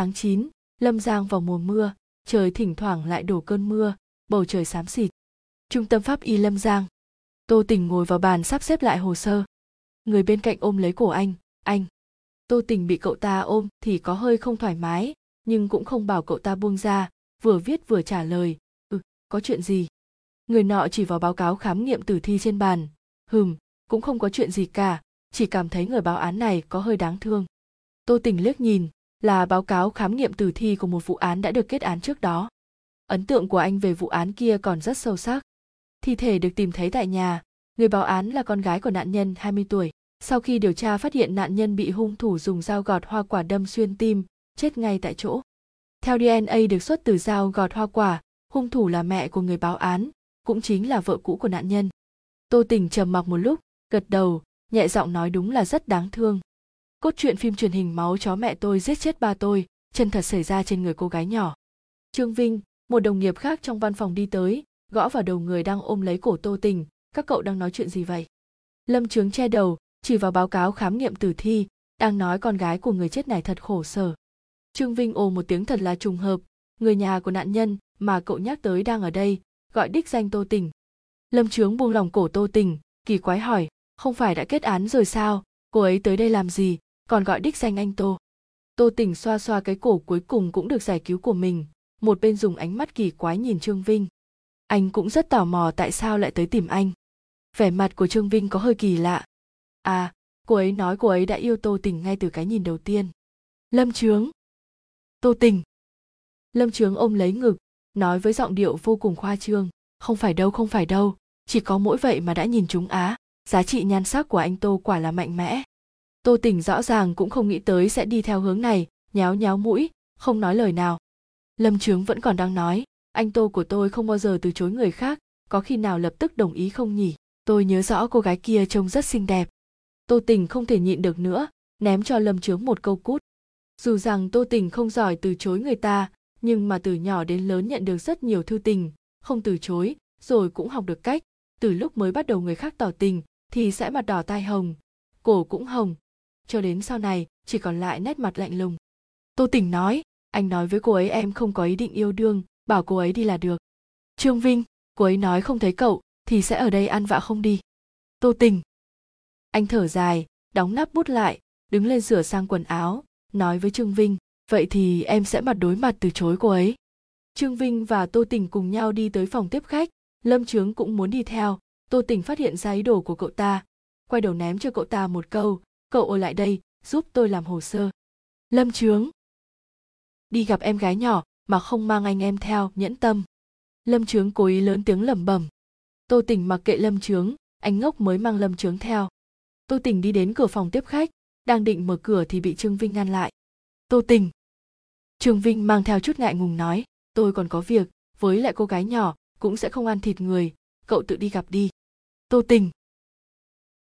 Tháng 9, Lâm Giang vào mùa mưa, trời thỉnh thoảng lại đổ cơn mưa, bầu trời xám xịt. Trung tâm pháp y Lâm Giang. Tô Tình ngồi vào bàn sắp xếp lại hồ sơ. Người bên cạnh ôm lấy cổ anh, anh. Tô Tình bị cậu ta ôm thì có hơi không thoải mái, nhưng cũng không bảo cậu ta buông ra, vừa viết vừa trả lời, ừ, có chuyện gì? Người nọ chỉ vào báo cáo khám nghiệm tử thi trên bàn, hừm, cũng không có chuyện gì cả, chỉ cảm thấy người báo án này có hơi đáng thương. Tô Tình liếc nhìn, là báo cáo khám nghiệm tử thi của một vụ án đã được kết án trước đó. Ấn tượng của anh về vụ án kia còn rất sâu sắc. Thi thể được tìm thấy tại nhà, người báo án là con gái của nạn nhân 20 tuổi. Sau khi điều tra phát hiện nạn nhân bị hung thủ dùng dao gọt hoa quả đâm xuyên tim, chết ngay tại chỗ. Theo DNA được xuất từ dao gọt hoa quả, hung thủ là mẹ của người báo án, cũng chính là vợ cũ của nạn nhân. Tô Tình trầm mặc một lúc, gật đầu, nhẹ giọng nói đúng là rất đáng thương. Cốt truyện phim truyền hình máu chó mẹ tôi giết chết ba tôi, chân thật xảy ra trên người cô gái nhỏ. Trương Vinh, một đồng nghiệp khác trong văn phòng đi tới, gõ vào đầu người đang ôm lấy cổ Tô Tình, các cậu đang nói chuyện gì vậy? Lâm Trướng che đầu, chỉ vào báo cáo khám nghiệm tử thi, đang nói con gái của người chết này thật khổ sở. Trương Vinh ồ một tiếng thật là trùng hợp, người nhà của nạn nhân mà cậu nhắc tới đang ở đây, gọi đích danh Tô Tình. Lâm Trướng buông lòng cổ Tô Tình, kỳ quái hỏi, không phải đã kết án rồi sao, cô ấy tới đây làm gì, còn gọi đích danh anh Tô. Tô Tình xoa xoa cái cổ cuối cùng cũng được giải cứu của mình, một bên dùng ánh mắt kỳ quái nhìn Trương Vinh. Anh cũng rất tò mò tại sao lại tới tìm anh. Vẻ mặt của Trương Vinh có hơi kỳ lạ. À, cô ấy nói cô ấy đã yêu Tô Tình ngay từ cái nhìn đầu tiên. Lâm Trướng. Tô Tình. Lâm Trướng ôm lấy ngực, nói với giọng điệu vô cùng khoa trương. Không phải đâu, không phải đâu, chỉ có mỗi vậy mà đã nhìn chúng á. Giá trị nhan sắc của anh Tô quả là mạnh mẽ. Tô Tình rõ ràng cũng không nghĩ tới sẽ đi theo hướng này, nháo nháo mũi, không nói lời nào. Lâm Trướng vẫn còn đang nói, anh Tô của tôi không bao giờ từ chối người khác, có khi nào lập tức đồng ý không nhỉ? Tôi nhớ rõ cô gái kia trông rất xinh đẹp. Tô Tình không thể nhịn được nữa, ném cho Lâm Trướng một câu cút. Dù rằng Tô Tình không giỏi từ chối người ta, nhưng mà từ nhỏ đến lớn nhận được rất nhiều thư tình, không từ chối, rồi cũng học được cách, từ lúc mới bắt đầu người khác tỏ tình thì sẽ mặt đỏ tai hồng, cổ cũng hồng, cho đến sau này chỉ còn lại nét mặt lạnh lùng. Tô Tỉnh nói, anh nói với cô ấy em không có ý định yêu đương, bảo cô ấy đi là được. Trương Vinh, cô ấy nói không thấy cậu thì sẽ ở đây ăn vạ không đi. Tô Tình. Anh thở dài, đóng nắp bút lại, đứng lên sửa sang quần áo, nói với Trương Vinh, vậy thì em sẽ mặt đối mặt từ chối cô ấy. Trương Vinh và Tô Tình cùng nhau đi tới phòng tiếp khách, Lâm Trướng cũng muốn đi theo, Tô Tình phát hiện ra ý đồ của cậu ta, quay đầu ném cho cậu ta một câu, cậu ở lại đây, giúp tôi làm hồ sơ. Lâm Trướng. Đi gặp em gái nhỏ mà không mang anh em theo, nhẫn tâm. Lâm Trướng cố ý lớn tiếng lẩm bẩm. Tô Tình mặc kệ Lâm Trướng, anh ngốc mới mang Lâm Trướng theo. Tô Tình đi đến cửa phòng tiếp khách, đang định mở cửa thì bị Trương Vinh ngăn lại. Tô Tình. Trương Vinh mang theo chút ngại ngùng nói, tôi còn có việc, với lại cô gái nhỏ cũng sẽ không ăn thịt người, cậu tự đi gặp đi. Tô Tình.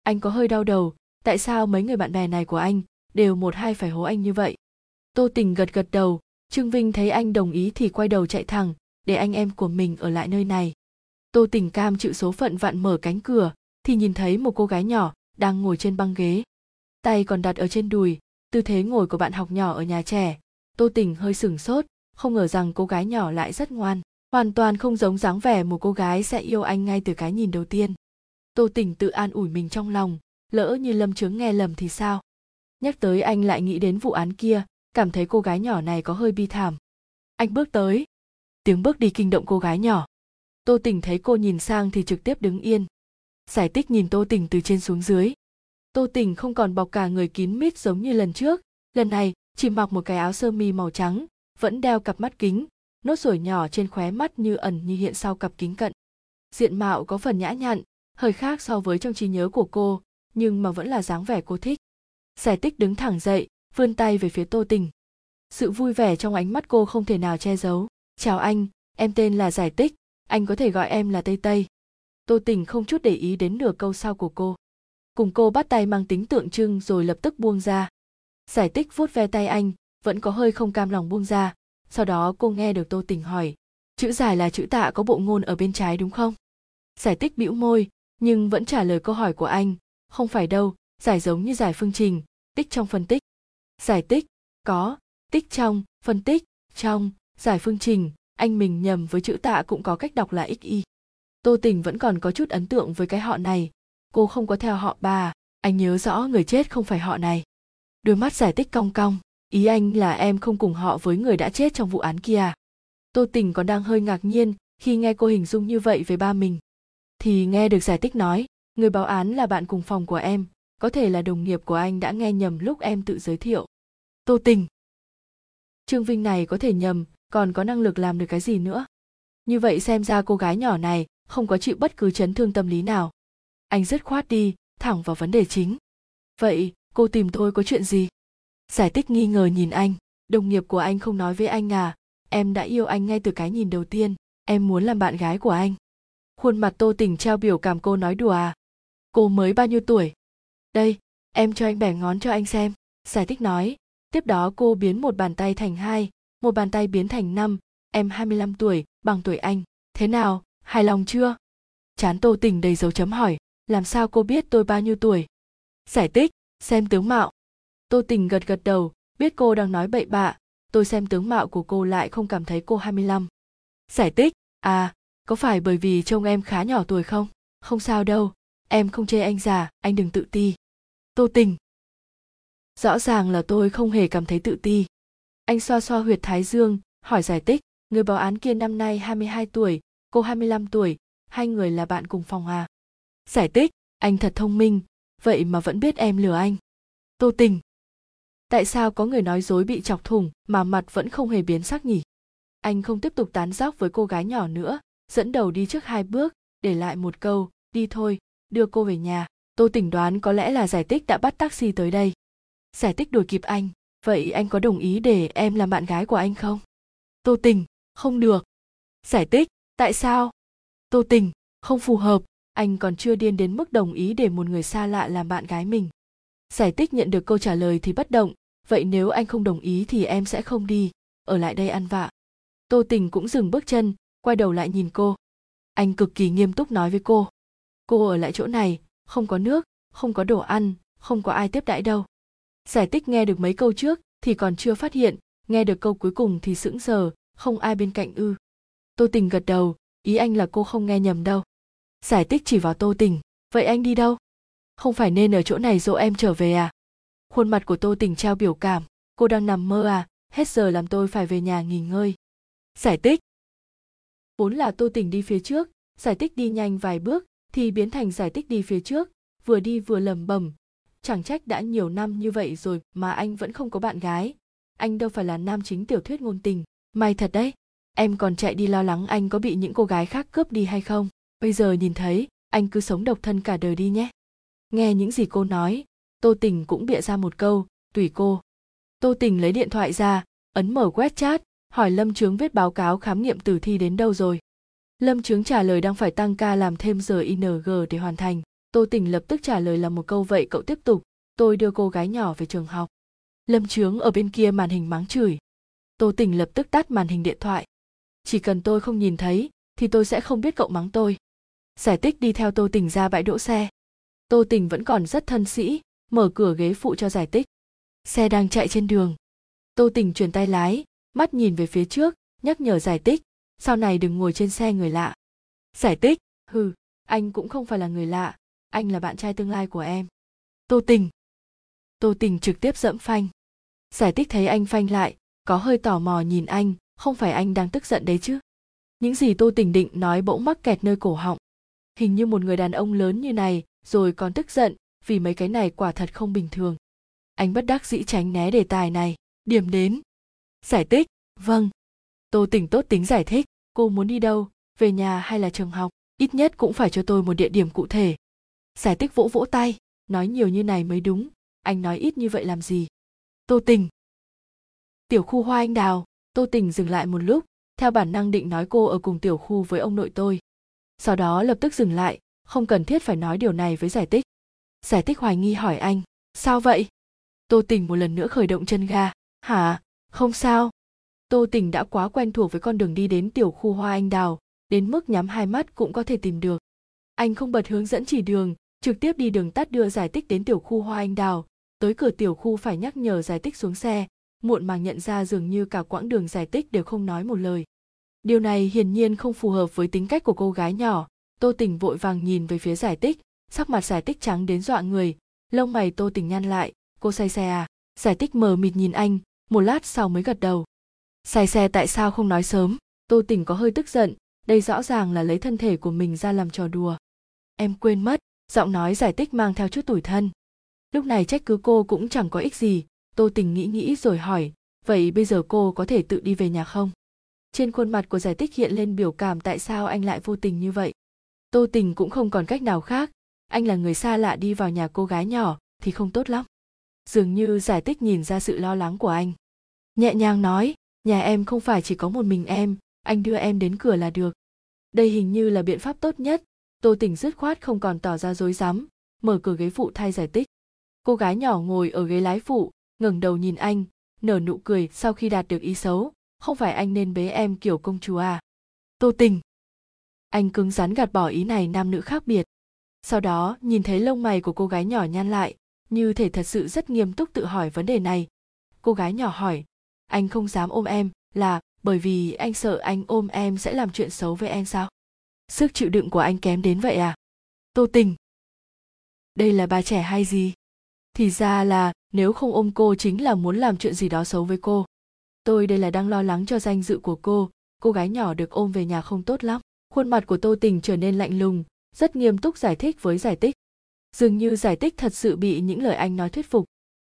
Anh có hơi đau đầu, tại sao mấy người bạn bè này của anh đều một hai phải hố anh như vậy? Tô Tình gật gật đầu, Trương Vinh thấy anh đồng ý thì quay đầu chạy thẳng, để anh em của mình ở lại nơi này. Tô Tình cam chịu số phận vặn mở cánh cửa, thì nhìn thấy một cô gái nhỏ đang ngồi trên băng ghế. Tay còn đặt ở trên đùi, tư thế ngồi của bạn học nhỏ ở nhà trẻ. Tô Tình hơi sửng sốt, không ngờ rằng cô gái nhỏ lại rất ngoan, hoàn toàn không giống dáng vẻ một cô gái sẽ yêu anh ngay từ cái nhìn đầu tiên. Tô Tình tự an ủi mình trong lòng, lỡ như Lâm Trướng nghe lầm thì sao? Nhắc tới anh lại nghĩ đến vụ án kia, cảm thấy cô gái nhỏ này có hơi bi thảm. Anh bước tới. Tiếng bước đi kinh động cô gái nhỏ. Tô Tình thấy cô nhìn sang thì trực tiếp đứng yên. Giải tích nhìn Tô Tình từ trên xuống dưới. Tô Tình không còn bọc cả người kín mít giống như lần trước, lần này chỉ mặc một cái áo sơ mi màu trắng, vẫn đeo cặp mắt kính, nốt ruồi nhỏ trên khóe mắt như ẩn như hiện sau cặp kính cận. Diện mạo có phần nhã nhặn, hơi khác so với trong trí nhớ của cô, nhưng mà vẫn là dáng vẻ cô thích. Giải tích đứng thẳng dậy, vươn tay về phía Tô Tình. Sự vui vẻ trong ánh mắt cô không thể nào che giấu. Chào anh, em tên là Giải tích, anh có thể gọi em là Tây Tây. Tô Tình không chút để ý đến nửa câu sau của cô. Cùng cô bắt tay mang tính tượng trưng rồi lập tức buông ra. Giải tích vuốt ve tay anh, vẫn có hơi không cam lòng buông ra. Sau đó cô nghe được Tô Tình hỏi, chữ giải là chữ tạ có bộ ngôn ở bên trái đúng không? Giải tích bĩu môi, nhưng vẫn trả lời câu hỏi của anh, không phải đâu, giải giống như giải phương trình, tích trong phân tích. Giải tích, có, tích trong, phân tích trong giải phương trình anh mình nhầm với chữ tạ cũng có cách đọc là xy tô tình vẫn còn có chút ấn tượng với cái họ này. Cô không có theo họ bà anh nhớ rõ người chết không phải họ này. Đôi mắt giải tích cong cong ý anh là em không cùng họ với người đã chết trong vụ án kia. Tô tình còn đang hơi ngạc nhiên khi nghe cô hình dung như vậy về ba mình. Thì nghe được giải tích nói người báo án là bạn cùng phòng của em, có thể là đồng nghiệp của anh đã nghe nhầm lúc em tự giới thiệu. Tô tình. Trương vinh này có thể nhầm, còn có năng lực làm được cái gì nữa? Như vậy xem ra cô gái nhỏ này không có chịu bất cứ chấn thương tâm lý nào. Anh dứt khoát đi, thẳng vào vấn đề chính. Vậy, cô tìm tôi có chuyện gì? Giải tích nghi ngờ nhìn anh. Đồng nghiệp của anh không nói với anh à? Em đã yêu anh ngay từ cái nhìn đầu tiên. Em muốn làm bạn gái của anh. Khuôn mặt tô tình trao biểu cảm cô nói đùa à? Cô mới bao nhiêu tuổi? Đây em cho anh bẻ ngón cho anh xem. Giải thích nói. Tiếp đó cô biến một bàn tay thành hai một bàn tay biến thành năm. Em 25 tuổi bằng tuổi anh. Thế nào hài lòng chưa? Chán tô tình đầy dấu chấm hỏi. Làm sao cô biết tôi bao nhiêu tuổi? Giải thích. Xem tướng mạo. Tô tình gật gật đầu. Biết cô đang nói bậy bạ. Tôi xem tướng mạo của cô lại không cảm thấy cô 25. Giải thích, à, có phải bởi vì trông em khá nhỏ tuổi không? Không sao đâu, em không chê anh già, anh đừng tự ti. Tô tình. Rõ ràng là tôi không hề cảm thấy tự ti. Anh xoa xoa huyệt thái dương, hỏi giải thích, người báo án kia năm nay 22 tuổi, cô 25 tuổi, hai người là bạn cùng phòng à? Giải thích, anh thật thông minh, vậy mà vẫn biết em lừa anh. Tô tình tại sao có người nói dối bị chọc thủng mà mặt vẫn không hề biến sắc nhỉ anh không tiếp tục tán dóc với cô gái nhỏ nữa dẫn đầu đi trước hai bước để lại một câu đi thôi đưa cô về nhà, tôi tỉnh đoán có lẽ là giải tích đã bắt taxi tới đây. Giải tích đuổi kịp anh, vậy anh có đồng ý để em làm bạn gái của anh không? Tô tình không được. Giải tích tại sao? Tô tình không phù hợp, anh còn chưa điên đến mức đồng ý để một người xa lạ làm bạn gái mình. Giải tích nhận được câu trả lời thì bất động, vậy nếu anh không đồng ý thì em sẽ không đi, ở lại đây ăn vạ. Tô tình cũng dừng bước chân, quay đầu lại nhìn cô. Anh cực kỳ nghiêm túc nói với cô cô ở lại chỗ này, không có nước, không có đồ ăn, không có ai tiếp đãi đâu. Giải tích nghe được mấy câu trước thì còn chưa phát hiện, nghe được câu cuối cùng thì sững sờ, không ai bên cạnh ư. Tô tình gật đầu, ý anh là cô không nghe nhầm đâu. Giải tích chỉ vào tô tình, vậy anh đi đâu? Không phải nên ở chỗ này dỗ em trở về à? Khuôn mặt của tô tình trao biểu cảm, cô đang nằm mơ à hết giờ làm tôi phải về nhà nghỉ ngơi. Giải tích vốn là tô tình đi phía trước, giải tích đi nhanh vài bước thì biến thành giải tích đi phía trước, vừa đi vừa lầm bầm chẳng trách đã nhiều năm như vậy rồi mà anh vẫn không có bạn gái. Anh đâu phải là nam chính tiểu thuyết ngôn tình. May thật đấy, em còn chạy đi lo lắng anh có bị những cô gái khác cướp đi hay không. Bây giờ nhìn thấy, anh cứ sống độc thân cả đời đi nhé. Nghe những gì cô nói, tô tình cũng bịa ra một câu, tùy cô. Tô tình lấy điện thoại ra, ấn mở web chat, hỏi lâm trướng viết báo cáo khám nghiệm tử thi đến đâu rồi lâm trướng trả lời đang phải tăng ca làm thêm giờ ing để hoàn thành. Tô tình lập tức trả lời là một câu vậy cậu tiếp tục. Tôi đưa cô gái nhỏ về trường học. Lâm trướng ở bên kia màn hình mắng chửi. Tô tình lập tức tắt màn hình điện thoại. Chỉ cần tôi không nhìn thấy, thì tôi sẽ không biết cậu mắng tôi. Giải tích đi theo tô tình ra bãi đỗ xe. Tô tình vẫn còn rất thân sĩ, mở cửa ghế phụ cho giải tích xe đang chạy trên đường. Tô tình chuyển tay lái, mắt nhìn về phía trước, nhắc nhở giải tích sau này đừng ngồi trên xe người lạ. Giải tích hừ, anh cũng không phải là người lạ, anh là bạn trai tương lai của em. Tô tình. Tô tình trực tiếp dẫm phanh. Giải tích thấy anh phanh lại, có hơi tò mò nhìn anh, không phải anh đang tức giận đấy chứ. Những gì tô tình định nói bỗng mắc kẹt nơi cổ họng. Hình như một người đàn ông lớn như này, rồi còn tức giận, vì mấy cái này quả thật không bình thường. Anh bất đắc dĩ tránh né đề tài này. Điểm đến. Giải thích vâng tô tỉnh tốt tính giải thích, cô muốn đi đâu? Về nhà hay là trường học? Ít nhất cũng phải cho tôi một địa điểm cụ thể. Giải Tích vỗ vỗ tay, nói nhiều như này mới đúng. Anh nói ít như vậy làm gì? Tô tình tiểu khu hoa anh đào. Tô tình dừng lại một lúc, theo bản năng định nói cô ở cùng tiểu khu với ông nội tôi. Sau đó lập tức dừng lại, không cần thiết phải nói điều này với giải tích giải tích hoài nghi hỏi anh, sao vậy? Tô tình một lần nữa khởi động chân ga, hả? Không sao tô tình đã quá quen thuộc với con đường đi đến tiểu khu hoa anh đào, đến mức nhắm hai mắt cũng có thể tìm được. Anh không bật hướng dẫn chỉ đường, trực tiếp đi đường tắt đưa giải tích đến tiểu khu hoa anh đào. Tới cửa tiểu khu phải nhắc nhở giải tích xuống xe, muộn màng nhận ra dường như cả quãng đường giải tích đều không nói một lời. Điều này hiển nhiên không phù hợp với tính cách của cô gái nhỏ. Tô tình vội vàng nhìn về phía giải tích sắc mặt giải tích trắng đến dọa người. Lông mày tô tình nhăn lại, cô say xe à? Giải tích mờ mịt nhìn anh, một lát sau mới gật đầu say xe tại sao không nói sớm? Tô tình có hơi tức giận, đây rõ ràng là lấy thân thể của mình ra làm trò đùa. Em quên mất, giọng nói giải tích mang theo chút tủi thân. Lúc này trách cứ cô cũng chẳng có ích gì, tô tình nghĩ nghĩ rồi hỏi, vậy bây giờ cô có thể tự đi về nhà không? Trên khuôn mặt của giải tích hiện lên biểu cảm tại sao anh lại vô tình như vậy. Tô tình cũng không còn cách nào khác, anh là người xa lạ đi vào nhà cô gái nhỏ, thì không tốt lắm. Dường như giải tích nhìn ra sự lo lắng của anh. Nhẹ nhàng nói nhà em không phải chỉ có một mình em, anh đưa em đến cửa là được. Đây hình như là biện pháp tốt nhất. Tô Tỉnh dứt khoát không còn tỏ ra dối rắm, mở cửa ghế phụ thay giải tích cô gái nhỏ ngồi ở ghế lái phụ, ngẩng đầu nhìn anh, nở nụ cười sau khi đạt được ý xấu. Không phải anh nên bế em kiểu công chúa à? Tô tình anh cứng rắn gạt bỏ ý này nam nữ khác biệt. Sau đó, nhìn thấy lông mày của cô gái nhỏ nhăn lại, như thể thật sự rất nghiêm túc tự hỏi vấn đề này. Cô gái nhỏ hỏi anh không dám ôm em, là bởi vì anh sợ anh ôm em sẽ làm chuyện xấu với em sao? Sức chịu đựng của anh kém đến vậy à? Tô tình. Đây là bà trẻ hay gì? Thì ra là nếu không ôm cô chính là muốn làm chuyện gì đó xấu với cô. Tôi đây là đang lo lắng cho danh dự của cô. Cô gái nhỏ được ôm về nhà không tốt lắm. Khuôn mặt của tô tình trở nên lạnh lùng, rất nghiêm túc giải thích với giải tích dường như giải tích thật sự bị những lời anh nói thuyết phục.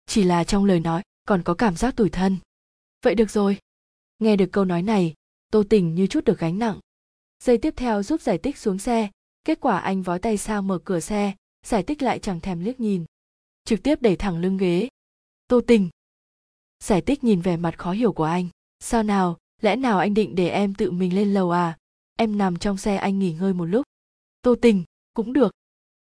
Chỉ là trong lời nói, còn có cảm giác tủi thân vậy được rồi. Nghe được câu nói này, tô tình như chút được gánh nặng. Giây tiếp theo giúp giải tích xuống xe, kết quả anh vói tay sao mở cửa xe, giải tích lại chẳng thèm liếc nhìn. Trực tiếp đẩy thẳng lưng ghế. Tô tình. Giải tích nhìn vẻ mặt khó hiểu của anh. Sao nào, lẽ nào anh định để em tự mình lên lầu à? Em nằm trong xe anh nghỉ ngơi một lúc. Tô tình, cũng được.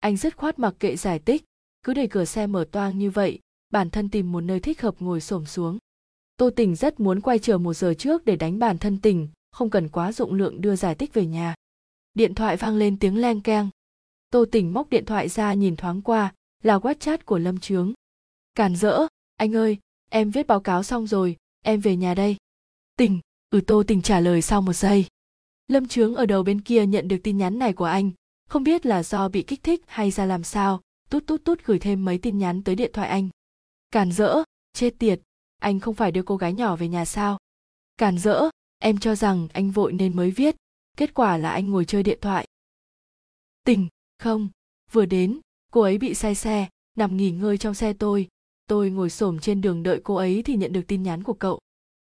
Anh dứt khoát mặc kệ giải tích cứ để cửa xe mở toang như vậy, bản thân tìm một nơi thích hợp ngồi xổm xuống tô tình rất muốn quay trở một giờ trước để đánh bản thân tình, không cần quá rộng lượng đưa giải tích về nhà. Điện thoại vang lên tiếng leng keng. Tô tình móc điện thoại ra nhìn thoáng qua, là whatsapp của lâm trướng. Càn rỡ, anh ơi, em viết báo cáo xong rồi, em về nhà đây. Tình ừ tô tình trả lời sau một giây. Lâm trướng ở đầu bên kia nhận được tin nhắn này của anh, không biết là do bị kích thích hay ra làm sao, tút tút tút gửi thêm mấy tin nhắn tới điện thoại anh. Càn rỡ, chết tiệt anh không phải đưa cô gái nhỏ về nhà sao? Càn rỡ, em cho rằng anh vội nên mới viết. Kết quả là anh ngồi chơi điện thoại. Tình, không. Vừa đến, cô ấy bị say xe, nằm nghỉ ngơi trong xe tôi. Tôi ngồi xổm trên đường đợi cô ấy thì nhận được tin nhắn của cậu.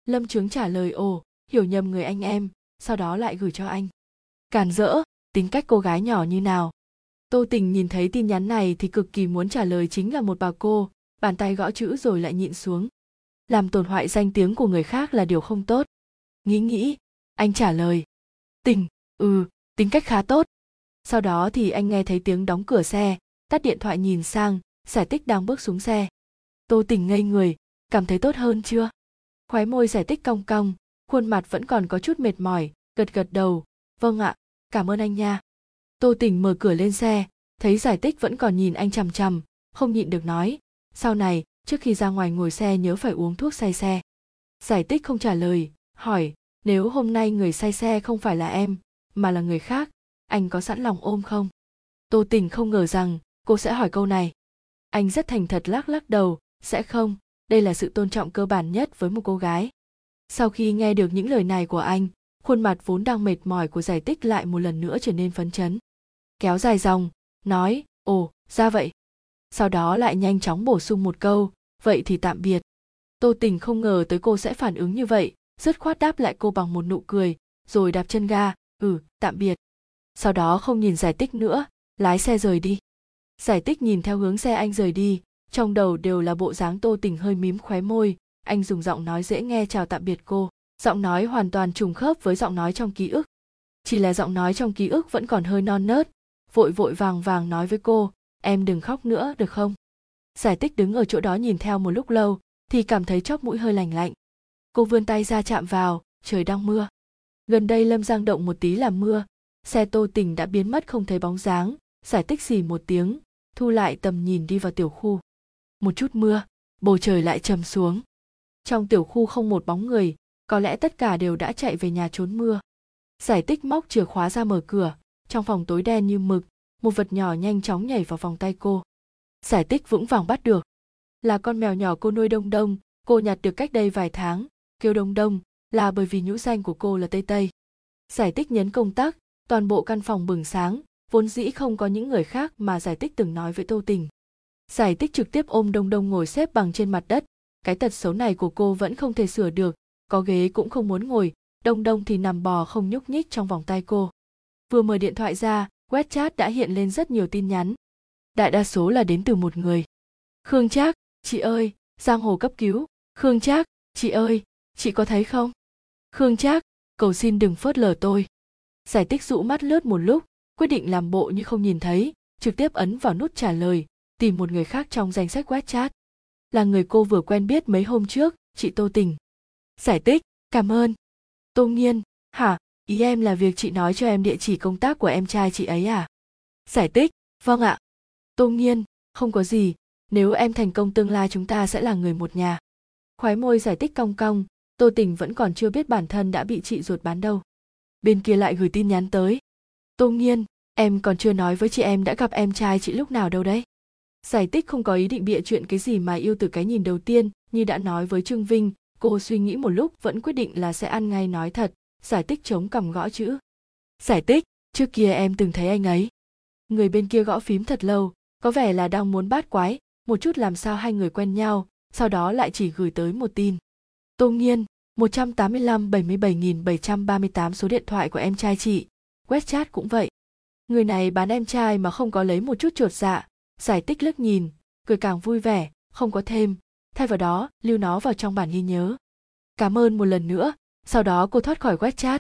Lâm trướng trả lời, ồ, hiểu nhầm người anh em, sau đó lại gửi cho anh. Càn rỡ, tính cách cô gái nhỏ như nào? Tô tình nhìn thấy tin nhắn này thì cực kỳ muốn trả lời chính là một bà cô. Bàn tay gõ chữ rồi lại nhịn xuống làm tổn hoại danh tiếng của người khác là điều không tốt. Nghĩ nghĩ, anh trả lời. Tình ừ tính cách khá tốt. Sau đó thì anh nghe thấy tiếng đóng cửa xe, tắt điện thoại nhìn sang, giải tích đang bước xuống xe. Tô tình ngây người, cảm thấy tốt hơn chưa? Khóe môi giải tích cong cong, khuôn mặt vẫn còn có chút mệt mỏi, gật gật đầu. Vâng ạ, cảm ơn anh nha. Tô tình mở cửa lên xe, thấy giải tích vẫn còn nhìn anh chằm chằm, không nhịn được nói, sau này trước khi ra ngoài ngồi xe nhớ phải uống thuốc say xe. Giải tích không trả lời, hỏi, nếu hôm nay người say xe không phải là em, mà là người khác, anh có sẵn lòng ôm không? Tô tình không ngờ rằng cô sẽ hỏi câu này. Anh rất thành thật lắc lắc đầu, sẽ không, đây là sự tôn trọng cơ bản nhất với một cô gái. Sau khi nghe được những lời này của anh, khuôn mặt vốn đang mệt mỏi của giải tích lại một lần nữa trở nên phấn chấn. Kéo dài dòng, nói, ồ, ra vậy sau đó lại nhanh chóng bổ sung một câu, vậy thì tạm biệt. Tô tình không ngờ tới cô sẽ phản ứng như vậy, dứt khoát đáp lại cô bằng một nụ cười, rồi đạp chân ga ừ tạm biệt. Sau đó không nhìn giải tích nữa, lái xe rời đi. Giải tích nhìn theo hướng xe anh rời đi, trong đầu đều là bộ dáng tô tình hơi mím khóe môi, anh dùng giọng nói dễ nghe chào tạm biệt cô, giọng nói hoàn toàn trùng khớp với giọng nói trong ký ức. Chỉ là giọng nói trong ký ức vẫn còn hơi non nớt, vội vội vàng vàng nói với cô em đừng khóc nữa, được không? Giải tích đứng ở chỗ đó nhìn theo một lúc lâu, thì cảm thấy chóp mũi hơi lành lạnh. Cô vươn tay ra chạm vào, trời đang mưa. Gần đây lâm giang động một tí là mưa. Xe tô tình đã biến mất không thấy bóng dáng, giải tích xì một tiếng, thu lại tầm nhìn đi vào tiểu khu. Một chút mưa, bầu trời lại trầm xuống. Trong tiểu khu không một bóng người, có lẽ tất cả đều đã chạy về nhà trốn mưa. Giải tích móc chìa khóa ra mở cửa, trong phòng tối đen như mực một vật nhỏ nhanh chóng nhảy vào vòng tay cô. Giải tích vững vàng bắt được. Là con mèo nhỏ cô nuôi đông đông, cô nhặt được cách đây vài tháng, kêu đông đông, là bởi vì nhũ danh của cô là tây tây. Giải tích nhấn công tắc toàn bộ căn phòng bừng sáng, vốn dĩ không có những người khác mà giải tích từng nói với tô tình. Giải tích trực tiếp ôm đông đông ngồi xếp bằng trên mặt đất. Cái tật xấu này của cô vẫn không thể sửa được, có ghế cũng không muốn ngồi, đông đông thì nằm bò không nhúc nhích trong vòng tay cô. Vừa mở điện thoại ra WeChat đã hiện lên rất nhiều tin nhắn. Đại đa số là đến từ một người. Khương trác chị ơi giang hồ cấp cứu. Khương trác chị ơi chị có thấy không? Khương trác cầu xin đừng phớt lờ tôi. Giải tích dụ mắt lướt một lúc quyết định làm bộ như không nhìn thấy trực tiếp ấn vào nút trả lời tìm một người khác trong danh sách WeChat, là người cô vừa quen biết mấy hôm trước chị tô tình. Giải tích cảm ơn. Tô nghiên hả? Ý em là việc chị nói cho em địa chỉ công tác của em trai chị ấy à? Giải tích vâng ạ. Tôn nhiên, không có gì. Nếu em thành công tương lai chúng ta sẽ là người một nhà. Khoái môi giải tích cong cong tô tình vẫn còn chưa biết bản thân đã bị chị ruột bán đâu. Bên kia lại gửi tin nhắn tới. Tôn nhiên, em còn chưa nói với chị em đã gặp em trai chị lúc nào đâu đấy. Giải tích không có ý định bịa chuyện cái gì mà yêu từ cái nhìn đầu tiên như đã nói với trương vinh cô suy nghĩ một lúc vẫn quyết định là sẽ ăn ngay nói thật giải tích chống cằm gõ chữ. Giải tích trước kia em từng thấy anh ấy. Người bên kia gõ phím thật lâu, có vẻ là đang muốn bát quái, một chút làm sao hai người quen nhau, sau đó lại chỉ gửi tới một tin. Tô nghiên 185 77.738 số điện thoại của em trai chị. Wechat cũng vậy. Người này bán em trai mà không có lấy một chút chuột dạ. Giải tích lướt nhìn, cười càng vui vẻ, không có thêm. Thay vào đó, lưu nó vào trong bản ghi nhớ. Cảm ơn một lần nữa sau đó cô thoát khỏi WeChat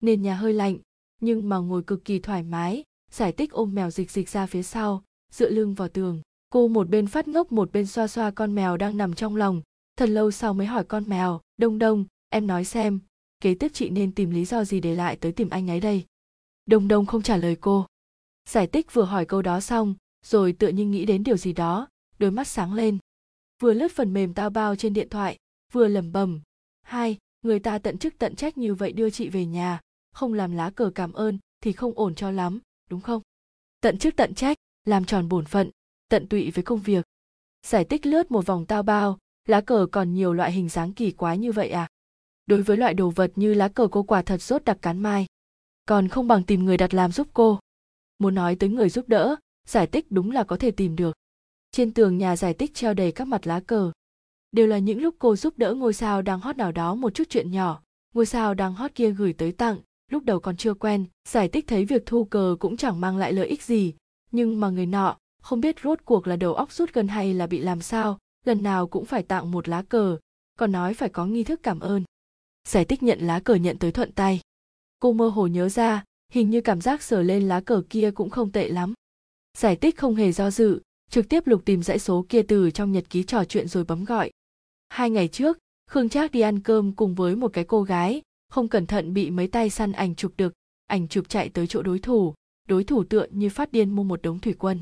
nền nhà hơi lạnh, nhưng mà ngồi cực kỳ thoải mái, giải tích ôm mèo dịch dịch ra phía sau, dựa lưng vào tường. Cô một bên phát ngốc một bên xoa xoa con mèo đang nằm trong lòng. Thật lâu sau mới hỏi con mèo, đông đông, em nói xem, kế tiếp chị nên tìm lý do gì để lại tới tìm anh ấy đây? Đông đông không trả lời cô. Giải tích vừa hỏi câu đó xong, rồi tựa như nghĩ đến điều gì đó, đôi mắt sáng lên. Vừa lướt phần mềm tao bao trên điện thoại, vừa lẩm bẩm, hai người ta tận chức tận trách như vậy đưa chị về nhà, không làm lá cờ cảm ơn thì không ổn cho lắm, đúng không? Tận chức tận trách, làm tròn bổn phận, tận tụy với công việc. Giải tích lướt một vòng tao bao, lá cờ còn nhiều loại hình dáng kỳ quái như vậy à? Đối với loại đồ vật như lá cờ cô quả thật rốt đặc cán mai. Còn không bằng tìm người đặt làm giúp cô. Muốn nói tới người giúp đỡ, giải tích đúng là có thể tìm được. Trên tường nhà giải tích treo đầy các mặt lá cờ đều là những lúc cô giúp đỡ ngôi sao đang hot nào đó một chút chuyện nhỏ. Ngôi sao đang hot kia gửi tới tặng, lúc đầu còn chưa quen, giải tích thấy việc thu cờ cũng chẳng mang lại lợi ích gì. Nhưng mà người nọ, không biết rốt cuộc là đầu óc rút gần hay là bị làm sao, lần nào cũng phải tặng một lá cờ, còn nói phải có nghi thức cảm ơn. Giải tích nhận lá cờ nhận tới thuận tay. Cô mơ hồ nhớ ra, hình như cảm giác sờ lên lá cờ kia cũng không tệ lắm. Giải tích không hề do dự trực tiếp lục tìm dãy số kia từ trong nhật ký trò chuyện rồi bấm gọi. Hai ngày trước, khương trác đi ăn cơm cùng với một cái cô gái, không cẩn thận bị mấy tay săn ảnh chụp được, ảnh chụp chạy tới chỗ đối thủ đối thủ tựa như phát điên mua một đống thủy quân.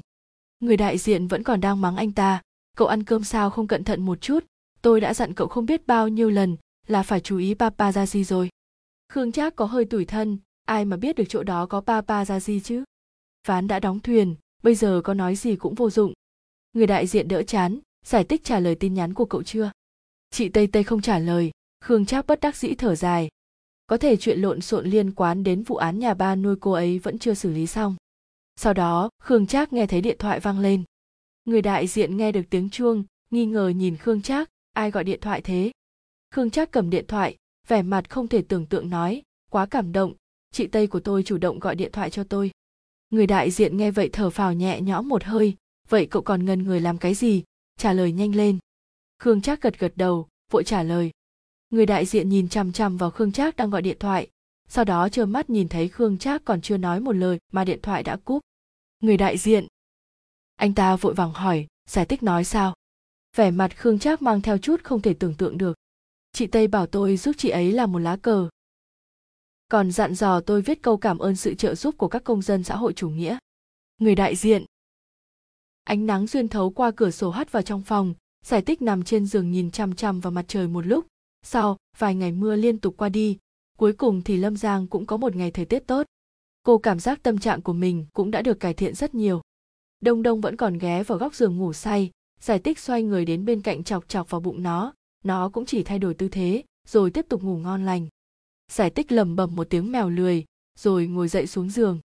Người đại diện vẫn còn đang mắng anh ta, cậu ăn cơm sao không cẩn thận một chút? Tôi đã dặn cậu không biết bao nhiêu lần là phải chú ý paparazzi rồi. Khương trác có hơi tủi thân, ai mà biết được chỗ đó có paparazzi chứ? Ván đã đóng thuyền bây giờ có nói gì cũng vô dụng. Người đại diện đỡ chán, giải thích trả lời tin nhắn của cậu chưa? Chị tây tây không trả lời, khương trác bất đắc dĩ thở dài. Có thể chuyện lộn xộn liên quan đến vụ án nhà ba nuôi cô ấy vẫn chưa xử lý xong. Sau đó, khương trác nghe thấy điện thoại vang lên. Người đại diện nghe được tiếng chuông, nghi ngờ nhìn khương trác, ai gọi điện thoại thế? Khương trác cầm điện thoại, vẻ mặt không thể tưởng tượng nói, quá cảm động. Chị tây của tôi chủ động gọi điện thoại cho tôi người đại diện nghe vậy thở phào nhẹ nhõm một hơi. Vậy cậu còn ngần người làm cái gì? Trả lời nhanh lên. Khương trác gật gật đầu, vội trả lời. Người đại diện nhìn chằm chằm vào khương trác đang gọi điện thoại. Sau đó trơ mắt nhìn thấy khương trác còn chưa nói một lời mà điện thoại đã cúp. Người đại diện. Anh ta vội vàng hỏi, giải thích nói sao? Vẻ mặt khương trác mang theo chút không thể tưởng tượng được. Chị tây bảo tôi giúp chị ấy làm một lá cờ còn dặn dò tôi viết câu cảm ơn sự trợ giúp của các công dân xã hội chủ nghĩa. Người đại diện. Ánh nắng xuyên thấu qua cửa sổ hắt vào trong phòng, giải tích nằm trên giường nhìn chằm chằm vào mặt trời một lúc. Sau, vài ngày mưa liên tục qua đi, cuối cùng thì lâm giang cũng có một ngày thời tiết tốt. Cô cảm giác tâm trạng của mình cũng đã được cải thiện rất nhiều. Đông đông vẫn còn ghé vào góc giường ngủ say, giải tích xoay người đến bên cạnh chọc chọc vào bụng nó. Nó cũng chỉ thay đổi tư thế, rồi tiếp tục ngủ ngon lành giải tích lầm bầm một tiếng mèo lười, rồi ngồi dậy xuống giường.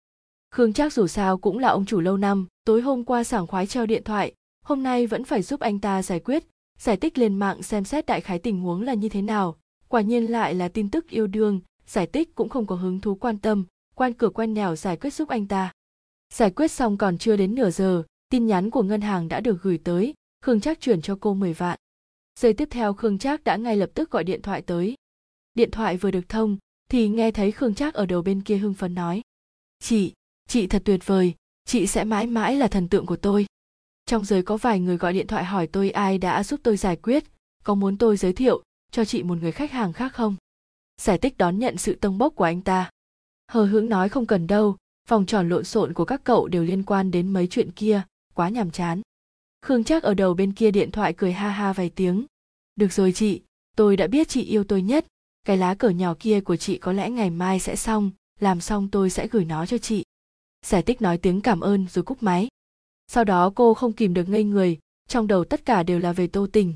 Khương trác dù sao cũng là ông chủ lâu năm, tối hôm qua sảng khoái treo điện thoại, hôm nay vẫn phải giúp anh ta giải quyết, giải tích lên mạng xem xét đại khái tình huống là như thế nào. Quả nhiên lại là tin tức yêu đương, giải tích cũng không có hứng thú quan tâm, quan cửa quen nẻo giải quyết giúp anh ta. Giải quyết xong còn chưa đến nửa giờ, tin nhắn của ngân hàng đã được gửi tới, khương trác chuyển cho cô 10 vạn. Giây tiếp theo khương trác đã ngay lập tức gọi điện thoại tới điện thoại vừa được thông, thì nghe thấy khương trác ở đầu bên kia hưng phấn nói, chị chị thật tuyệt vời, chị sẽ mãi mãi là thần tượng của tôi. Trong giới có vài người gọi điện thoại hỏi tôi ai đã giúp tôi giải quyết, có muốn tôi giới thiệu cho chị một người khách hàng khác không? Giải tích đón nhận sự tông bốc của anh ta. Hờ hững nói không cần đâu vòng tròn lộn xộn của các cậu đều liên quan đến mấy chuyện kia, quá nhàm chán. Khương Trác ở đầu bên kia điện thoại cười ha ha vài tiếng. Được rồi chị, tôi đã biết chị yêu tôi nhất cái lá cờ nhỏ kia của chị có lẽ ngày mai sẽ xong, làm xong tôi sẽ gửi nó cho chị. Giải tích nói tiếng cảm ơn rồi cúp máy. Sau đó cô không kìm được ngây người, trong đầu tất cả đều là về tô tình.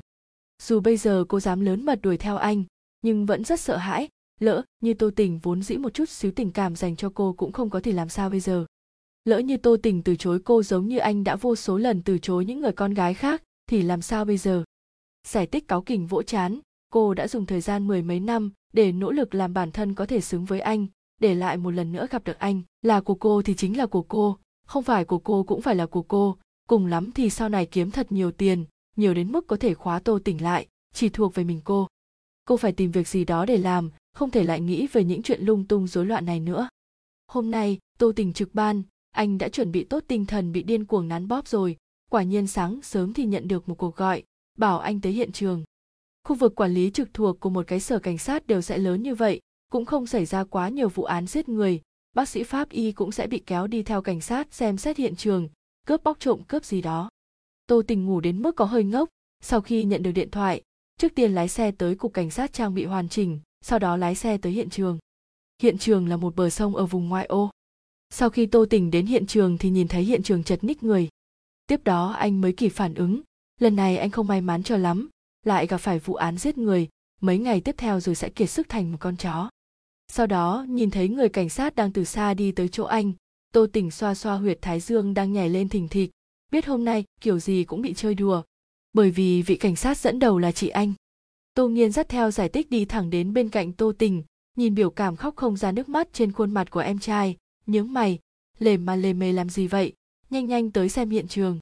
Dù bây giờ cô dám lớn mật đuổi theo anh, nhưng vẫn rất sợ hãi, lỡ như tô tình vốn dĩ một chút xíu tình cảm dành cho cô cũng không có thể làm sao bây giờ? Lỡ như tô tình từ chối cô giống như anh đã vô số lần từ chối những người con gái khác, thì làm sao bây giờ? Giải tích cáu kỉnh vỗ chán, cô đã dùng thời gian mười mấy năm để nỗ lực làm bản thân có thể xứng với anh, để lại một lần nữa gặp được anh. Là của cô thì chính là của cô, không phải của cô cũng phải là của cô. Cùng lắm thì sau này kiếm thật nhiều tiền, nhiều đến mức có thể khóa tô tỉnh lại, chỉ thuộc về mình cô. Cô phải tìm việc gì đó để làm, không thể lại nghĩ về những chuyện lung tung rối loạn này nữa. Hôm nay, tô tình trực ban, anh đã chuẩn bị tốt tinh thần bị điên cuồng nắn bóp rồi. Quả nhiên sáng sớm thì nhận được một cuộc gọi, bảo anh tới hiện trường khu vực quản lý trực thuộc của một cái sở cảnh sát đều sẽ lớn như vậy, cũng không xảy ra quá nhiều vụ án giết người. Bác sĩ pháp y cũng sẽ bị kéo đi theo cảnh sát xem xét hiện trường, cướp bóc trộm cướp gì đó. Tô tình ngủ đến mức có hơi ngốc, sau khi nhận được điện thoại, trước tiên lái xe tới cục cảnh sát trang bị hoàn chỉnh, sau đó lái xe tới hiện trường. Hiện trường là một bờ sông ở vùng ngoại ô. Sau khi tô tình đến hiện trường thì nhìn thấy hiện trường chật ních người. Tiếp đó anh mới kịp phản ứng, lần này anh không may mắn cho lắm lại gặp phải vụ án giết người, mấy ngày tiếp theo rồi sẽ kiệt sức thành một con chó. Sau đó, nhìn thấy người cảnh sát đang từ xa đi tới chỗ anh, tô tỉnh xoa xoa huyệt thái dương đang nhảy lên thình thịch, biết hôm nay kiểu gì cũng bị chơi đùa, bởi vì vị cảnh sát dẫn đầu là chị anh. Tô nghiên dắt theo giải tích đi thẳng đến bên cạnh tô tình, nhìn biểu cảm khóc không ra nước mắt trên khuôn mặt của em trai, nhướng mày, lề mà lề mề làm gì vậy? Nhanh nhanh tới xem hiện trường.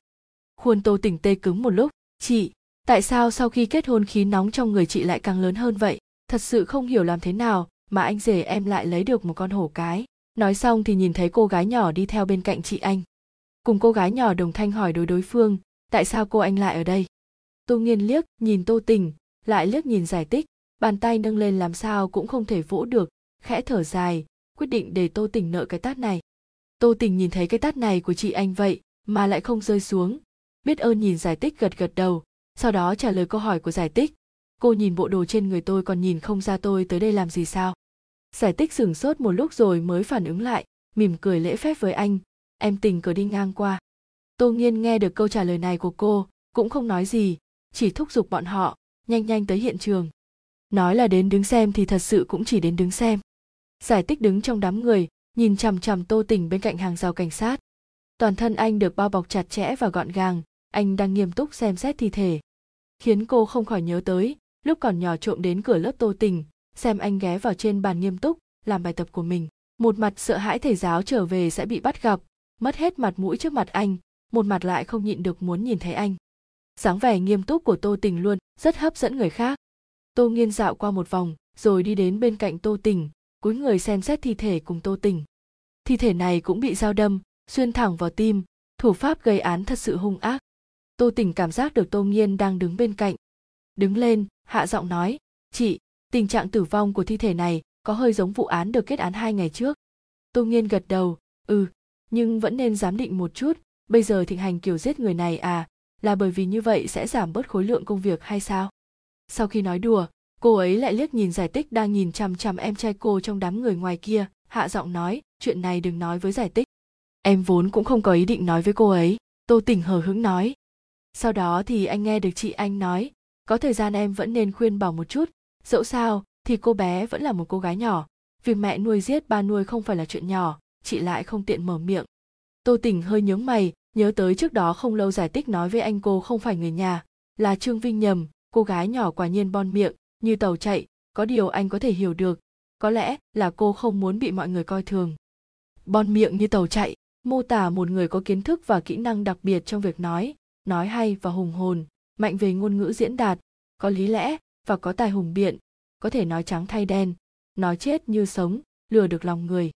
Khuôn tô tỉnh tê cứng một lúc, chị tại sao sau khi kết hôn khí nóng trong người chị lại càng lớn hơn vậy? Thật sự không hiểu làm thế nào mà anh rể em lại lấy được một con hổ cái. Nói xong thì nhìn thấy cô gái nhỏ đi theo bên cạnh chị anh. Cùng cô gái nhỏ đồng thanh hỏi đối đối phương, tại sao cô anh lại ở đây? Tô nghiên liếc nhìn tô tình, lại liếc nhìn giải tích bàn tay nâng lên làm sao cũng không thể vỗ được, khẽ thở dài, quyết định để tô tình nợ cái tát này. Tô tình nhìn thấy cái tát này của chị anh vậy mà lại không rơi xuống, biết ơn nhìn giải tích gật gật đầu sau đó trả lời câu hỏi của giải tích cô nhìn bộ đồ trên người tôi còn nhìn không ra tôi tới đây làm gì sao? Giải tích sửng sốt một lúc rồi mới phản ứng lại, mỉm cười lễ phép với anh. Em tình cờ đi ngang qua. Tô nghiên nghe được câu trả lời này của cô, cũng không nói gì, chỉ thúc giục bọn họ, nhanh nhanh tới hiện trường. Nói là đến đứng xem thì thật sự cũng chỉ đến đứng xem. Giải tích đứng trong đám người, nhìn chằm chằm tô tình bên cạnh hàng rào cảnh sát. Toàn thân anh được bao bọc chặt chẽ và gọn gàng, anh đang nghiêm túc xem xét thi thể khiến cô không khỏi nhớ tới, lúc còn nhỏ trộm đến cửa lớp tô tình, xem anh ghé vào trên bàn nghiêm túc, làm bài tập của mình. Một mặt sợ hãi thầy giáo trở về sẽ bị bắt gặp, mất hết mặt mũi trước mặt anh, một mặt lại không nhịn được muốn nhìn thấy anh. Dáng vẻ nghiêm túc của tô tình luôn, rất hấp dẫn người khác. Tô nghiên dạo qua một vòng, rồi đi đến bên cạnh tô tình, cúi người xem xét thi thể cùng tô tình. Thi thể này cũng bị dao đâm, xuyên thẳng vào tim, thủ pháp gây án thật sự hung ác tô tình cảm giác được tô nghiên đang đứng bên cạnh. Đứng lên, hạ giọng nói, chị, tình trạng tử vong của thi thể này có hơi giống vụ án được kết án hai ngày trước. Tô nghiên gật đầu ừ nhưng vẫn nên giám định một chút. Bây giờ thịnh hành kiểu giết người này à là bởi vì như vậy sẽ giảm bớt khối lượng công việc hay sao? Sau khi nói đùa, cô ấy lại liếc nhìn giải tích đang nhìn chằm chằm em trai cô trong đám người ngoài kia, hạ giọng nói, chuyện này đừng nói với giải tích. Em vốn cũng không có ý định nói với cô ấy. Tô tỉnh hờ hững nói sau đó thì anh nghe được chị anh nói, có thời gian em vẫn nên khuyên bảo một chút. Dẫu sao, thì cô bé vẫn là một cô gái nhỏ. Việc mẹ nuôi giết ba nuôi không phải là chuyện nhỏ, chị lại không tiện mở miệng. Tô tỉnh hơi nhướng mày, nhớ tới trước đó không lâu giải tích nói với anh cô không phải người nhà, là trương vinh nhầm, cô gái nhỏ quả nhiên bon miệng, như tàu chạy, có điều anh có thể hiểu được, có lẽ là cô không muốn bị mọi người coi thường. Bon miệng như tàu chạy, mô tả một người có kiến thức và kỹ năng đặc biệt trong việc nói nói hay và hùng hồn, mạnh về ngôn ngữ diễn đạt, có lý lẽ và có tài hùng biện, có thể nói trắng thay đen, nói chết như sống, lừa được lòng người.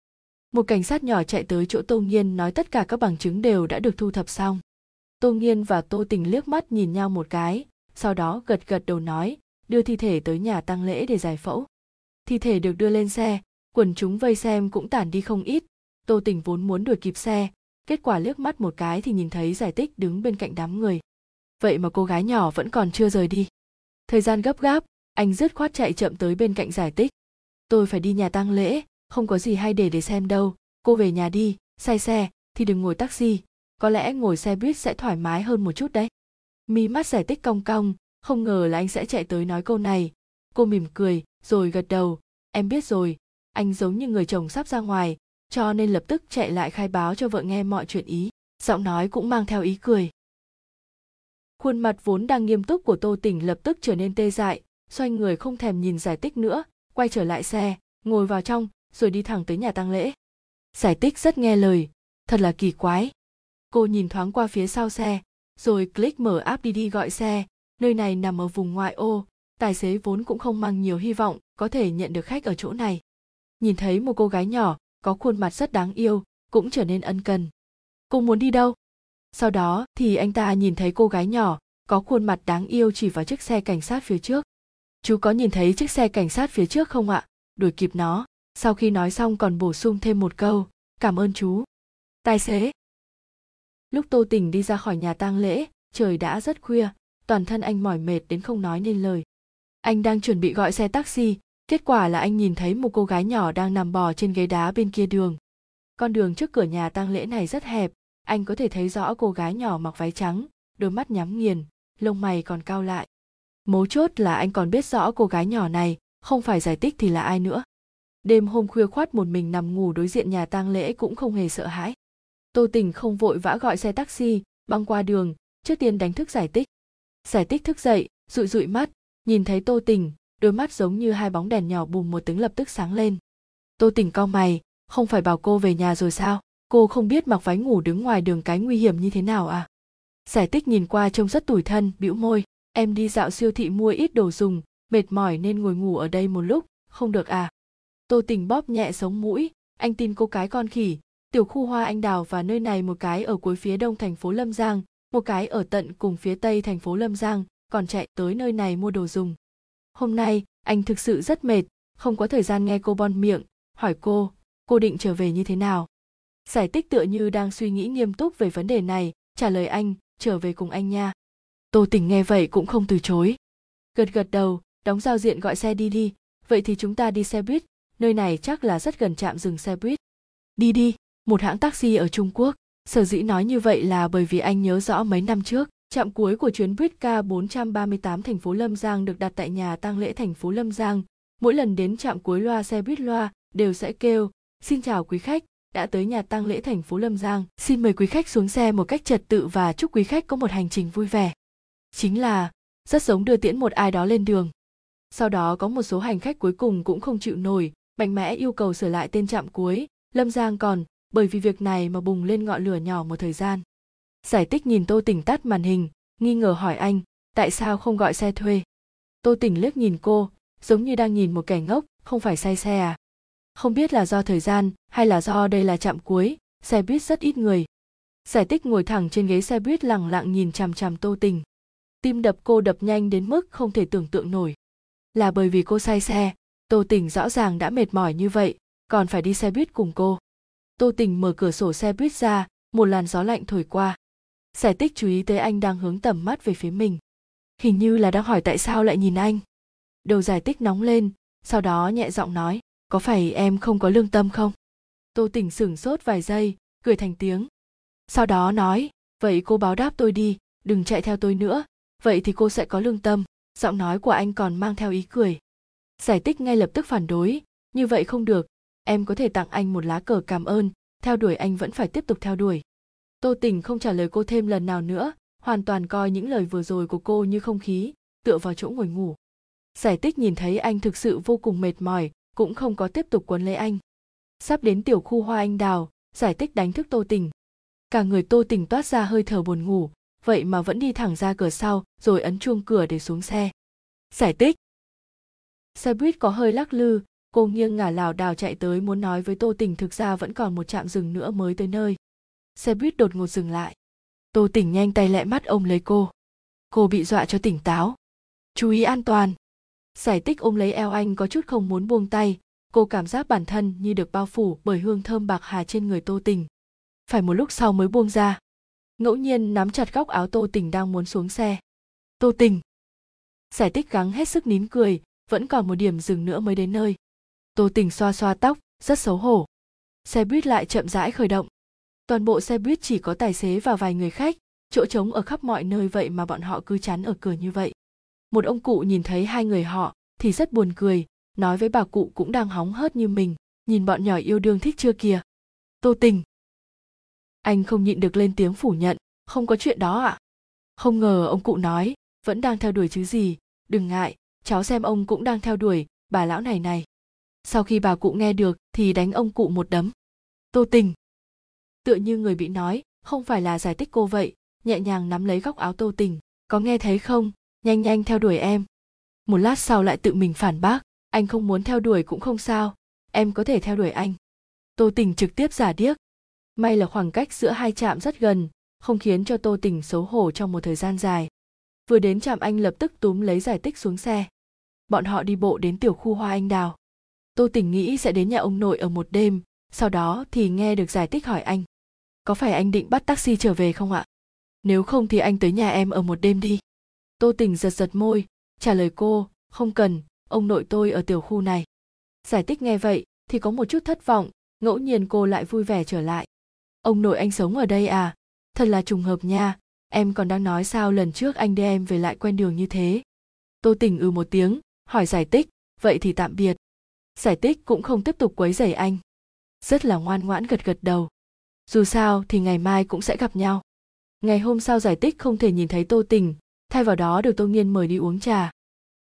Một cảnh sát nhỏ chạy tới chỗ tô nghiên nói tất cả các bằng chứng đều đã được thu thập xong. Tô nghiên và tô tình liếc mắt nhìn nhau một cái, sau đó gật gật đầu nói, đưa thi thể tới nhà tang lễ để giải phẫu. Thi thể được đưa lên xe, quần chúng vây xem cũng tản đi không ít. Tô tình vốn muốn đuổi kịp xe kết quả liếc mắt một cái thì nhìn thấy giải tích đứng bên cạnh đám người. Vậy mà cô gái nhỏ vẫn còn chưa rời đi. Thời gian gấp gáp, anh dứt khoát chạy chậm tới bên cạnh giải tích tôi phải đi nhà tang lễ, không có gì hay để để xem đâu. Cô về nhà đi, say xe, thì đừng ngồi taxi. Có lẽ ngồi xe buýt sẽ thoải mái hơn một chút đấy. Mi mắt giải tích cong cong, không ngờ là anh sẽ chạy tới nói câu này. Cô mỉm cười, rồi gật đầu. Em biết rồi, anh giống như người chồng sắp ra ngoài cho nên lập tức chạy lại khai báo cho vợ nghe mọi chuyện ý, giọng nói cũng mang theo ý cười. Khuôn mặt vốn đang nghiêm túc của tô tỉnh lập tức trở nên tê dại, xoay người không thèm nhìn giải tích nữa, quay trở lại xe, ngồi vào trong, rồi đi thẳng tới nhà tang lễ. Giải tích rất nghe lời, thật là kỳ quái. Cô nhìn thoáng qua phía sau xe, rồi click mở app đi đi gọi xe, nơi này nằm ở vùng ngoại ô, tài xế vốn cũng không mang nhiều hy vọng có thể nhận được khách ở chỗ này. Nhìn thấy một cô gái nhỏ có khuôn mặt rất đáng yêu, cũng trở nên ân cần. Cô muốn đi đâu? Sau đó thì anh ta nhìn thấy cô gái nhỏ, có khuôn mặt đáng yêu chỉ vào chiếc xe cảnh sát phía trước. Chú có nhìn thấy chiếc xe cảnh sát phía trước không ạ? Đuổi kịp nó. Sau khi nói xong còn bổ sung thêm một câu, cảm ơn chú. Tài xế. Lúc tô tình đi ra khỏi nhà tang lễ, trời đã rất khuya, toàn thân anh mỏi mệt đến không nói nên lời. Anh đang chuẩn bị gọi xe taxi kết quả là anh nhìn thấy một cô gái nhỏ đang nằm bò trên ghế đá bên kia đường. Con đường trước cửa nhà tang lễ này rất hẹp, anh có thể thấy rõ cô gái nhỏ mặc váy trắng, đôi mắt nhắm nghiền, lông mày còn cao lại. Mấu chốt là anh còn biết rõ cô gái nhỏ này, không phải giải tích thì là ai nữa. Đêm hôm khuya khoát một mình nằm ngủ đối diện nhà tang lễ cũng không hề sợ hãi. Tô tình không vội vã gọi xe taxi, băng qua đường, trước tiên đánh thức giải tích giải tích thức dậy dụi dụi mắt, nhìn thấy tô tình đôi mắt giống như hai bóng đèn nhỏ bùm một tiếng lập tức sáng lên. Tô tỉnh cau mày, không phải bảo cô về nhà rồi sao? Cô không biết mặc váy ngủ đứng ngoài đường cái nguy hiểm như thế nào à? Giải tích nhìn qua trông rất tủi thân, bĩu môi, em đi dạo siêu thị mua ít đồ dùng, mệt mỏi nên ngồi ngủ ở đây một lúc, không được à? Tô tình bóp nhẹ sống mũi, anh tin cô cái con khỉ, tiểu khu hoa anh đào và nơi này một cái ở cuối phía đông thành phố lâm giang, một cái ở tận cùng phía tây thành phố lâm giang, còn chạy tới nơi này mua đồ dùng hôm nay, anh thực sự rất mệt, không có thời gian nghe cô bon miệng, hỏi cô cô định trở về như thế nào? Giải tích tựa như đang suy nghĩ nghiêm túc về vấn đề này, trả lời anh, trở về cùng anh nha. Tô tình nghe vậy cũng không từ chối. Gật gật đầu, đóng giao diện gọi xe đi đi. Vậy thì chúng ta đi xe buýt, nơi này chắc là rất gần trạm dừng xe buýt. Đi đi, một hãng taxi ở trung quốc. Sở dĩ nói như vậy là bởi vì anh nhớ rõ mấy năm trước trạm cuối của chuyến buýt K438 thành phố Lâm Giang được đặt tại nhà tang lễ thành phố Lâm Giang. Mỗi lần đến trạm cuối loa xe buýt loa đều sẽ kêu, xin chào quý khách, đã tới nhà tang lễ thành phố Lâm Giang, xin mời quý khách xuống xe một cách trật tự và chúc quý khách có một hành trình vui vẻ. Chính là rất giống đưa tiễn một ai đó lên đường. Sau đó có một số hành khách cuối cùng cũng không chịu nổi, mạnh mẽ yêu cầu sửa lại tên trạm cuối, Lâm Giang còn bởi vì việc này mà bùng lên ngọn lửa nhỏ một thời gian. Giải tích nhìn Tô Tỉnh tắt màn hình, nghi ngờ hỏi anh, tại sao không gọi xe thuê? Tô Tỉnh liếc nhìn cô, giống như đang nhìn một kẻ ngốc, không phải say xe à? Không biết là do thời gian hay là do đây là trạm cuối, xe buýt rất ít người. Giải tích ngồi thẳng trên ghế xe buýt lẳng lặng nhìn chằm chằm Tô Tình. Tim đập cô đập nhanh đến mức không thể tưởng tượng nổi. Là bởi vì cô say xe, Tô Tình rõ ràng đã mệt mỏi như vậy, còn phải đi xe buýt cùng cô. Tô Tình mở cửa sổ xe buýt ra, một làn gió lạnh thổi qua giải tích chú ý tới anh đang hướng tầm mắt về phía mình. Hình như là đang hỏi tại sao lại nhìn anh. Đầu giải tích nóng lên, sau đó nhẹ giọng nói, có phải em không có lương tâm không? Tô tỉnh sửng sốt vài giây, cười thành tiếng. Sau đó nói, vậy cô báo đáp tôi đi, đừng chạy theo tôi nữa. Vậy thì cô sẽ có lương tâm. Giọng nói của anh còn mang theo ý cười. Giải tích ngay lập tức phản đối, như vậy không được. Em có thể tặng anh một lá cờ cảm ơn. Theo đuổi anh vẫn phải tiếp tục theo đuổi tô tình không trả lời cô thêm lần nào nữa, hoàn toàn coi những lời vừa rồi của cô như không khí, tựa vào chỗ ngồi ngủ. Giải tích nhìn thấy anh thực sự vô cùng mệt mỏi, cũng không có tiếp tục quấn lấy anh. Sắp đến tiểu khu hoa anh đào, giải tích đánh thức tô tình. Cả người tô tình toát ra hơi thở buồn ngủ, vậy mà vẫn đi thẳng ra cửa sau, rồi ấn chuông cửa để xuống xe. Giải tích xe buýt có hơi lắc lư, cô nghiêng ngả lảo đảo chạy tới muốn nói với tô tình thực ra vẫn còn một trạm dừng nữa mới tới nơi xe buýt đột ngột dừng lại. Tô tình nhanh tay lẹ mắt ôm lấy cô. Cô bị dọa cho tỉnh táo. Chú ý an toàn. Giải tích ôm lấy eo anh có chút không muốn buông tay. Cô cảm giác bản thân như được bao phủ bởi hương thơm bạc hà trên người tô tình. Phải một lúc sau mới buông ra. Ngẫu nhiên nắm chặt góc áo tô tình đang muốn xuống xe. Tô tình! Giải tích gắng hết sức nín cười, vẫn còn một điểm dừng nữa mới đến nơi. Tô tình xoa xoa tóc, rất xấu hổ. Xe buýt lại chậm rãi khởi động toàn bộ xe buýt chỉ có tài xế và vài người khách, chỗ trống ở khắp mọi nơi vậy mà bọn họ cứ chắn ở cửa như vậy. Một ông cụ nhìn thấy hai người họ thì rất buồn cười, nói với bà cụ cũng đang hóng hớt như mình, nhìn bọn nhỏ yêu đương thích chưa kìa. Tô tình. Anh không nhịn được lên tiếng phủ nhận, không có chuyện đó ạ. À? không ngờ ông cụ nói, vẫn đang theo đuổi chứ gì, đừng ngại, cháu xem ông cũng đang theo đuổi, bà lão này này. Sau khi bà cụ nghe được thì đánh ông cụ một đấm. Tô tình tựa như người bị nói, không phải là giải thích cô vậy, nhẹ nhàng nắm lấy góc áo tô tình, có nghe thấy không? Nhanh nhanh theo đuổi em. Một lát sau lại tự mình phản bác, anh không muốn theo đuổi cũng không sao, em có thể theo đuổi anh. Tô tình trực tiếp giả điếc, may là khoảng cách giữa hai trạm rất gần, không khiến cho tô tình xấu hổ trong một thời gian dài. Vừa đến trạm anh lập tức túm lấy giải tích xuống xe. Bọn họ đi bộ đến tiểu khu hoa anh đào. Tô tình nghĩ sẽ đến nhà ông nội ở một đêm, sau đó thì nghe được giải tích hỏi anh có phải anh định bắt taxi trở về không ạ? Nếu không thì anh tới nhà em ở một đêm đi. Tô tình giật giật môi, trả lời cô, không cần, ông nội tôi ở tiểu khu này. Giải thích nghe vậy thì có một chút thất vọng, ngẫu nhiên cô lại vui vẻ trở lại. Ông nội anh sống ở đây à? Thật là trùng hợp nha, em còn đang nói sao lần trước anh đưa em về lại quen đường như thế? Tô tình ừ một tiếng, hỏi giải tích vậy thì tạm biệt. Giải tích cũng không tiếp tục quấy rầy anh. Rất là ngoan ngoãn gật gật đầu dù sao thì ngày mai cũng sẽ gặp nhau. Ngày hôm sau giải tích không thể nhìn thấy tô tình, thay vào đó được tô nghiên mời đi uống trà.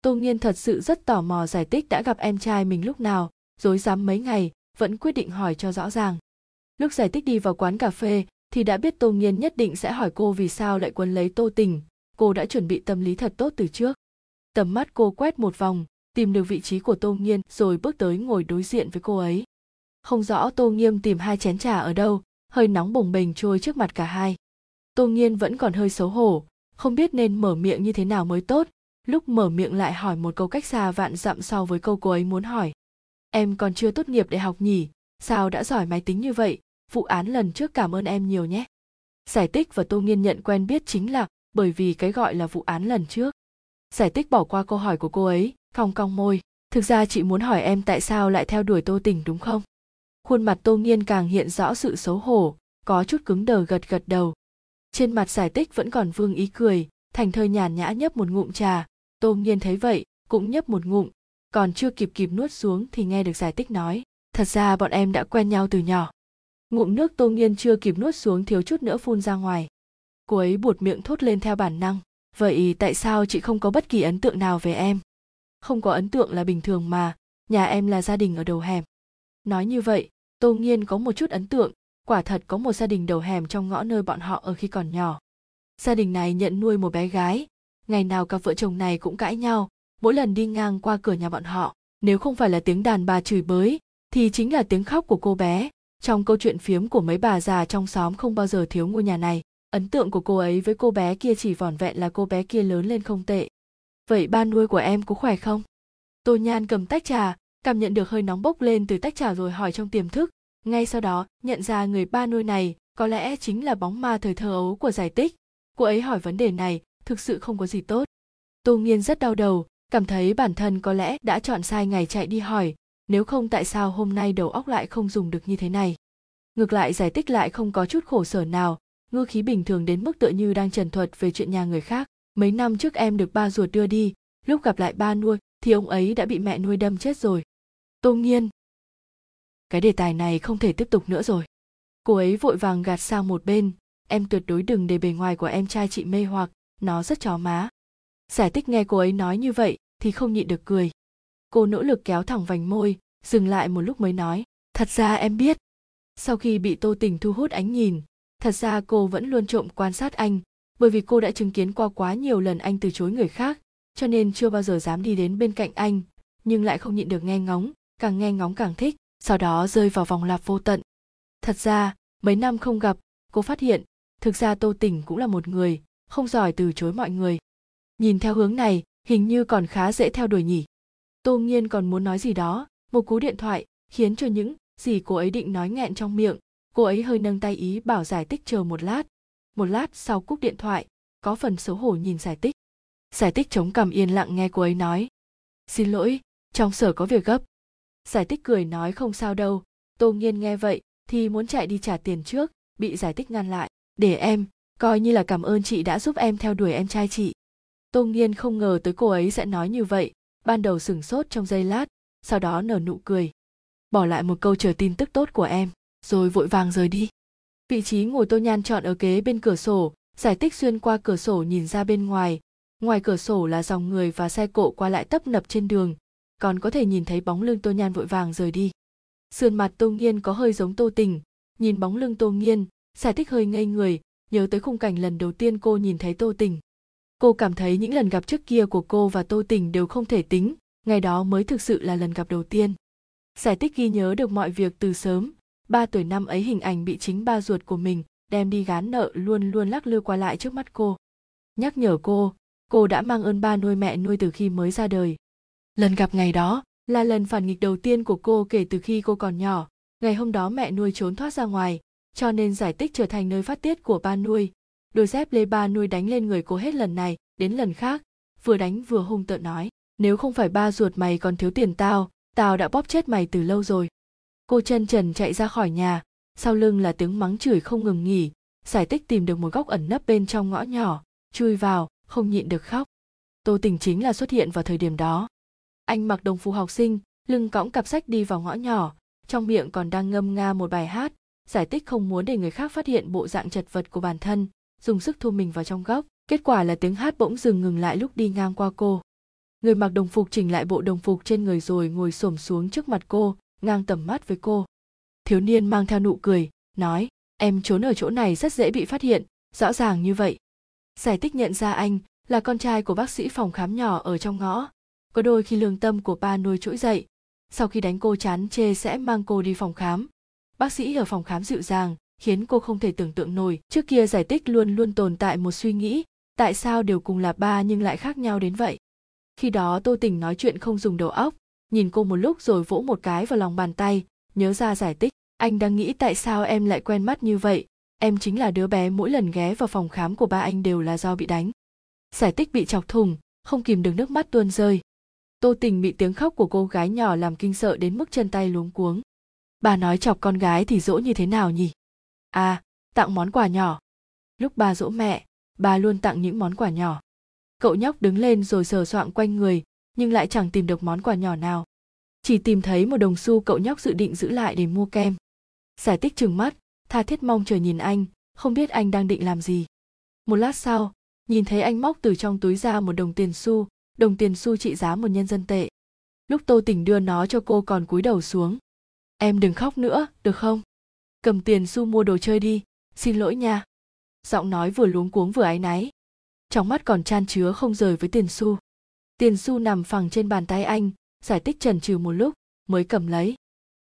Tô nghiên thật sự rất tò mò giải tích đã gặp em trai mình lúc nào, dối dám mấy ngày, vẫn quyết định hỏi cho rõ ràng. Lúc giải tích đi vào quán cà phê, thì đã biết tô nghiên nhất định sẽ hỏi cô vì sao lại quấn lấy tô tình. Cô đã chuẩn bị tâm lý thật tốt từ trước. Tầm mắt cô quét một vòng, tìm được vị trí của tô nghiên rồi bước tới ngồi đối diện với cô ấy. Không rõ tô nghiêm tìm hai chén trà ở đâu hơi nóng bồng bềnh trôi trước mặt cả hai. Tô nghiên vẫn còn hơi xấu hổ, không biết nên mở miệng như thế nào mới tốt. Lúc mở miệng lại hỏi một câu cách xa vạn dặm so với câu cô ấy muốn hỏi. Em còn chưa tốt nghiệp đại học nhỉ? Sao đã giỏi máy tính như vậy? Vụ án lần trước cảm ơn em nhiều nhé. Giải tích và tô nghiên nhận quen biết chính là bởi vì cái gọi là vụ án lần trước. Giải tích bỏ qua câu hỏi của cô ấy, cong cong môi. Thực ra chị muốn hỏi em tại sao lại theo đuổi tô tình đúng không? Khuôn mặt tô nghiên càng hiện rõ sự xấu hổ, có chút cứng đờ gật gật đầu. Trên mặt giải tích vẫn còn vương ý cười, thành thơi nhàn nhã nhấp một ngụm trà. Tô nghiên thấy vậy, cũng nhấp một ngụm, còn chưa kịp kịp nuốt xuống thì nghe được giải tích nói, thật ra bọn em đã quen nhau từ nhỏ. Ngụm nước tô nghiên chưa kịp nuốt xuống thiếu chút nữa phun ra ngoài. Cô ấy buột miệng thốt lên theo bản năng, vậy tại sao chị không có bất kỳ ấn tượng nào về em? Không có ấn tượng là bình thường mà, nhà em là gia đình ở đầu hẻm. Nói như vậy tô nghiên có một chút ấn tượng, quả thật có một gia đình đầu hẻm trong ngõ nơi bọn họ ở khi còn nhỏ. Gia đình này nhận nuôi một bé gái, ngày nào cặp vợ chồng này cũng cãi nhau, mỗi lần đi ngang qua cửa nhà bọn họ, nếu không phải là tiếng đàn bà chửi bới, thì chính là tiếng khóc của cô bé, trong câu chuyện phiếm của mấy bà già trong xóm không bao giờ thiếu ngôi nhà này. Ấn tượng của cô ấy với cô bé kia chỉ vỏn vẹn là cô bé kia lớn lên không tệ. Vậy ba nuôi của em có khỏe không? Tô nhan cầm tách trà cảm nhận được hơi nóng bốc lên từ tách trà rồi hỏi trong tiềm thức. Ngay sau đó, nhận ra người ba nuôi này có lẽ chính là bóng ma thời thơ ấu của giải tích. Cô ấy hỏi vấn đề này, thực sự không có gì tốt. Tô nghiên rất đau đầu, cảm thấy bản thân có lẽ đã chọn sai ngày chạy đi hỏi, nếu không tại sao hôm nay đầu óc lại không dùng được như thế này? Ngược lại, giải tích lại không có chút khổ sở nào, ngư khí bình thường đến mức tựa như đang trần thuật về chuyện nhà người khác. Mấy năm trước em được ba ruột đưa đi, lúc gặp lại ba nuôi, thì ông ấy đã bị mẹ nuôi đâm chết rồi tô nghiên. Cái đề tài này không thể tiếp tục nữa rồi. Cô ấy vội vàng gạt sang một bên. Em tuyệt đối đừng để bề ngoài của em trai chị mê hoặc, nó rất chó má. Giải tích nghe cô ấy nói như vậy thì không nhịn được cười. Cô nỗ lực kéo thẳng vành môi, dừng lại một lúc mới nói, thật ra em biết. Sau khi bị tô tình thu hút ánh nhìn, thật ra cô vẫn luôn trộm quan sát anh, bởi vì cô đã chứng kiến qua quá nhiều lần anh từ chối người khác, cho nên chưa bao giờ dám đi đến bên cạnh anh, nhưng lại không nhịn được nghe ngóng càng nghe ngóng càng thích, sau đó rơi vào vòng lặp vô tận. Thật ra, mấy năm không gặp, cô phát hiện, thực ra tô tỉnh cũng là một người không giỏi từ chối mọi người. Nhìn theo hướng này, hình như còn khá dễ theo đuổi nhỉ. Tô nghiên còn muốn nói gì đó, một cú điện thoại khiến cho những gì cô ấy định nói nghẹn trong miệng, cô ấy hơi nâng tay ý bảo giải tích chờ một lát. Một lát sau cúp điện thoại, có phần xấu hổ nhìn giải tích giải tích chống cằm yên lặng nghe cô ấy nói. Xin lỗi, trong sở có việc gấp giải tích cười nói không sao đâu. Tô nghiên nghe vậy thì muốn chạy đi trả tiền trước, bị giải tích ngăn lại. Để em, coi như là cảm ơn chị đã giúp em theo đuổi em trai chị. Tô nghiên không ngờ tới cô ấy sẽ nói như vậy, ban đầu sửng sốt trong giây lát, sau đó nở nụ cười. Bỏ lại một câu chờ tin tức tốt của em, rồi vội vàng rời đi. Vị trí ngồi tô nhan chọn ở kế bên cửa sổ, giải tích xuyên qua cửa sổ nhìn ra bên ngoài. Ngoài cửa sổ là dòng người và xe cộ qua lại tấp nập trên đường còn có thể nhìn thấy bóng lưng tô nhan vội vàng rời đi. Sườn mặt tô nghiên có hơi giống tô tình, nhìn bóng lưng tô nghiên giải tích hơi ngây người, nhớ tới khung cảnh lần đầu tiên cô nhìn thấy tô tình. Cô cảm thấy những lần gặp trước kia của cô và tô tình đều không thể tính, ngày đó mới thực sự là lần gặp đầu tiên. Giải tích ghi nhớ được mọi việc từ sớm, ba tuổi năm ấy hình ảnh bị chính ba ruột của mình đem đi gán nợ luôn luôn lắc lư qua lại trước mắt cô. Nhắc nhở cô cô đã mang ơn ba nuôi mẹ nuôi từ khi mới ra đời lần gặp ngày đó là lần phản nghịch đầu tiên của cô kể từ khi cô còn nhỏ. Ngày hôm đó mẹ nuôi trốn thoát ra ngoài, cho nên giải tích trở thành nơi phát tiết của ba nuôi. Đôi dép lê ba nuôi đánh lên người cô hết lần này đến lần khác, vừa đánh vừa hung tợn nói, nếu không phải ba ruột mày còn thiếu tiền tao tao đã bóp chết mày từ lâu rồi. Cô chân trần chạy ra khỏi nhà, sau lưng là tiếng mắng chửi không ngừng nghỉ, giải tích tìm được một góc ẩn nấp bên trong ngõ nhỏ, chui vào, không nhịn được khóc. Tô tình chính là xuất hiện vào thời điểm đó anh mặc đồng phục học sinh, lưng cõng cặp sách đi vào ngõ nhỏ, trong miệng còn đang ngâm nga một bài hát, giải tích không muốn để người khác phát hiện bộ dạng chật vật của bản thân, dùng sức thu mình vào trong góc. Kết quả là tiếng hát bỗng dừng ngừng lại lúc đi ngang qua cô. Người mặc đồng phục chỉnh lại bộ đồng phục trên người rồi ngồi xổm xuống trước mặt cô, ngang tầm mắt với cô. Thiếu niên mang theo nụ cười, nói, em trốn ở chỗ này rất dễ bị phát hiện, rõ ràng như vậy. Giải tích nhận ra anh là con trai của bác sĩ phòng khám nhỏ ở trong ngõ có đôi khi lương tâm của ba nuôi trỗi dậy. Sau khi đánh cô chán, chê sẽ mang cô đi phòng khám. Bác sĩ ở phòng khám dịu dàng, khiến cô không thể tưởng tượng nổi. Trước kia giải tích luôn luôn tồn tại một suy nghĩ, tại sao đều cùng là ba nhưng lại khác nhau đến vậy. Khi đó tô tình nói chuyện không dùng đầu óc, nhìn cô một lúc rồi vỗ một cái vào lòng bàn tay, nhớ ra giải tích anh đang nghĩ tại sao em lại quen mắt như vậy. Em chính là đứa bé mỗi lần ghé vào phòng khám của ba anh đều là do bị đánh. Giải tích bị chọc thùng không kìm được nước mắt tuôn rơi tô tình bị tiếng khóc của cô gái nhỏ làm kinh sợ đến mức chân tay luống cuống. Bà nói chọc con gái thì dỗ như thế nào nhỉ? À tặng món quà nhỏ. Lúc bà dỗ mẹ, bà luôn tặng những món quà nhỏ. Cậu nhóc đứng lên rồi sờ soạng quanh người, nhưng lại chẳng tìm được món quà nhỏ nào. Chỉ tìm thấy một đồng xu cậu nhóc dự định giữ lại để mua kem. Giải tích trừng mắt, tha thiết mong chờ nhìn anh, không biết anh đang định làm gì. Một lát sau, nhìn thấy anh móc từ trong túi ra một đồng tiền xu đồng tiền xu trị giá một nhân dân tệ. Lúc tô tỉnh đưa nó cho cô còn cúi đầu xuống. Em đừng khóc nữa, được không? Cầm tiền xu mua đồ chơi đi, xin lỗi nha. Giọng nói vừa luống cuống vừa áy náy. Trong mắt còn chan chứa không rời với tiền xu. Tiền xu nằm phẳng trên bàn tay anh, giải tích trần trừ một lúc, mới cầm lấy.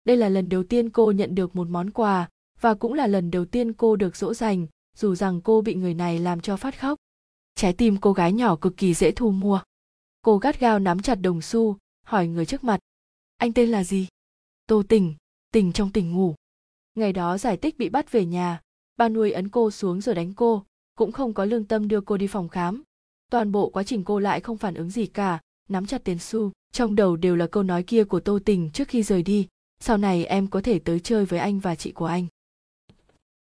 Đây là lần đầu tiên cô nhận được một món quà, và cũng là lần đầu tiên cô được dỗ dành, dù rằng cô bị người này làm cho phát khóc. Trái tim cô gái nhỏ cực kỳ dễ thu mua cô gắt gao nắm chặt đồng xu, hỏi người trước mặt. Anh tên là gì? Tô tình tình trong tỉnh ngủ. Ngày đó giải tích bị bắt về nhà ba nuôi ấn cô xuống rồi đánh cô, cũng không có lương tâm đưa cô đi phòng khám. Toàn bộ quá trình cô lại không phản ứng gì cả, nắm chặt tiền xu, trong đầu đều là câu nói kia của tô tình trước khi rời đi. Sau này em có thể tới chơi với anh và chị của anh.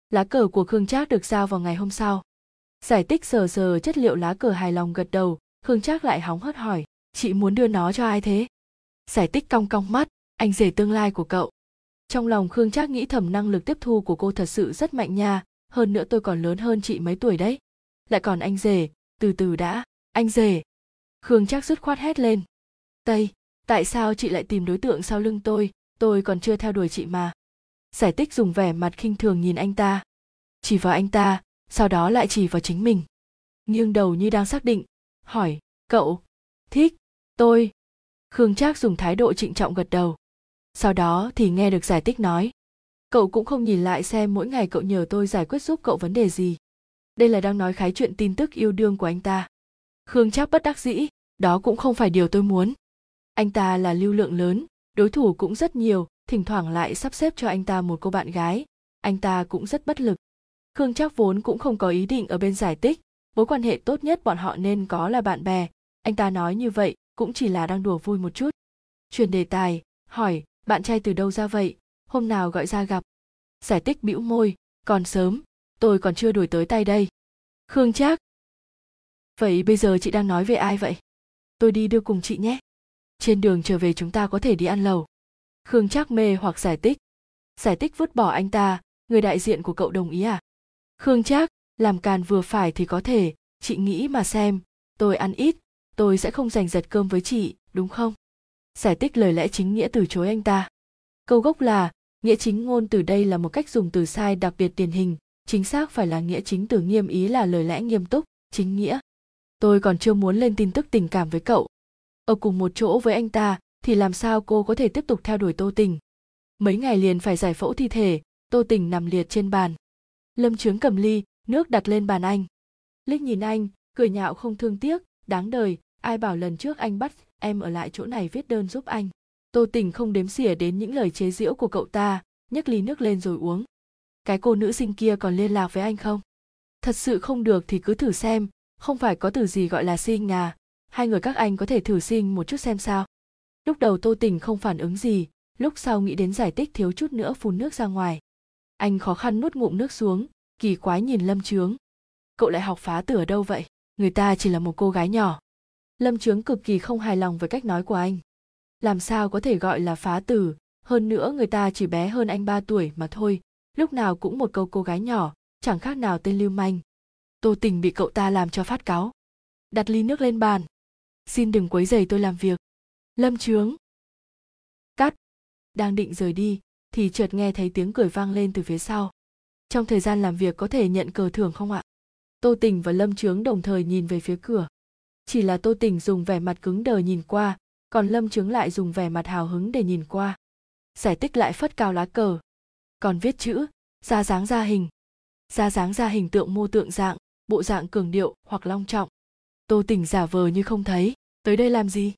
Lá cờ của khương trác được giao vào ngày hôm sau. Giải tích sờ sờ chất liệu lá cờ hài lòng gật đầu khương trác lại hóng hớt hỏi, chị muốn đưa nó cho ai thế? Giải tích cong cong mắt, anh rể tương lai của cậu. Trong lòng khương trác nghĩ thầm năng lực tiếp thu của cô thật sự rất mạnh nha, hơn nữa tôi còn lớn hơn chị mấy tuổi đấy. Lại còn anh rể, từ từ đã, anh rể. Khương trác dứt khoát hét lên, tây, tại sao chị lại tìm đối tượng sau lưng tôi? Tôi còn chưa theo đuổi chị mà. Giải tích dùng vẻ mặt khinh thường nhìn anh ta, chỉ vào anh ta, sau đó lại chỉ vào chính mình. Nghiêng đầu như đang xác định hỏi, cậu, thích tôi? Khương trác dùng thái độ trịnh trọng gật đầu. Sau đó thì nghe được giải tích nói, cậu cũng không nhìn lại xem mỗi ngày cậu nhờ tôi giải quyết giúp cậu vấn đề gì. Đây là đang nói khái chuyện tin tức yêu đương của anh ta. Khương trác bất đắc dĩ, đó cũng không phải điều tôi muốn. Anh ta là lưu lượng lớn, đối thủ cũng rất nhiều, thỉnh thoảng lại sắp xếp cho anh ta một cô bạn gái, anh ta cũng rất bất lực. Khương trác vốn cũng không có ý định ở bên giải tích mối quan hệ tốt nhất bọn họ nên có là bạn bè. Anh ta nói như vậy cũng chỉ là đang đùa vui một chút. Chuyển đề tài, hỏi, bạn trai từ đâu ra vậy? Hôm nào gọi ra gặp? Giải tích bĩu môi, còn sớm, tôi còn chưa đuổi tới tay đây. Khương trác. Vậy bây giờ chị đang nói về ai vậy? Tôi đi đưa cùng chị nhé. Trên đường trở về chúng ta có thể đi ăn lầu khương trác mê hoặc giải tích giải tích vứt bỏ anh ta, người đại diện của cậu đồng ý à? Khương trác làm càn vừa phải thì có thể. Chị nghĩ mà xem. Tôi ăn ít. Tôi sẽ không giành giật cơm với chị, đúng không? Giải tích lời lẽ chính nghĩa từ chối anh ta. Câu gốc là, nghĩa chính ngôn từ đây là một cách dùng từ sai đặc biệt điển hình. Chính xác phải là nghĩa chính từ nghiêm ý là lời lẽ nghiêm túc, chính nghĩa. Tôi còn chưa muốn lên tin tức tình cảm với cậu. Ở cùng một chỗ với anh ta, thì làm sao cô có thể tiếp tục theo đuổi tô tình? Mấy ngày liền phải giải phẫu thi thể, tô tình nằm liệt trên bàn. Lâm trướng cầm ly nước đặt lên bàn anh. Lích nhìn anh, cười nhạo không thương tiếc, đáng đời, ai bảo lần trước anh bắt em ở lại chỗ này viết đơn giúp anh? Tô tình không đếm xỉa đến những lời chế giễu của cậu ta, nhấc ly nước lên rồi uống. Cái cô nữ sinh kia còn liên lạc với anh không? Thật sự không được thì cứ thử xem, không phải có từ gì gọi là sinh à hai người các anh có thể thử sinh một chút xem sao. Lúc đầu tô tình không phản ứng gì, lúc sau nghĩ đến giải tích thiếu chút nữa phun nước ra ngoài. Anh khó khăn nuốt ngụm nước xuống kỳ quái nhìn lâm trướng. Cậu lại học phá tử ở đâu vậy? Người ta chỉ là một cô gái nhỏ. Lâm trướng cực kỳ không hài lòng với cách nói của anh. Làm sao có thể gọi là phá tử? Hơn nữa người ta chỉ bé hơn anh ba tuổi mà thôi. Lúc nào cũng một câu cô gái nhỏ, chẳng khác nào tên lưu manh. Tô tình bị cậu ta làm cho phát cáu. Đặt ly nước lên bàn. Xin đừng quấy rầy tôi làm việc. Lâm trướng. Cắt. Đang định rời đi, thì chợt nghe thấy tiếng cười vang lên từ phía sau trong thời gian làm việc có thể nhận cờ thưởng không ạ? Tô tình và lâm trướng đồng thời nhìn về phía cửa. Chỉ là tô tình dùng vẻ mặt cứng đờ nhìn qua, còn lâm trướng lại dùng vẻ mặt hào hứng để nhìn qua. Giải tích lại phất cao lá cờ. Còn viết chữ, ra dáng ra hình. Ra dáng ra hình tượng mô tượng dạng, bộ dạng cường điệu hoặc long trọng. Tô tình giả vờ như không thấy, tới đây làm gì?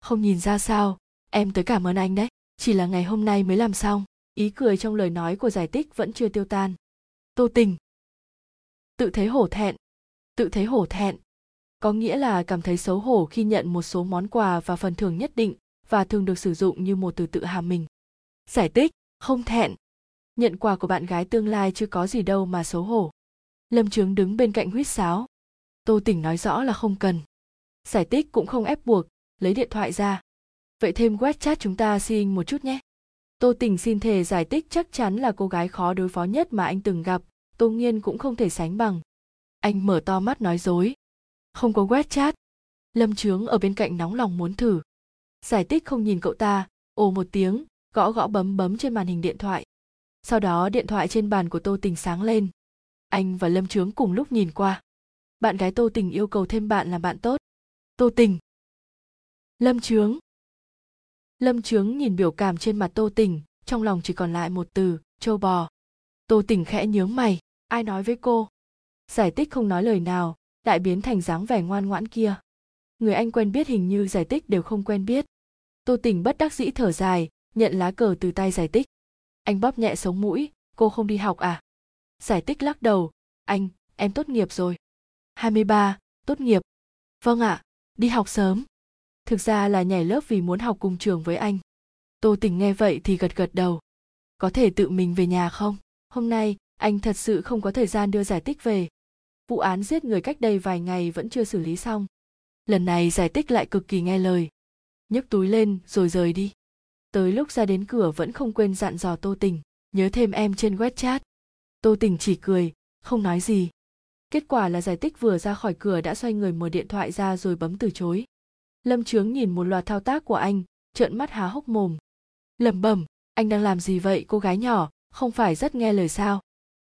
Không nhìn ra sao, em tới cảm ơn anh đấy, chỉ là ngày hôm nay mới làm xong. Ý cười trong lời nói của giải tích vẫn chưa tiêu tan tô tình. Tự thấy hổ thẹn. Tự thấy hổ thẹn. Có nghĩa là cảm thấy xấu hổ khi nhận một số món quà và phần thưởng nhất định và thường được sử dụng như một từ tự hàm mình. Giải tích không thẹn. Nhận quà của bạn gái tương lai chưa có gì đâu mà xấu hổ. Lâm trướng đứng bên cạnh huýt sáo. Tô tỉnh nói rõ là không cần. Giải tích cũng không ép buộc, lấy điện thoại ra. Vậy thêm web chat chúng ta xin một chút nhé. Tô tình xin thề giải tích chắc chắn là cô gái khó đối phó nhất mà anh từng gặp tô nghiên cũng không thể sánh bằng. Anh mở to mắt nói dối. Không có web chat. Lâm trướng ở bên cạnh nóng lòng muốn thử. Giải tích không nhìn cậu ta, ồ một tiếng, gõ gõ bấm bấm trên màn hình điện thoại. Sau đó điện thoại trên bàn của tô tình sáng lên. Anh và lâm trướng cùng lúc nhìn qua. Bạn gái tô tình yêu cầu thêm bạn làm bạn tốt. Tô tình. Lâm trướng. Lâm trướng nhìn biểu cảm trên mặt tô tình, trong lòng chỉ còn lại một từ trâu bò. Tô tình khẽ nhướng mày ai nói với cô? Giải tích không nói lời nào lại biến thành dáng vẻ ngoan ngoãn kia. Người anh quen biết hình như giải tích đều không quen biết. Tô tình bất đắc dĩ thở dài nhận lá cờ từ tay giải tích anh bóp nhẹ sống mũi cô không đi học à? Giải tích lắc đầu anh em tốt nghiệp rồi. 23, tốt nghiệp. Vâng ạ đi học sớm. Thực ra là nhảy lớp vì muốn học cùng trường với anh. Tô tình nghe vậy thì gật gật đầu. Có thể tự mình về nhà không? Hôm nay anh thật sự không có thời gian đưa giải tích về. Vụ án giết người cách đây vài ngày vẫn chưa xử lý xong. Lần này giải tích lại cực kỳ nghe lời. Nhấc túi lên, rồi rời đi. Tới lúc ra đến cửa vẫn không quên dặn dò tô tình. Nhớ thêm em trên web chat. Tô tình chỉ cười, không nói gì. Kết quả là giải tích vừa ra khỏi cửa đã xoay người mở điện thoại ra rồi bấm từ chối. Lâm trướng nhìn một loạt thao tác của anh, trợn mắt há hốc mồm. Lẩm bẩm, anh đang làm gì vậy, cô gái nhỏ? Không phải rất nghe lời sao?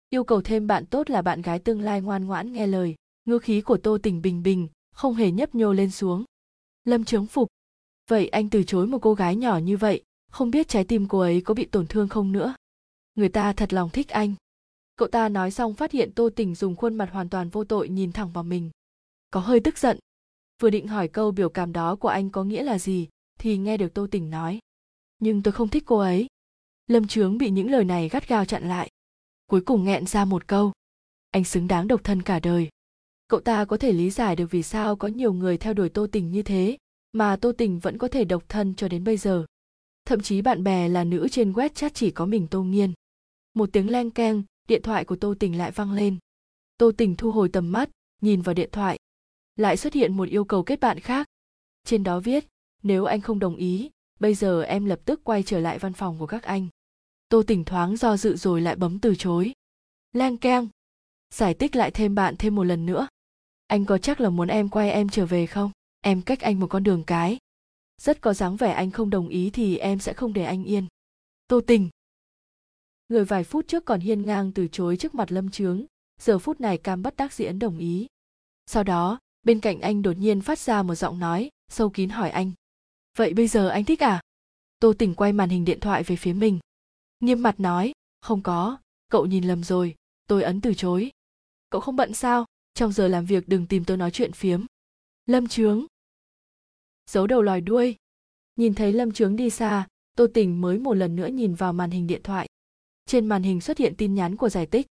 Yêu cầu thêm bạn tốt là bạn gái tương lai ngoan ngoãn nghe lời. Ngữ khí của tô tình bình bình, không hề nhấp nhô lên xuống. Lâm trướng phục. Vậy anh từ chối một cô gái nhỏ như vậy, không biết trái tim cô ấy có bị tổn thương không nữa? Người ta thật lòng thích anh. Cậu ta nói xong phát hiện tô tình dùng khuôn mặt hoàn toàn vô tội nhìn thẳng vào mình. Có hơi tức giận. Vừa định hỏi câu biểu cảm đó của anh có nghĩa là gì, thì nghe được tô tình nói. Nhưng tôi không thích cô ấy. Lâm trướng bị những lời này gắt gao chặn lại cuối cùng nghẹn ra một câu. Anh xứng đáng độc thân cả đời. Cậu ta có thể lý giải được vì sao có nhiều người theo đuổi tô tình như thế, mà tô tình vẫn có thể độc thân cho đến bây giờ. Thậm chí bạn bè là nữ trên web chat chỉ có mình tô nghiên. Một tiếng leng keng, điện thoại của tô tình lại vang lên. Tô tình thu hồi tầm mắt, nhìn vào điện thoại. Lại xuất hiện một yêu cầu kết bạn khác. Trên đó viết, nếu anh không đồng ý, bây giờ em lập tức quay trở lại văn phòng của các anh tô Tỉnh thoáng do dự rồi lại bấm từ chối. Leng keng, giải tích lại thêm bạn thêm một lần nữa. Anh có chắc là muốn em quay em trở về không? Em cách anh một con đường cái. Rất có dáng vẻ anh không đồng ý thì em sẽ không để anh yên. Tô tình. Người vài phút trước còn hiên ngang từ chối trước mặt lâm trướng giờ phút này cam bất đắc dĩ ấn đồng ý. Sau đó, bên cạnh anh đột nhiên phát ra một giọng nói, sâu kín hỏi anh. Vậy bây giờ anh thích à? Tô tỉnh quay màn hình điện thoại về phía mình nghiêm mặt nói, không có, cậu nhìn lầm rồi, tôi ấn từ chối. Cậu không bận sao? Trong giờ làm việc đừng tìm tôi nói chuyện phiếm. Lâm trướng. Giấu đầu lòi đuôi. Nhìn thấy lâm trướng đi xa, tô tình mới một lần nữa nhìn vào màn hình điện thoại. Trên màn hình xuất hiện tin nhắn của giải tích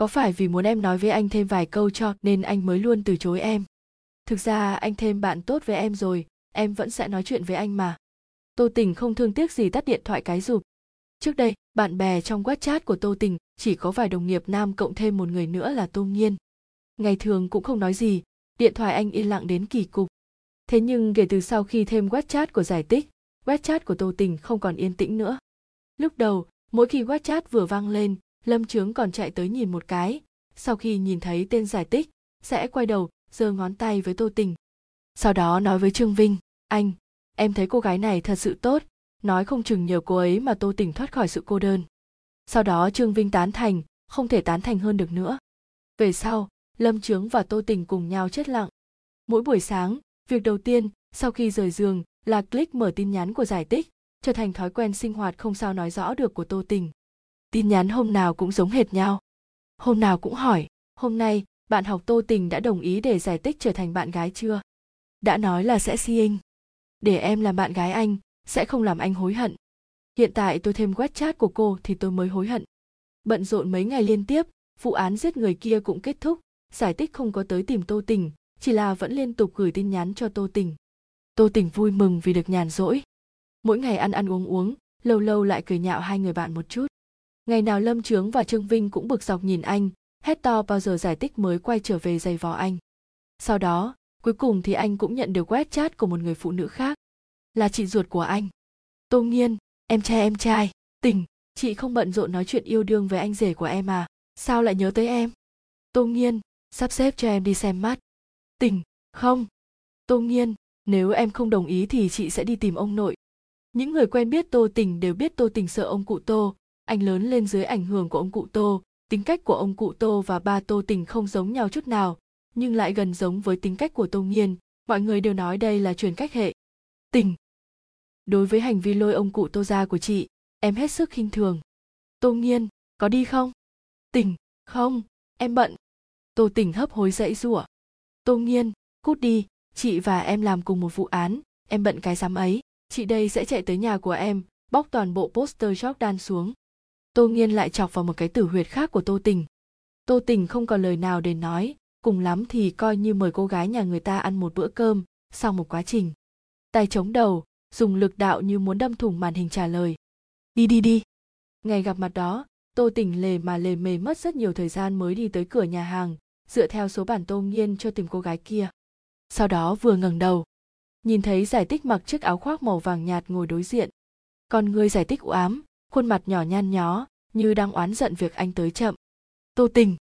có phải vì muốn em nói với anh thêm vài câu cho nên anh mới luôn từ chối em? Thực ra anh thêm bạn tốt với em rồi, em vẫn sẽ nói chuyện với anh mà. Tô tình không thương tiếc gì tắt điện thoại cái rụp trước đây, bạn bè trong WhatsApp của tô tình chỉ có vài đồng nghiệp nam cộng thêm một người nữa là tô nhiên ngày thường cũng không nói gì, điện thoại anh yên lặng đến kỳ cục. Thế nhưng kể từ sau khi thêm WhatsApp của giải tích WhatsApp của tô tình không còn yên tĩnh nữa. Lúc đầu, mỗi khi WhatsApp vừa vang lên, lâm trướng còn chạy tới nhìn một cái. Sau khi nhìn thấy tên giải tích, sẽ quay đầu, giơ ngón tay với tô tình. Sau đó nói với trương vinh, anh, em thấy cô gái này thật sự tốt nói không chừng nhờ cô ấy mà tô tình thoát khỏi sự cô đơn. Sau đó trương vinh tán thành, không thể tán thành hơn được nữa. Về sau, lâm trướng và tô tình cùng nhau chết lặng. Mỗi buổi sáng, việc đầu tiên sau khi rời giường là click mở tin nhắn của giải tích trở thành thói quen sinh hoạt không sao nói rõ được của tô tình tin nhắn hôm nào cũng giống hệt nhau. Hôm nào cũng hỏi, hôm nay, bạn học tô tình đã đồng ý để giải tích trở thành bạn gái chưa? Đã nói là sẽ si anh để em làm bạn gái anh sẽ không làm anh hối hận. Hiện tại tôi thêm quét chat của cô thì tôi mới hối hận. Bận rộn mấy ngày liên tiếp, vụ án giết người kia cũng kết thúc. Giải tích không có tới tìm tô tình, chỉ là vẫn liên tục gửi tin nhắn cho tô tình. Tô tình vui mừng vì được nhàn rỗi. Mỗi ngày ăn ăn uống uống, lâu lâu lại cười nhạo hai người bạn một chút. Ngày nào lâm trướng và trương vinh cũng bực dọc nhìn anh, hét to bao giờ giải tích mới quay trở về giày vò anh. Sau đó, cuối cùng thì anh cũng nhận được web chat của một người phụ nữ khác là chị ruột của anh. Tô nghiên, em trai em trai. Tình, chị không bận rộn nói chuyện yêu đương với anh rể của em à? Sao lại nhớ tới em? Tô nghiên, sắp xếp cho em đi xem mắt tình, không. Tô nghiên, nếu em không đồng ý thì chị sẽ đi tìm ông nội. Những người quen biết tô tình đều biết tô tình sợ ông cụ tô. Anh lớn lên dưới ảnh hưởng của ông cụ tô. Tính cách của ông cụ tô và ba tô tình không giống nhau chút nào, nhưng lại gần giống với tính cách của tô nghiên. Mọi người đều nói đây là truyền cách hệ tình. Đối với hành vi lôi ông cụ tô ra của chị, em hết sức khinh thường. Tô nghiên, có đi không? Tình, không, em bận. Tô tình hấp hối dãy rủa tô nghiên, cút đi, chị và em làm cùng một vụ án, em bận cái giám ấy, chị đây sẽ chạy tới nhà của em, bóc toàn bộ poster jordan xuống. Tô nghiên lại chọc vào một cái tử huyệt khác của tô tình. Tô tình không còn lời nào để nói, cùng lắm thì coi như mời cô gái nhà người ta ăn một bữa cơm, sau một quá trình tay chống đầu, dùng lực đạo như muốn đâm thủng màn hình trả lời. Đi đi đi. Ngày gặp mặt đó, tô tình lề mà lề mề mất rất nhiều thời gian mới đi tới cửa nhà hàng, dựa theo số bản tô nghiên cho tìm cô gái kia. Sau đó vừa ngẩng đầu, nhìn thấy giải tích mặc chiếc áo khoác màu vàng nhạt ngồi đối diện. Con người giải tích u ám, khuôn mặt nhỏ nhăn nhó, như đang oán giận việc anh tới chậm. Tô tình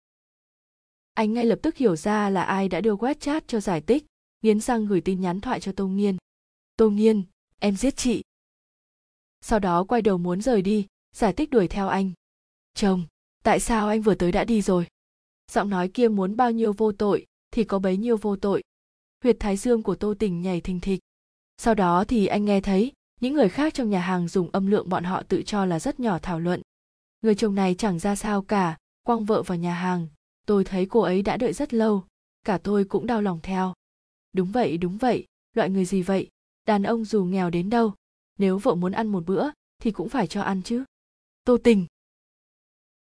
anh ngay lập tức hiểu ra là ai đã đưa web chat cho giải tích, nghiến răng gửi tin nhắn thoại cho tô nghiên tô nghiên em giết chị. Sau đó quay đầu muốn rời đi, giải thích đuổi theo anh. Chồng, tại sao anh vừa tới đã đi rồi? Giọng nói kia muốn bao nhiêu vô tội, thì có bấy nhiêu vô tội. Huyệt thái dương của tô tình nhảy thình thịch. Sau đó thì anh nghe thấy, những người khác trong nhà hàng dùng âm lượng bọn họ tự cho là rất nhỏ thảo luận. Người chồng này chẳng ra sao cả, quăng vợ vào nhà hàng. Tôi thấy cô ấy đã đợi rất lâu, cả tôi cũng đau lòng theo. Đúng vậy đúng vậy, loại người gì vậy? Đàn ông dù nghèo đến đâu, nếu vợ muốn ăn một bữa, thì cũng phải cho ăn chứ. Tô tình.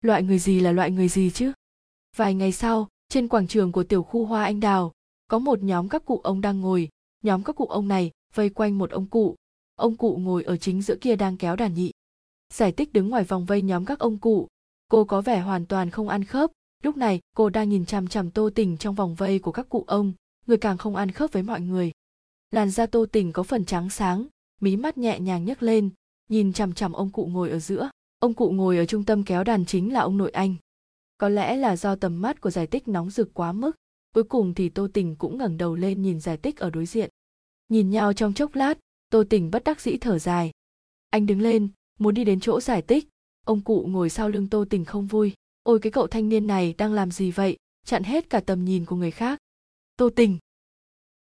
Loại người gì là loại người gì chứ? Vài ngày sau, trên quảng trường của tiểu khu hoa anh đào, có một nhóm các cụ ông đang ngồi. Nhóm các cụ ông này vây quanh một ông cụ. Ông cụ ngồi ở chính giữa kia đang kéo đàn nhị. Giải tích đứng ngoài vòng vây nhóm các ông cụ. Cô có vẻ hoàn toàn không ăn khớp. Lúc này, cô đang nhìn chằm chằm tô tình trong vòng vây của các cụ ông. Người càng không ăn khớp với mọi người làn da tô tình có phần trắng sáng, mí mắt nhẹ nhàng nhấc lên, nhìn chằm chằm ông cụ ngồi ở giữa. Ông cụ ngồi ở trung tâm kéo đàn chính là ông nội anh. Có lẽ là do tầm mắt của giải tích nóng rực quá mức, cuối cùng thì tô tình cũng ngẩng đầu lên nhìn giải tích ở đối diện. Nhìn nhau trong chốc lát, tô tình bất đắc dĩ thở dài. Anh đứng lên, muốn đi đến chỗ giải tích ông cụ ngồi sau lưng tô tình không vui. Ôi, cái cậu thanh niên này đang làm gì vậy? Chặn hết cả tầm nhìn của người khác. Tô tình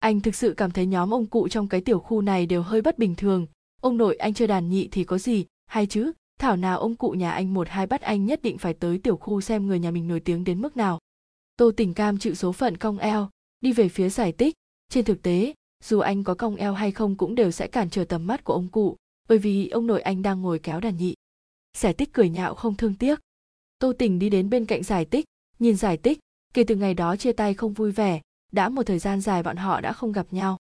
anh thực sự cảm thấy nhóm ông cụ trong cái tiểu khu này đều hơi bất bình thường. Ông nội anh chơi đàn nhị thì có gì? Hay chứ, thảo nào ông cụ nhà anh một hai bắt anh nhất định phải tới tiểu khu xem người nhà mình nổi tiếng đến mức nào. Tô tình cam chịu số phận cong eo, đi về phía giải tích trên thực tế, dù anh có cong eo hay không cũng đều sẽ cản trở tầm mắt của ông cụ, bởi vì ông nội anh đang ngồi kéo đàn nhị. Giải tích cười nhạo không thương tiếc. Tô tình đi đến bên cạnh giải tích nhìn giải tích kể từ ngày đó chia tay không vui vẻ đã một thời gian dài bọn họ đã không gặp nhau.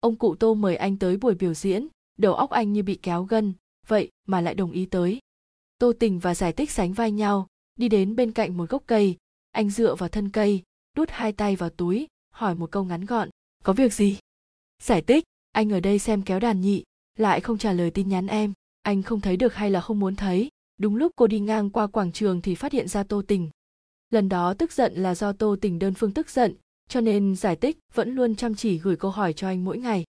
Ông cụ tô mời anh tới buổi biểu diễn, đầu óc anh như bị kéo gân, vậy mà lại đồng ý tới. Tô tình và giải tích sánh vai nhau, đi đến bên cạnh một gốc cây. Anh dựa vào thân cây, đút hai tay vào túi, hỏi một câu ngắn gọn, có việc gì? Giải tích, anh ở đây xem kéo đàn nhị, lại không trả lời tin nhắn em. Anh không thấy được hay là không muốn thấy. Đúng lúc cô đi ngang qua quảng trường thì phát hiện ra tô tình. Lần đó tức giận là do tô tình đơn phương tức giận cho nên giải tích vẫn luôn chăm chỉ gửi câu hỏi cho anh mỗi ngày.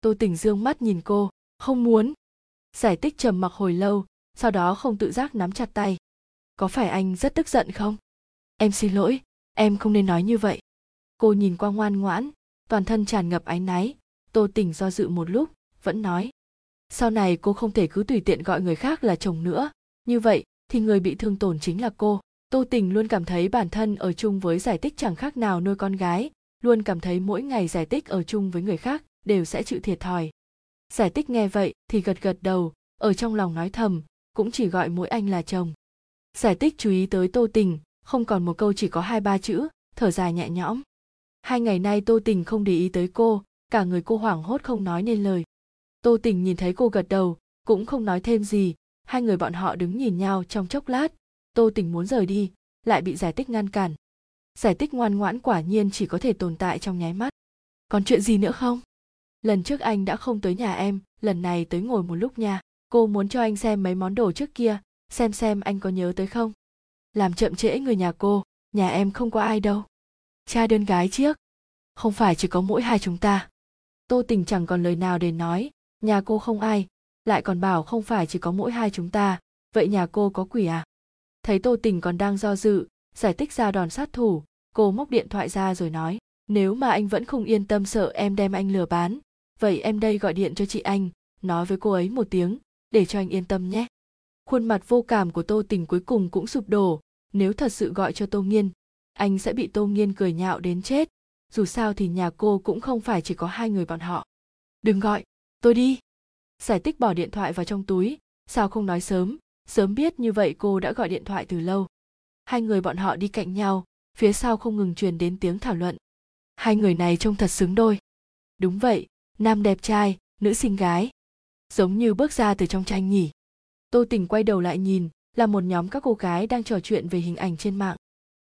Tô tình dương mắt nhìn cô, không muốn. Giải tích trầm mặc hồi lâu, sau đó không tự giác nắm chặt tay. Có phải anh rất tức giận không? Em xin lỗi, em không nên nói như vậy. Cô nhìn qua ngoan ngoãn, toàn thân tràn ngập áy náy. Tô tình do dự một lúc, vẫn nói. Sau này cô không thể cứ tùy tiện gọi người khác là chồng nữa. Như vậy thì người bị thương tổn chính là cô tô tình luôn cảm thấy bản thân ở chung với giải tích chẳng khác nào nuôi con gái, luôn cảm thấy mỗi ngày giải tích ở chung với người khác đều sẽ chịu thiệt thòi. Giải tích nghe vậy thì gật gật đầu, ở trong lòng nói thầm, cũng chỉ gọi mỗi anh là chồng. Giải tích chú ý tới tô tình, không còn một câu chỉ có hai ba chữ, thở dài nhẹ nhõm. Hai ngày nay tô tình không để ý tới cô, cả người cô hoảng hốt không nói nên lời. Tô tình nhìn thấy cô gật đầu, cũng không nói thêm gì, hai người bọn họ đứng nhìn nhau trong chốc lát tô tình muốn rời đi, lại bị giải tích ngăn cản. Giải tích ngoan ngoãn quả nhiên chỉ có thể tồn tại trong nháy mắt. Còn chuyện gì nữa không? Lần trước anh đã không tới nhà em, lần này tới ngồi một lúc nha. Cô muốn cho anh xem mấy món đồ trước kia, xem xem anh có nhớ tới không? Làm chậm trễ người nhà cô, nhà em không có ai đâu. Cha đơn gái chiếc không phải chỉ có mỗi hai chúng ta. Tô tình chẳng còn lời nào để nói. Nhà cô không ai, lại còn bảo không phải chỉ có mỗi hai chúng ta. Vậy nhà cô có quỷ à? Thấy tô tình còn đang do dự, giải thích ra đòn sát thủ. Cô móc điện thoại ra rồi nói, nếu mà anh vẫn không yên tâm sợ em đem anh lừa bán, vậy em đây gọi điện cho chị anh, nói với cô ấy một tiếng, để cho anh yên tâm nhé. Khuôn mặt vô cảm của tô tình cuối cùng cũng sụp đổ. Nếu thật sự gọi cho tô nghiên, anh sẽ bị tô nghiên cười nhạo đến chết. Dù sao thì nhà cô cũng không phải chỉ có hai người bọn họ. Đừng gọi, tôi đi. Giải tích bỏ điện thoại vào trong túi. Sao không nói sớm? Sớm biết như vậy cô đã gọi điện thoại từ lâu. Hai người bọn họ đi cạnh nhau, phía sau không ngừng truyền đến tiếng thảo luận. Hai người này trông thật xứng đôi. Đúng vậy, nam đẹp trai, nữ xinh gái. Giống như bước ra từ trong tranh nhỉ. Tô tình quay đầu lại nhìn, là một nhóm các cô gái đang trò chuyện về hình ảnh trên mạng.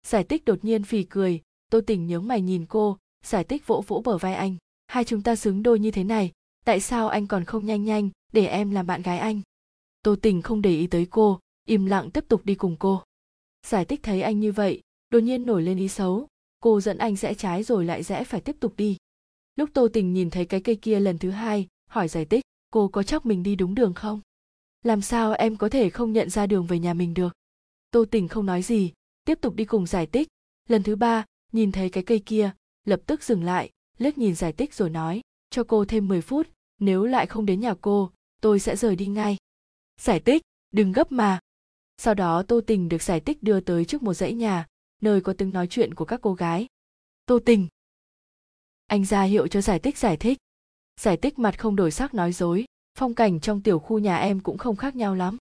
Giải tích đột nhiên phì cười, tô tình nhướng mày nhìn cô, giải tích vỗ vỗ bờ vai anh. Hai chúng ta xứng đôi như thế này, tại sao anh còn không nhanh nhanh để em làm bạn gái anh? Tô tình không để ý tới cô, im lặng tiếp tục đi cùng cô. Giải tích thấy anh như vậy, đột nhiên nổi lên ý xấu. Cô dẫn anh rẽ trái rồi lại rẽ phải tiếp tục đi. Lúc tô tình nhìn thấy cái cây kia lần thứ hai, hỏi giải tích cô có chắc mình đi đúng đường không? Làm sao em có thể không nhận ra đường về nhà mình được? Tô tình không nói gì, tiếp tục đi cùng giải tích lần thứ ba, nhìn thấy cái cây kia, lập tức dừng lại, liếc nhìn giải tích rồi nói, cho cô thêm 10 phút, nếu lại không đến nhà cô, tôi sẽ rời đi ngay giải tích đừng gấp mà. Sau đó tô tình được giải tích đưa tới trước một dãy nhà, nơi có tiếng nói chuyện của các cô gái. Tô tình. Anh ra hiệu cho giải tích giải thích. Giải tích mặt không đổi sắc nói dối, phong cảnh trong tiểu khu nhà em cũng không khác nhau lắm.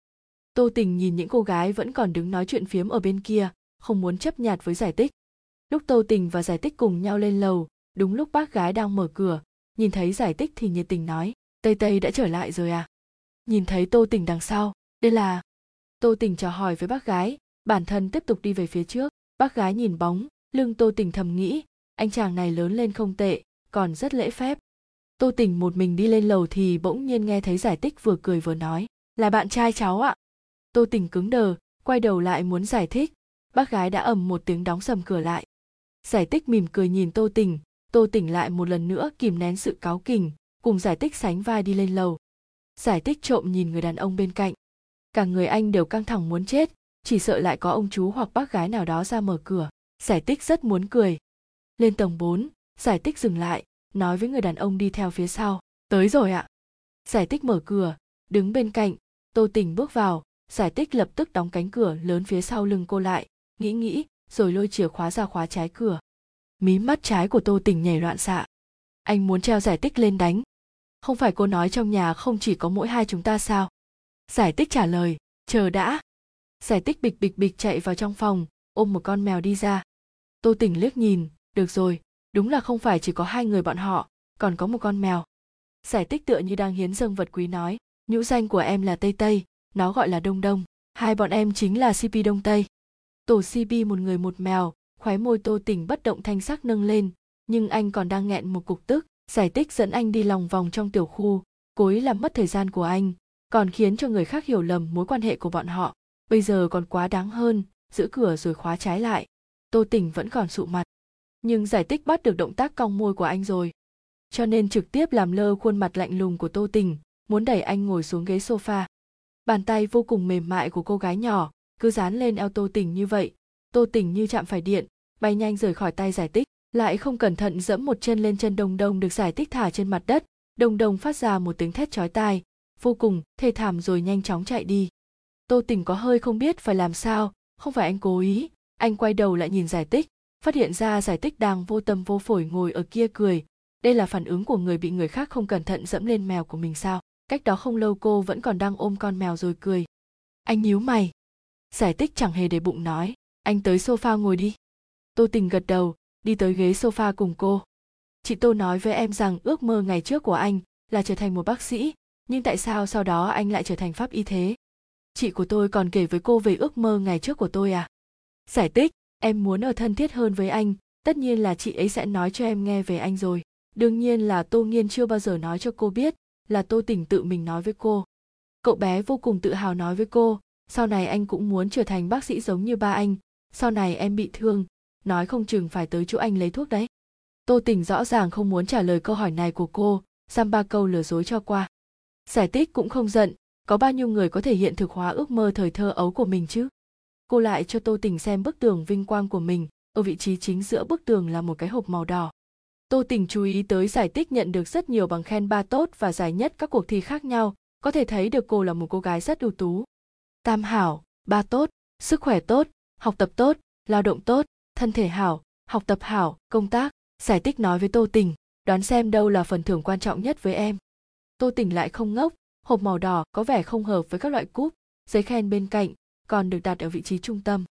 Tô tình nhìn những cô gái vẫn còn đứng nói chuyện phiếm ở bên kia, không muốn chấp nhặt với giải tích lúc tô tình và giải tích cùng nhau lên lầu, đúng lúc bác gái đang mở cửa, nhìn thấy giải tích thì nhiệt tình nói, tây tây đã trở lại rồi à? Nhìn thấy tô tình đằng sau, đây là tô tình chào hỏi với bác gái. Bản thân tiếp tục đi về phía trước. Bác gái nhìn bóng, lưng tô tình thầm nghĩ, anh chàng này lớn lên không tệ, còn rất lễ phép. Tô tình một mình đi lên lầu thì bỗng nhiên nghe thấy giải tích vừa cười vừa nói, là bạn trai cháu ạ. Tô tình cứng đờ, quay đầu lại muốn giải thích. Bác gái đã ầm một tiếng đóng sầm cửa lại. Giải tích mỉm cười nhìn tô tình. Tô tỉnh lại một lần nữa kìm nén sự cáu kỉnh, cùng giải tích sánh vai đi lên lầu giải tích trộm nhìn người đàn ông bên cạnh. Cả người anh đều căng thẳng muốn chết chỉ sợ lại có ông chú hoặc bác gái nào đó ra mở cửa. Giải tích rất muốn cười. Lên tầng 4, giải tích dừng lại nói với người đàn ông đi theo phía sau. Tới rồi ạ. Giải tích mở cửa đứng bên cạnh tô tình bước vào. Giải tích lập tức đóng cánh cửa lớn phía sau lưng cô lại. Nghĩ nghĩ rồi lôi chìa khóa ra khóa trái cửa. Mí mắt trái của tô tình nhảy loạn xạ. Anh muốn treo giải tích lên đánh không phải cô nói trong nhà không chỉ có mỗi hai chúng ta sao? Giải tích trả lời, chờ đã. Giải tích bịch bịch bịch chạy vào trong phòng, ôm một con mèo đi ra. Tô tỉnh liếc nhìn, được rồi, đúng là không phải chỉ có hai người bọn họ, còn có một con mèo. Giải tích tựa như đang hiến dâng vật quý nói, nhũ danh của em là tây tây, nó gọi là đông đông, hai bọn em chính là cp đông tây. Tổ cp một người một mèo, khóe môi tô tỉnh bất động thanh sắc nâng lên, nhưng anh còn đang nghẹn một cục tức giải tích dẫn anh đi lòng vòng trong tiểu khu, cố ý làm mất thời gian của anh, còn khiến cho người khác hiểu lầm mối quan hệ của bọn họ. Bây giờ còn quá đáng hơn, giữ cửa rồi khóa trái lại. Tô tỉnh vẫn còn sụ mặt. Nhưng giải tích bắt được động tác cong môi của anh rồi. Cho nên trực tiếp làm lơ khuôn mặt lạnh lùng của tô tình, muốn đẩy anh ngồi xuống ghế sofa. Bàn tay vô cùng mềm mại của cô gái nhỏ, cứ dán lên eo tô tình như vậy. Tô tình như chạm phải điện, bay nhanh rời khỏi tay giải tích lại không cẩn thận dẫm một chân lên chân đồng đồng được giải tích thả trên mặt đất. Đồng đồng phát ra một tiếng thét chói tai. Vô cùng, thê thảm rồi nhanh chóng chạy đi. Tô tình có hơi không biết phải làm sao. Không phải anh cố ý. Anh quay đầu lại nhìn giải tích phát hiện ra giải tích đang vô tâm vô phổi ngồi ở kia cười. Đây là phản ứng của người bị người khác không cẩn thận dẫm lên mèo của mình sao? Cách đó không lâu cô vẫn còn đang ôm con mèo rồi cười. Anh nhíu mày. Giải tích chẳng hề để bụng nói. Anh tới sofa ngồi đi. Tô tình gật đầu đi tới ghế sofa cùng cô. Chị tô nói với em rằng ước mơ ngày trước của anh là trở thành một bác sĩ, nhưng tại sao sau đó anh lại trở thành pháp y thế? Chị của tôi còn kể với cô về ước mơ ngày trước của tôi à? Giải thích, em muốn ở thân thiết hơn với anh, tất nhiên là chị ấy sẽ nói cho em nghe về anh rồi. Đương nhiên là tô nghiên chưa bao giờ nói cho cô biết là tô tỉnh tự mình nói với cô. Cậu bé vô cùng tự hào nói với cô, sau này anh cũng muốn trở thành bác sĩ giống như ba anh, sau này em bị thương nói không chừng phải tới chỗ anh lấy thuốc đấy. Tô tình rõ ràng không muốn trả lời câu hỏi này của cô giam ba câu lừa dối cho qua. Giải tích cũng không giận, có bao nhiêu người có thể hiện thực hóa ước mơ thời thơ ấu của mình chứ? Cô lại cho tô tình xem bức tường vinh quang của mình, ở vị trí chính giữa bức tường là một cái hộp màu đỏ. Tô tình chú ý tới giải tích nhận được rất nhiều bằng khen ba tốt và giải nhất các cuộc thi khác nhau, có thể thấy được cô là một cô gái rất ưu tú. Tam hảo, ba tốt, sức khỏe tốt, học tập tốt, lao động tốt thân thể hảo, học tập hảo, công tác, giải tích nói với tô tình, đoán xem đâu là phần thưởng quan trọng nhất với em. Tô tình lại không ngốc, hộp màu đỏ có vẻ không hợp với các loại cúp, giấy khen bên cạnh còn được đặt ở vị trí trung tâm.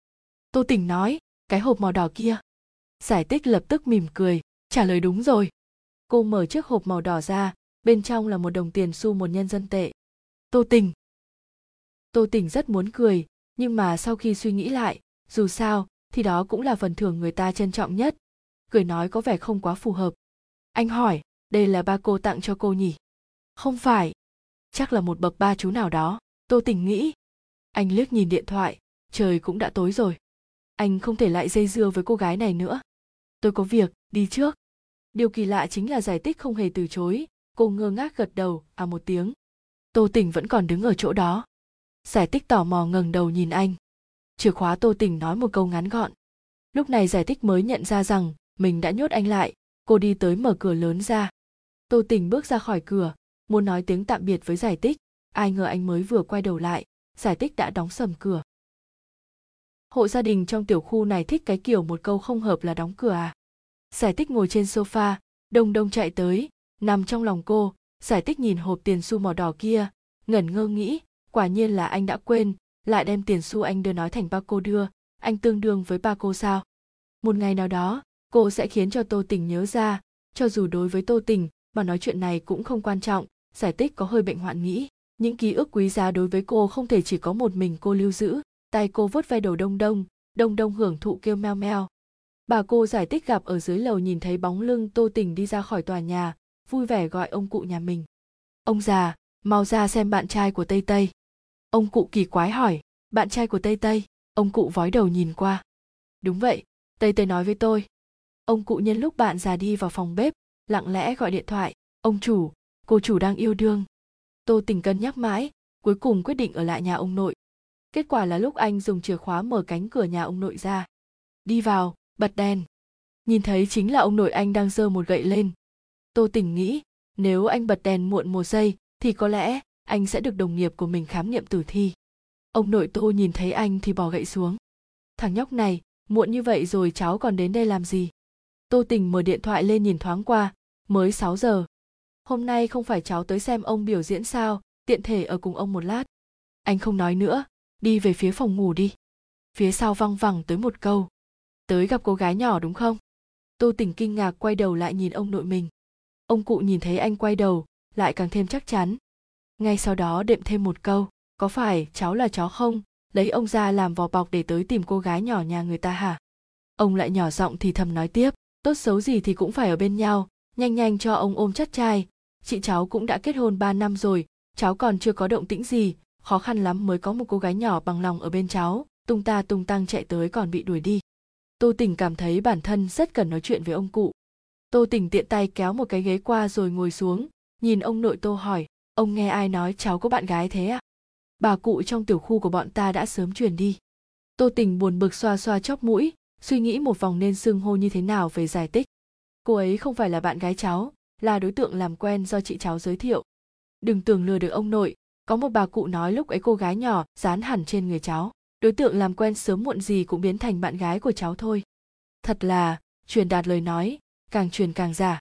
Tô tình nói, cái hộp màu đỏ kia. Giải tích lập tức mỉm cười, trả lời đúng rồi. Cô mở chiếc hộp màu đỏ ra, bên trong là một đồng tiền xu một nhân dân tệ. Tô tình. Tô tình rất muốn cười, nhưng mà sau khi suy nghĩ lại, dù sao thì đó cũng là phần thưởng người ta trân trọng nhất. Cười nói có vẻ không quá phù hợp. Anh hỏi, đây là ba cô tặng cho cô nhỉ? Không phải. Chắc là một bậc ba chú nào đó. Tô tình nghĩ. Anh liếc nhìn điện thoại. Trời cũng đã tối rồi. Anh không thể lại dây dưa với cô gái này nữa. Tôi có việc, đi trước. Điều kỳ lạ chính là giải tích không hề từ chối. Cô ngơ ngác gật đầu à một tiếng. Tô tình vẫn còn đứng ở chỗ đó. Giải tích tò mò ngẩng đầu nhìn anh chìa khóa tô tình nói một câu ngắn gọn. Lúc này giải tích mới nhận ra rằng mình đã nhốt anh lại, cô đi tới mở cửa lớn ra. Tô tình bước ra khỏi cửa, muốn nói tiếng tạm biệt với giải tích ai ngờ anh mới vừa quay đầu lại, giải tích đã đóng sầm cửa. Hộ gia đình trong tiểu khu này thích cái kiểu một câu không hợp là đóng cửa à? Giải tích ngồi trên sofa, đông đông chạy tới. Nằm trong lòng cô, giải tích nhìn hộp tiền xu màu đỏ kia, ngẩn ngơ nghĩ, quả nhiên là anh đã quên lại đem tiền xu anh đưa nói thành ba cô đưa, anh tương đương với ba cô sao? Một ngày nào đó, cô sẽ khiến cho tô tình nhớ ra. Cho dù đối với tô tình, mà nói chuyện này cũng không quan trọng, giải tích có hơi bệnh hoạn nghĩ. Những ký ức quý giá đối với cô không thể chỉ có một mình cô lưu giữ. Tay cô vớt ve đầu đông đông đông đông hưởng thụ kêu meo meo. Bà cô giải thích gặp ở dưới lầu nhìn thấy bóng lưng tô tình đi ra khỏi tòa nhà, vui vẻ gọi ông cụ nhà mình. Ông già, mau ra xem bạn trai của tây tây ông cụ kỳ quái hỏi, bạn trai của tây tây? Ông cụ vói đầu nhìn qua. Đúng vậy, tây tây nói với tôi. Ông cụ nhân lúc bạn già đi vào phòng bếp, lặng lẽ gọi điện thoại. Ông chủ, cô chủ đang yêu đương. Tô tình cân nhắc mãi, cuối cùng quyết định ở lại nhà ông nội. Kết quả là lúc anh dùng chìa khóa mở cánh cửa nhà ông nội ra. Đi vào, bật đèn. Nhìn thấy chính là ông nội anh đang giơ một gậy lên. Tô tình nghĩ, nếu anh bật đèn muộn một giây thì có lẽ anh sẽ được đồng nghiệp của mình khám nghiệm tử thi. Ông nội tô nhìn thấy anh thì bỏ gậy xuống. Thằng nhóc này, muộn như vậy rồi cháu còn đến đây làm gì? Tô tình mở điện thoại lên nhìn thoáng qua, mới 6 giờ. Hôm nay không phải cháu tới xem ông biểu diễn sao, tiện thể ở cùng ông một lát. Anh không nói nữa, đi về phía phòng ngủ đi. Phía sau văng vẳng tới một câu. Tới gặp cô gái nhỏ đúng không? Tô tình kinh ngạc quay đầu lại nhìn ông nội mình. Ông cụ nhìn thấy anh quay đầu, lại càng thêm chắc chắn ngay sau đó đệm thêm một câu, có phải cháu là chó không? Lấy ông ra làm vỏ bọc để tới tìm cô gái nhỏ nhà người ta hả? Ông lại nhỏ giọng thì thầm nói tiếp, tốt xấu gì thì cũng phải ở bên nhau, nhanh nhanh cho ông ôm chắt trai chị cháu cũng đã kết hôn 3 năm rồi, cháu còn chưa có động tĩnh gì, khó khăn lắm mới có một cô gái nhỏ bằng lòng ở bên cháu, tung ta tung tăng chạy tới còn bị đuổi đi. Tô tình cảm thấy bản thân rất cần nói chuyện với ông cụ. Tô tình tiện tay kéo một cái ghế qua rồi ngồi xuống, nhìn ông nội tô hỏi ông nghe ai nói cháu có bạn gái thế à? Bà cụ trong tiểu khu của bọn ta đã sớm truyền đi. Tô tình buồn bực xoa xoa chóp mũi, suy nghĩ một vòng nên xưng hô như thế nào về giải tích cô ấy không phải là bạn gái cháu, là đối tượng làm quen do chị cháu giới thiệu. Đừng tưởng lừa được ông nội, có một bà cụ nói lúc ấy cô gái nhỏ, dán hẳn trên người cháu. Đối tượng làm quen sớm muộn gì cũng biến thành bạn gái của cháu thôi. Thật là, truyền đạt lời nói, càng truyền càng giả.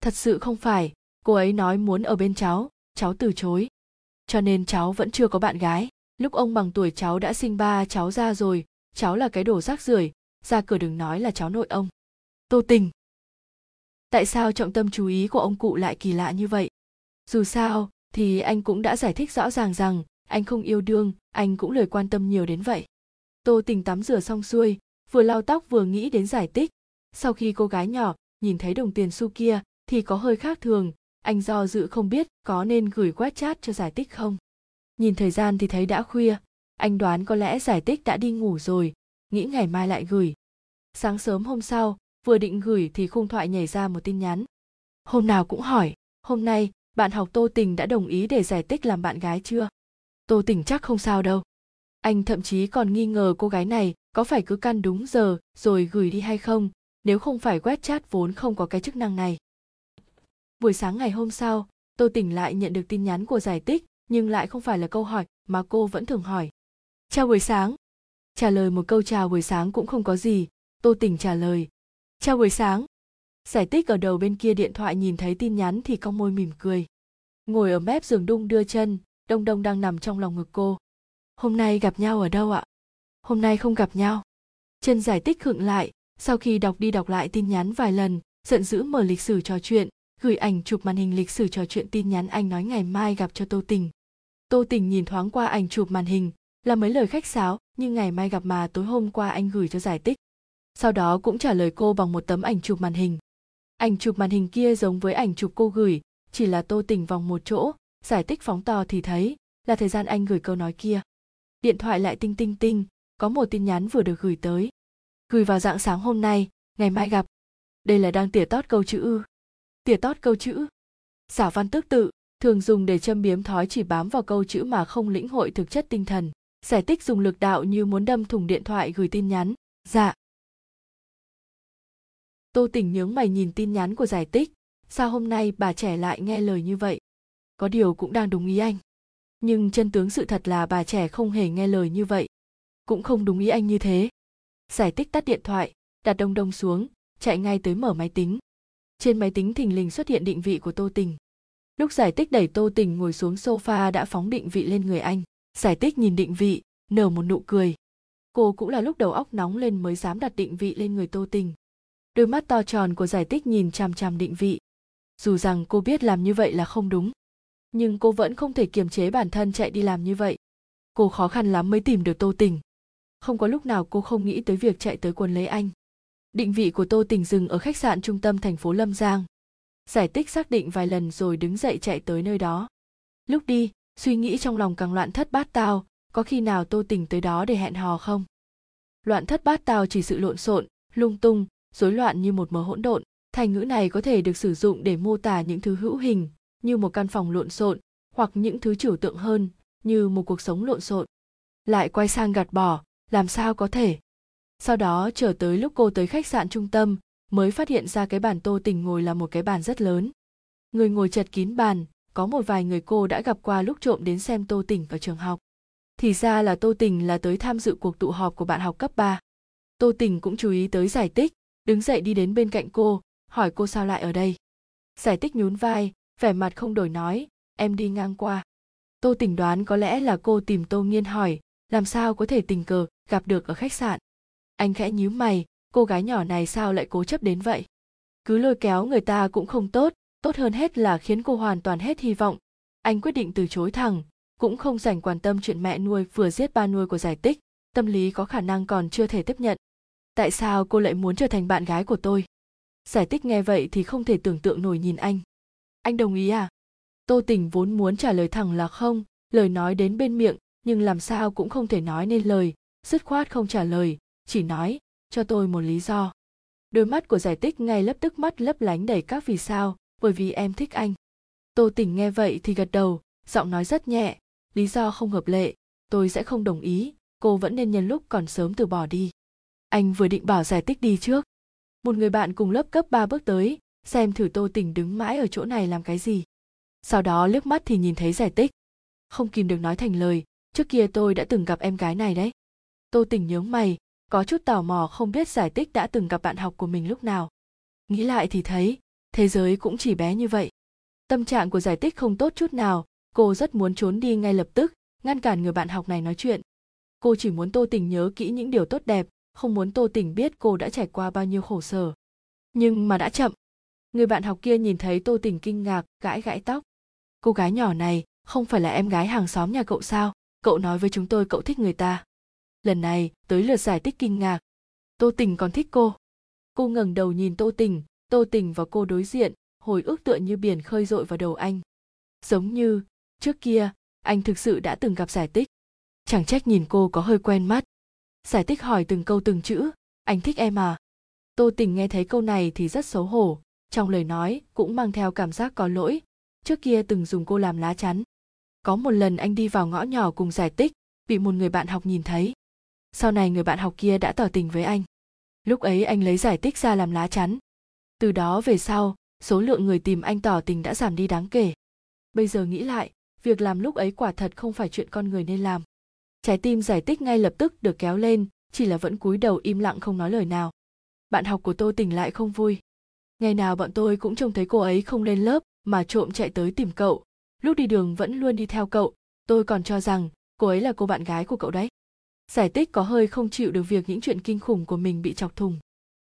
Thật sự không phải, cô ấy nói muốn ở bên cháu cháu từ chối. Cho nên cháu vẫn chưa có bạn gái. Lúc ông bằng tuổi cháu đã sinh ba cháu ra rồi, cháu là cái đồ rác rưởi, ra cửa đừng nói là cháu nội ông. Tô tình. Tại sao trọng tâm chú ý của ông cụ lại kỳ lạ như vậy? Dù sao, thì anh cũng đã giải thích rõ ràng rằng anh không yêu đương, anh cũng lời quan tâm nhiều đến vậy. Tô tình tắm rửa xong xuôi, vừa lau tóc vừa nghĩ đến giải tích sau khi cô gái nhỏ nhìn thấy đồng tiền xu kia, thì có hơi khác thường anh do dự không biết có nên gửi quét chat cho giải tích không. Nhìn thời gian thì thấy đã khuya. Anh đoán có lẽ giải tích đã đi ngủ rồi. Nghĩ ngày mai lại gửi. Sáng sớm hôm sau, vừa định gửi thì khung thoại nhảy ra một tin nhắn. Hôm nào cũng hỏi, hôm nay, bạn học tô tình đã đồng ý để giải tích làm bạn gái chưa? Tô tình chắc không sao đâu. Anh thậm chí còn nghi ngờ cô gái này có phải cứ căn đúng giờ rồi gửi đi hay không, nếu không phải quét chat vốn không có cái chức năng này buổi sáng ngày hôm sau, tôi tỉnh lại nhận được tin nhắn của giải tích nhưng lại không phải là câu hỏi mà cô vẫn thường hỏi. Chào buổi sáng. Trả lời một câu chào buổi sáng cũng không có gì. Tô tỉnh trả lời, chào buổi sáng. Giải tích ở đầu bên kia điện thoại nhìn thấy tin nhắn thì cong môi mỉm cười. Ngồi ở mép giường đung đưa chân, đông đông đang nằm trong lòng ngực cô. Hôm nay gặp nhau ở đâu ạ? Hôm nay không gặp nhau. Chân giải tích khựng lại, sau khi đọc đi đọc lại tin nhắn vài lần, giận dữ mở lịch sử trò chuyện gửi ảnh chụp màn hình lịch sử trò chuyện tin nhắn anh nói ngày mai gặp cho tô tình. Tô tình nhìn thoáng qua ảnh chụp màn hình, là mấy lời khách sáo, nhưng ngày mai gặp mà tối hôm qua anh gửi cho giải tích sau đó cũng trả lời cô bằng một tấm ảnh chụp màn hình. Ảnh chụp màn hình kia giống với ảnh chụp cô gửi, chỉ là tô tình vòng một chỗ, giải tích phóng to thì thấy, là thời gian anh gửi câu nói kia. Điện thoại lại tinh tinh tinh, có một tin nhắn vừa được gửi tới. Gửi vào dạng sáng hôm nay, ngày mai gặp. Đây là đang tỉa tót câu chữ ư tỉa tót câu chữ. Xảo văn tức tự, thường dùng để châm biếm thói chỉ bám vào câu chữ mà không lĩnh hội thực chất tinh thần. Giải tích dùng lực đạo như muốn đâm thủng điện thoại gửi tin nhắn. Dạ. Tô tỉnh nhướng mày nhìn tin nhắn của giải tích sao hôm nay bà trẻ lại nghe lời như vậy? Có điều cũng đang đúng ý anh. Nhưng chân tướng sự thật là bà trẻ không hề nghe lời như vậy. Cũng không đúng ý anh như thế. Giải tích tắt điện thoại, đặt đông đông xuống, chạy ngay tới mở máy tính trên máy tính thình lình xuất hiện định vị của tô tình. Lúc giải tích đẩy tô tình ngồi xuống sofa đã phóng định vị lên người anh. Giải tích nhìn định vị, nở một nụ cười. Cô cũng là lúc đầu óc nóng lên mới dám đặt định vị lên người tô tình. Đôi mắt to tròn của giải tích nhìn chằm chằm định vị. Dù rằng cô biết làm như vậy là không đúng, nhưng cô vẫn không thể kiềm chế bản thân chạy đi làm như vậy. Cô khó khăn lắm mới tìm được tô tình. Không có lúc nào cô không nghĩ tới việc chạy tới quần lấy anh định vị của tô tình dừng ở khách sạn trung tâm thành phố lâm giang. Giải tích xác định vài lần rồi đứng dậy chạy tới nơi đó. Lúc đi, suy nghĩ trong lòng càng loạn thất bát tao, có khi nào tô tình tới đó để hẹn hò không? Loạn thất bát tao chỉ sự lộn xộn, lung tung, rối loạn như một mớ hỗn độn. Thành ngữ này có thể được sử dụng để mô tả những thứ hữu hình, như một căn phòng lộn xộn, hoặc những thứ trừu tượng hơn, như một cuộc sống lộn xộn. Lại quay sang gạt bỏ, làm sao có thể? Sau đó, chờ tới lúc cô tới khách sạn trung tâm, mới phát hiện ra cái bàn tô tình ngồi là một cái bàn rất lớn. Người ngồi chật kín bàn, có một vài người cô đã gặp qua lúc trộm đến xem tô tình ở trường học. Thì ra là tô tình là tới tham dự cuộc tụ họp của bạn học cấp 3. tô tình cũng chú ý tới giải tích đứng dậy đi đến bên cạnh cô, hỏi cô sao lại ở đây. Giải tích nhún vai, vẻ mặt không đổi nói, em đi ngang qua. Tô tình đoán có lẽ là cô tìm tô nghiên hỏi, làm sao có thể tình cờ gặp được ở khách sạn? Anh khẽ nhíu mày, cô gái nhỏ này sao lại cố chấp đến vậy? Cứ lôi kéo người ta cũng không tốt tốt hơn hết là khiến cô hoàn toàn hết hy vọng. Anh quyết định từ chối thẳng, cũng không dành quan tâm chuyện mẹ nuôi vừa giết ba nuôi của giải tích, tâm lý có khả năng còn chưa thể tiếp nhận. Tại sao cô lại muốn trở thành bạn gái của tôi? Giải tích nghe vậy thì không thể tưởng tượng nổi nhìn anh. Anh đồng ý à? Tô tình vốn muốn trả lời thẳng là không, lời nói đến bên miệng, nhưng làm sao cũng không thể nói nên lời, dứt khoát không trả lời chỉ nói, cho tôi một lý do. Đôi mắt của giải tích ngay lập tức mắt lấp lánh đầy các vì sao, bởi vì em thích anh. Tô tình nghe vậy thì gật đầu, giọng nói rất nhẹ, lý do không hợp lệ, tôi sẽ không đồng ý, cô vẫn nên nhân lúc còn sớm từ bỏ đi. Anh vừa định bảo giải tích đi trước, một người bạn cùng lớp cấp 3 bước tới, xem thử tô tình đứng mãi ở chỗ này làm cái gì. Sau đó liếc mắt thì nhìn thấy giải tích không kìm được nói thành lời, trước kia tôi đã từng gặp em gái này đấy. Tô tình nhướng mày có chút tò mò không biết giải tích đã từng gặp bạn học của mình lúc nào. Nghĩ lại thì thấy, thế giới cũng chỉ bé như vậy. Tâm trạng của giải tích không tốt chút nào, cô rất muốn trốn đi ngay lập tức, ngăn cản người bạn học này nói chuyện. Cô chỉ muốn tô tình nhớ kỹ những điều tốt đẹp, không muốn tô tình biết cô đã trải qua bao nhiêu khổ sở. Nhưng mà đã chậm. Người bạn học kia nhìn thấy tô tình kinh ngạc, gãi gãi tóc. Cô gái nhỏ này, không phải là em gái hàng xóm nhà cậu sao? Cậu nói với chúng tôi cậu thích người ta lần này, tới lượt giải thích kinh ngạc. Tô tình còn thích cô. Cô ngẩng đầu nhìn tô tình tô tình và cô đối diện, hồi ức tựa như biển khơi dội vào đầu anh. Giống như, trước kia, anh thực sự đã từng gặp giải tích chẳng trách nhìn cô có hơi quen mắt. Giải tích hỏi từng câu từng chữ, anh thích em à? Tô tình nghe thấy câu này thì rất xấu hổ, trong lời nói cũng mang theo cảm giác có lỗi. Trước kia từng dùng cô làm lá chắn. Có một lần anh đi vào ngõ nhỏ cùng giải tích bị một người bạn học nhìn thấy sau này người bạn học kia đã tỏ tình với anh. Lúc ấy anh lấy giải tích ra làm lá chắn. Từ đó về sau, số lượng người tìm anh tỏ tình đã giảm đi đáng kể. Bây giờ nghĩ lại, việc làm lúc ấy quả thật không phải chuyện con người nên làm. Trái tim giải tích ngay lập tức được kéo lên, chỉ là vẫn cúi đầu im lặng không nói lời nào. Bạn học của tôi tỉnh lại không vui. Ngày nào bọn tôi cũng trông thấy cô ấy không lên lớp, mà trộm chạy tới tìm cậu. Lúc đi đường vẫn luôn đi theo cậu. Tôi còn cho rằng, cô ấy là cô bạn gái của cậu đấy giải tích có hơi không chịu được việc những chuyện kinh khủng của mình bị chọc thùng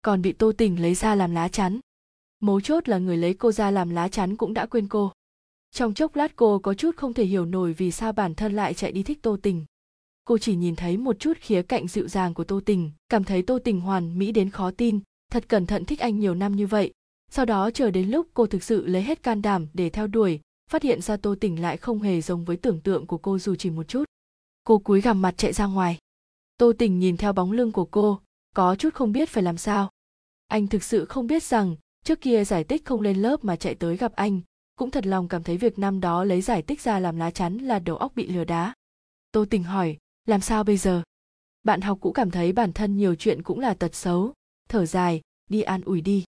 còn bị tô tình lấy ra làm lá chắn. Mấu chốt là người lấy cô ra làm lá chắn cũng đã quên cô. Trong chốc lát cô có chút không thể hiểu nổi vì sao bản thân lại chạy đi thích tô tình. Cô chỉ nhìn thấy một chút khía cạnh dịu dàng của tô tình, cảm thấy tô tình hoàn mỹ đến khó tin, thật cẩn thận thích anh nhiều năm như vậy. Sau đó chờ đến lúc cô thực sự lấy hết can đảm để theo đuổi, phát hiện ra tô tình lại không hề giống với tưởng tượng của cô dù chỉ một chút cô cúi gằm mặt chạy ra ngoài. Tô tình nhìn theo bóng lưng của cô, có chút không biết phải làm sao. Anh thực sự không biết rằng, trước kia giải tích không lên lớp mà chạy tới gặp anh, cũng thật lòng cảm thấy việc năm đó lấy giải tích ra làm lá chắn là đầu óc bị lừa đá. Tô tình hỏi, làm sao bây giờ? Bạn học cũ cảm thấy bản thân nhiều chuyện cũng là tật xấu. Thở dài, đi an ủi đi.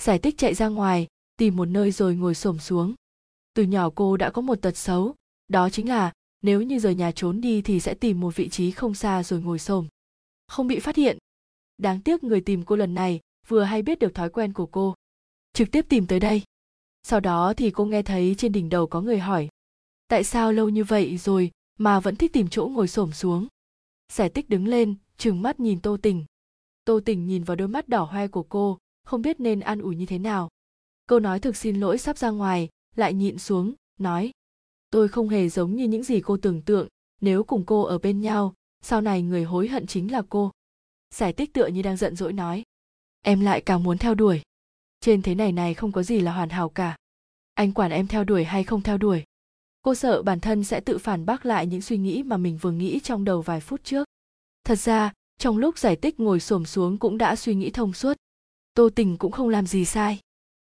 Giải tích chạy ra ngoài, tìm một nơi rồi ngồi xổm xuống. Từ nhỏ cô đã có một tật xấu, đó chính là nếu như rời nhà trốn đi thì sẽ tìm một vị trí không xa rồi ngồi xổm. Không bị phát hiện. Đáng tiếc người tìm cô lần này vừa hay biết được thói quen của cô. Trực tiếp tìm tới đây. Sau đó thì cô nghe thấy trên đỉnh đầu có người hỏi, tại sao lâu như vậy rồi mà vẫn thích tìm chỗ ngồi xổm xuống? Giải tích đứng lên, trừng mắt nhìn tô tình. Tô tình nhìn vào đôi mắt đỏ hoe của cô, không biết nên an ủi như thế nào. Câu nói thực xin lỗi sắp ra ngoài, lại nhịn xuống, nói tôi không hề giống như những gì cô tưởng tượng, nếu cùng cô ở bên nhau, sau này người hối hận chính là cô. Giải tích tựa như đang giận dỗi nói. Em lại càng muốn theo đuổi. Trên thế này này không có gì là hoàn hảo cả. Anh quản em theo đuổi hay không theo đuổi? Cô sợ bản thân sẽ tự phản bác lại những suy nghĩ mà mình vừa nghĩ trong đầu vài phút trước. Thật ra, trong lúc giải tích ngồi xổm xuống cũng đã suy nghĩ thông suốt. Tô tình cũng không làm gì sai.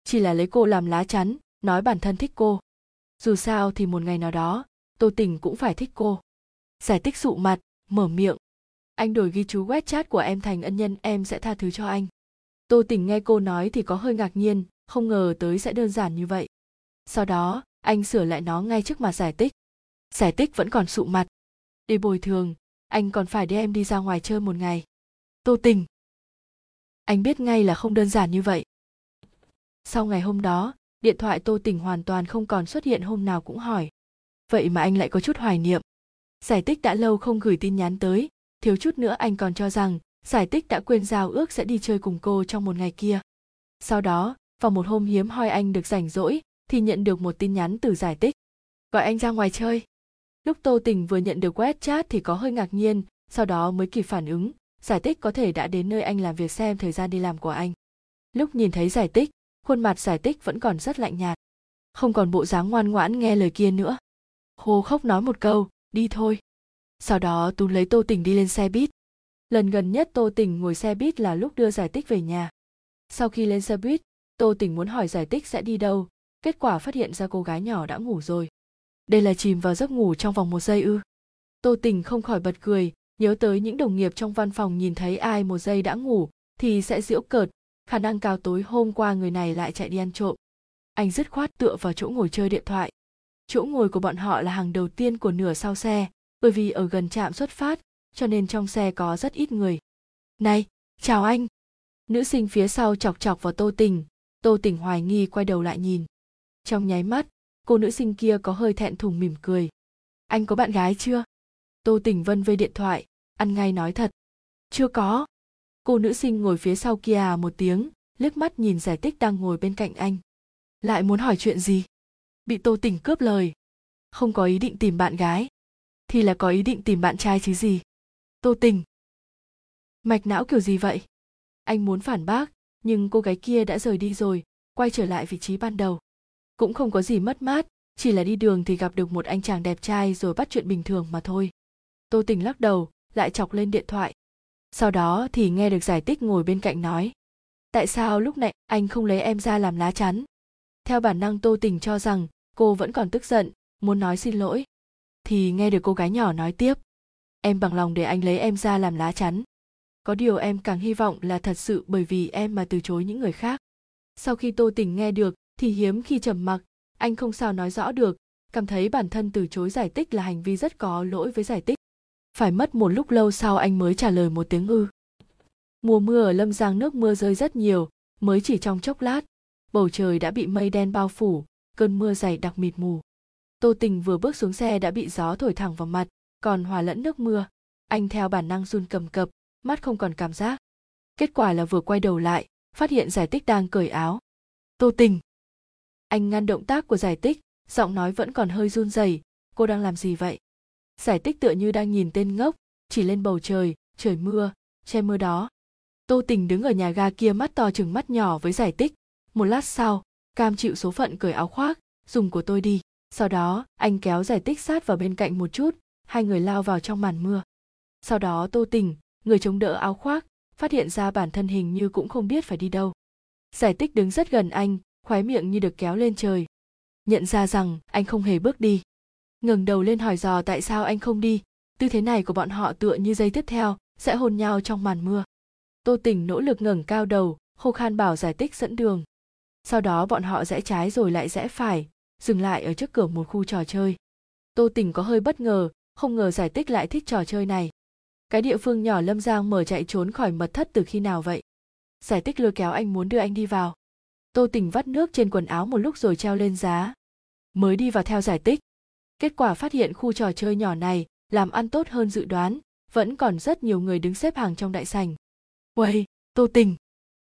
Chỉ là lấy cô làm lá chắn, nói bản thân thích cô dù sao thì một ngày nào đó, tô tình cũng phải thích cô. Giải tích sụ mặt, mở miệng. Anh đổi ghi chú wechat của em thành ân nhân, em sẽ tha thứ cho anh. Tô tình nghe cô nói thì có hơi ngạc nhiên, không ngờ tới sẽ đơn giản như vậy. Sau đó, anh sửa lại nó ngay trước mặt giải tích giải tích vẫn còn sụ mặt. Để bồi thường, anh còn phải đưa em đi ra ngoài chơi một ngày. Tô tình. Anh biết ngay là không đơn giản như vậy. Sau ngày hôm đó điện thoại tô tình hoàn toàn không còn xuất hiện hôm nào cũng hỏi. Vậy mà anh lại có chút hoài niệm. Giải tích đã lâu không gửi tin nhắn tới. Thiếu chút nữa anh còn cho rằng giải tích đã quên giao ước sẽ đi chơi cùng cô trong một ngày kia. Sau đó, vào một hôm hiếm hoi anh được rảnh rỗi thì nhận được một tin nhắn từ giải tích. Gọi anh ra ngoài chơi. Lúc tô tình vừa nhận được web chat thì có hơi ngạc nhiên, sau đó mới kịp phản ứng. Giải tích có thể đã đến nơi anh làm việc xem thời gian đi làm của anh. Lúc nhìn thấy giải tích khuôn mặt giải tích vẫn còn rất lạnh nhạt. Không còn bộ dáng ngoan ngoãn nghe lời kia nữa. Hô khóc nói một câu, đi thôi. Sau đó tú lấy tô tình đi lên xe buýt. Lần gần nhất tô tình ngồi xe buýt là lúc đưa giải tích về nhà. Sau khi lên xe buýt, tô tình muốn hỏi giải tích sẽ đi đâu. Kết quả phát hiện ra cô gái nhỏ đã ngủ rồi. Đây là chìm vào giấc ngủ trong vòng một giây ư. Tô tình không khỏi bật cười, nhớ tới những đồng nghiệp trong văn phòng nhìn thấy ai một giây đã ngủ thì sẽ giễu cợt khả năng cao tối hôm qua người này lại chạy đi ăn trộm. Anh dứt khoát tựa vào chỗ ngồi chơi điện thoại. Chỗ ngồi của bọn họ là hàng đầu tiên của nửa sau xe, bởi vì ở gần trạm xuất phát, cho nên trong xe có rất ít người. Này, chào anh. Nữ sinh phía sau chọc chọc vào tô tình. Tô tình hoài nghi quay đầu lại nhìn. Trong nháy mắt, cô nữ sinh kia có hơi thẹn thùng mỉm cười. Anh có bạn gái chưa? Tô tình vân vây điện thoại, ăn ngay nói thật. Chưa có cô nữ sinh ngồi phía sau kia à một tiếng, liếc mắt nhìn giải tích đang ngồi bên cạnh anh. Lại muốn hỏi chuyện gì? Bị tô tình cướp lời. Không có ý định tìm bạn gái. Thì là có ý định tìm bạn trai chứ gì? Tô tình mạch não kiểu gì vậy? Anh muốn phản bác, nhưng cô gái kia đã rời đi rồi, quay trở lại vị trí ban đầu. Cũng không có gì mất mát, chỉ là đi đường thì gặp được một anh chàng đẹp trai rồi bắt chuyện bình thường mà thôi. Tô tình lắc đầu, lại chọc lên điện thoại sau đó thì nghe được giải tích ngồi bên cạnh nói, tại sao lúc nãy anh không lấy em ra làm lá chắn? Theo bản năng tô tình cho rằng cô vẫn còn tức giận, muốn nói xin lỗi. Thì nghe được cô gái nhỏ nói tiếp, em bằng lòng để anh lấy em ra làm lá chắn. Có điều em càng hy vọng là thật sự bởi vì em mà từ chối những người khác. Sau khi tô tình nghe được thì hiếm khi trầm mặc, anh không sao nói rõ được, cảm thấy bản thân từ chối giải tích là hành vi rất có lỗi với giải tích phải mất một lúc lâu sau anh mới trả lời một tiếng ư. Mùa mưa ở lâm giang nước mưa rơi rất nhiều, mới chỉ trong chốc lát, bầu trời đã bị mây đen bao phủ, cơn mưa dày đặc mịt mù. Tô tình vừa bước xuống xe đã bị gió thổi thẳng vào mặt, còn hòa lẫn nước mưa. Anh theo bản năng run cầm cập, mắt không còn cảm giác. Kết quả là vừa quay đầu lại, phát hiện giải tích đang cởi áo. Tô tình! Anh ngăn động tác của giải tích, giọng nói vẫn còn hơi run rẩy. Cô đang làm gì vậy? Giải tích tựa như đang nhìn tên ngốc, chỉ lên bầu trời trời mưa, che mưa đó. Tô tình đứng ở nhà ga kia mắt to chừng mắt nhỏ với giải tích một lát sau, cam chịu số phận cởi áo khoác, dùng của tôi đi. Sau đó, anh kéo giải tích sát vào bên cạnh một chút, hai người lao vào trong màn mưa. Sau đó tô tình, người chống đỡ áo khoác, phát hiện ra bản thân hình như cũng không biết phải đi đâu. Giải tích đứng rất gần anh khoái miệng như được kéo lên trời. Nhận ra rằng anh không hề bước đi ngẩng đầu lên hỏi dò tại sao anh không đi. Tư thế này của bọn họ tựa như giây tiếp theo, sẽ hôn nhau trong màn mưa. Tô tỉnh nỗ lực ngẩng cao đầu, khô khan bảo giải tích dẫn đường. Sau đó bọn họ rẽ trái rồi lại rẽ phải, dừng lại ở trước cửa một khu trò chơi. Tô tỉnh có hơi bất ngờ, không ngờ giải tích lại thích trò chơi này. Cái địa phương nhỏ lâm giang mở chạy trốn khỏi mật thất từ khi nào vậy? Giải tích lôi kéo anh muốn đưa anh đi vào. Tô tình vắt nước trên quần áo một lúc rồi treo lên giá. Mới đi vào theo giải tích kết quả phát hiện khu trò chơi nhỏ này làm ăn tốt hơn dự đoán, vẫn còn rất nhiều người đứng xếp hàng trong đại sảnh. Uầy, tô tình.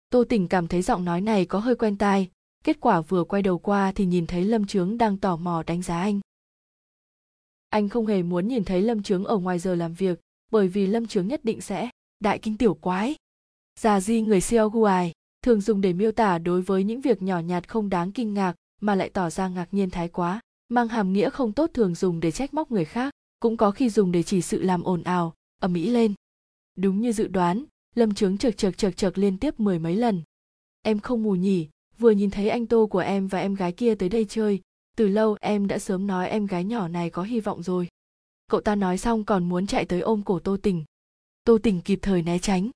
Tô tình cảm thấy giọng nói này có hơi quen tai, kết quả vừa quay đầu qua thì nhìn thấy lâm trướng đang tò mò đánh giá anh. Anh không hề muốn nhìn thấy lâm trướng ở ngoài giờ làm việc, bởi vì lâm trướng nhất định sẽ đại kinh tiểu quái. Già di người siêu guài thường dùng để miêu tả đối với những việc nhỏ nhặt không đáng kinh ngạc mà lại tỏ ra ngạc nhiên thái quá mang hàm nghĩa không tốt thường dùng để trách móc người khác, cũng có khi dùng để chỉ sự làm ồn ào, ầm ĩ lên. Đúng như dự đoán, lâm trướng chực chực chực chực liên tiếp mười mấy lần. Em không mù nhỉ, vừa nhìn thấy anh tô của em và em gái kia tới đây chơi, từ lâu em đã sớm nói em gái nhỏ này có hy vọng rồi. Cậu ta nói xong còn muốn chạy tới ôm cổ tô tình. Tô tình kịp thời né tránh.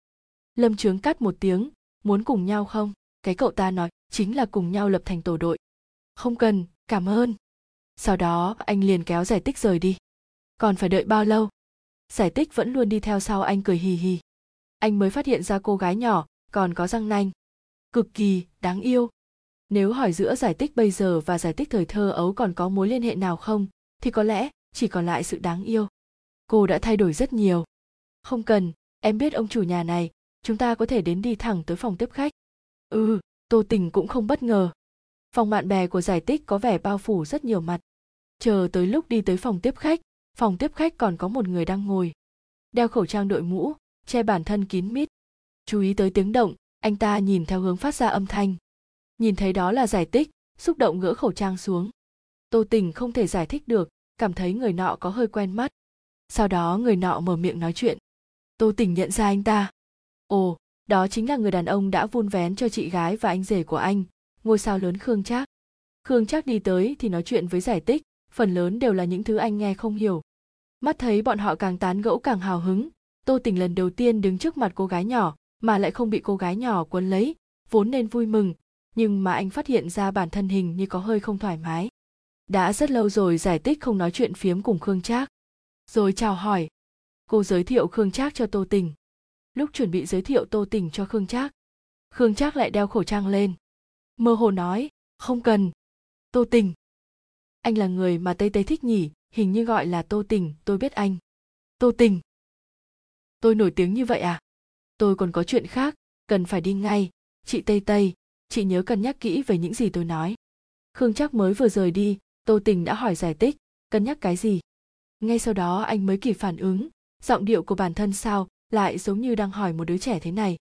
Lâm trướng cắt một tiếng, muốn cùng nhau không? Cái cậu ta nói, chính là cùng nhau lập thành tổ đội. Không cần, cảm ơn sau đó, anh liền kéo giải tích rời đi. Còn phải đợi bao lâu? Giải tích vẫn luôn đi theo sau anh cười hì hì. Anh mới phát hiện ra cô gái nhỏ, còn có răng nanh. Cực kỳ đáng yêu. Nếu hỏi giữa giải tích bây giờ và giải tích thời thơ ấu còn có mối liên hệ nào không, thì có lẽ chỉ còn lại sự đáng yêu. Cô đã thay đổi rất nhiều. Không cần, em biết ông chủ nhà này. Chúng ta có thể đến đi thẳng tới phòng tiếp khách. Ừ tô tình cũng không bất ngờ phòng bạn bè của giải tích có vẻ bao phủ rất nhiều mặt. Chờ tới lúc đi tới phòng tiếp khách, phòng tiếp khách còn có một người đang ngồi. Đeo khẩu trang đội mũ, che bản thân kín mít. Chú ý tới tiếng động, anh ta nhìn theo hướng phát ra âm thanh. Nhìn thấy đó là giải tích, xúc động gỡ khẩu trang xuống. Tô tình không thể giải thích được, cảm thấy người nọ có hơi quen mắt. Sau đó người nọ mở miệng nói chuyện. Tô tình nhận ra anh ta. Ồ, đó chính là người đàn ông đã vun vén cho chị gái và anh rể của anh ngôi sao lớn khương trác. Khương trác đi tới thì nói chuyện với giải tích phần lớn đều là những thứ anh nghe không hiểu. Mắt thấy bọn họ càng tán gẫu càng hào hứng, tô tình lần đầu tiên đứng trước mặt cô gái nhỏ, mà lại không bị cô gái nhỏ quấn lấy, vốn nên vui mừng, nhưng mà anh phát hiện ra bản thân hình như có hơi không thoải mái. Đã rất lâu rồi giải tích không nói chuyện phiếm cùng khương trác. Rồi chào hỏi. Cô giới thiệu khương trác cho tô tình. Lúc chuẩn bị giới thiệu tô tình cho khương trác khương trác lại đeo khẩu trang lên mơ hồ nói, không cần, tô tình. Anh là người mà tây tây thích nhỉ, hình như gọi là tô tình, tôi biết anh. Tô tình. Tôi nổi tiếng như vậy à? Tôi còn có chuyện khác, cần phải đi ngay. Chị tây tây, chị nhớ cân nhắc kỹ về những gì tôi nói. Khương chắc mới vừa rời đi, tô tình đã hỏi giải tích cân nhắc cái gì? Ngay sau đó anh mới kịp phản ứng, giọng điệu của bản thân sao lại giống như đang hỏi một đứa trẻ thế này.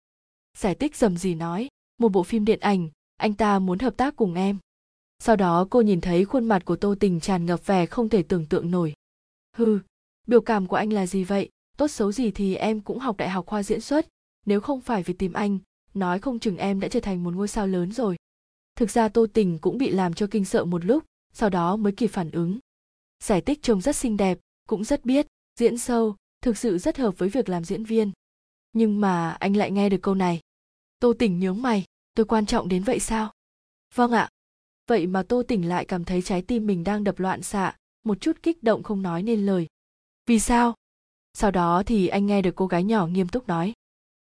Giải tích dầm gì nói, một bộ phim điện ảnh anh ta muốn hợp tác cùng em. Sau đó cô nhìn thấy khuôn mặt của tô tình tràn ngập vẻ không thể tưởng tượng nổi. Hừ, biểu cảm của anh là gì vậy? Tốt xấu gì thì em cũng học đại học khoa diễn xuất. Nếu không phải vì tìm anh, nói không chừng em đã trở thành một ngôi sao lớn rồi. Thực ra tô tình cũng bị làm cho kinh sợ một lúc, sau đó mới kịp phản ứng. Giải tích trông rất xinh đẹp, cũng rất biết, diễn sâu, thực sự rất hợp với việc làm diễn viên. Nhưng mà anh lại nghe được câu này. Tô tình nhướng mày tôi quan trọng đến vậy sao? Vâng ạ. Vậy mà tô tỉnh lại cảm thấy trái tim mình đang đập loạn xạ, một chút kích động không nói nên lời. Vì sao? Sau đó thì anh nghe được cô gái nhỏ nghiêm túc nói.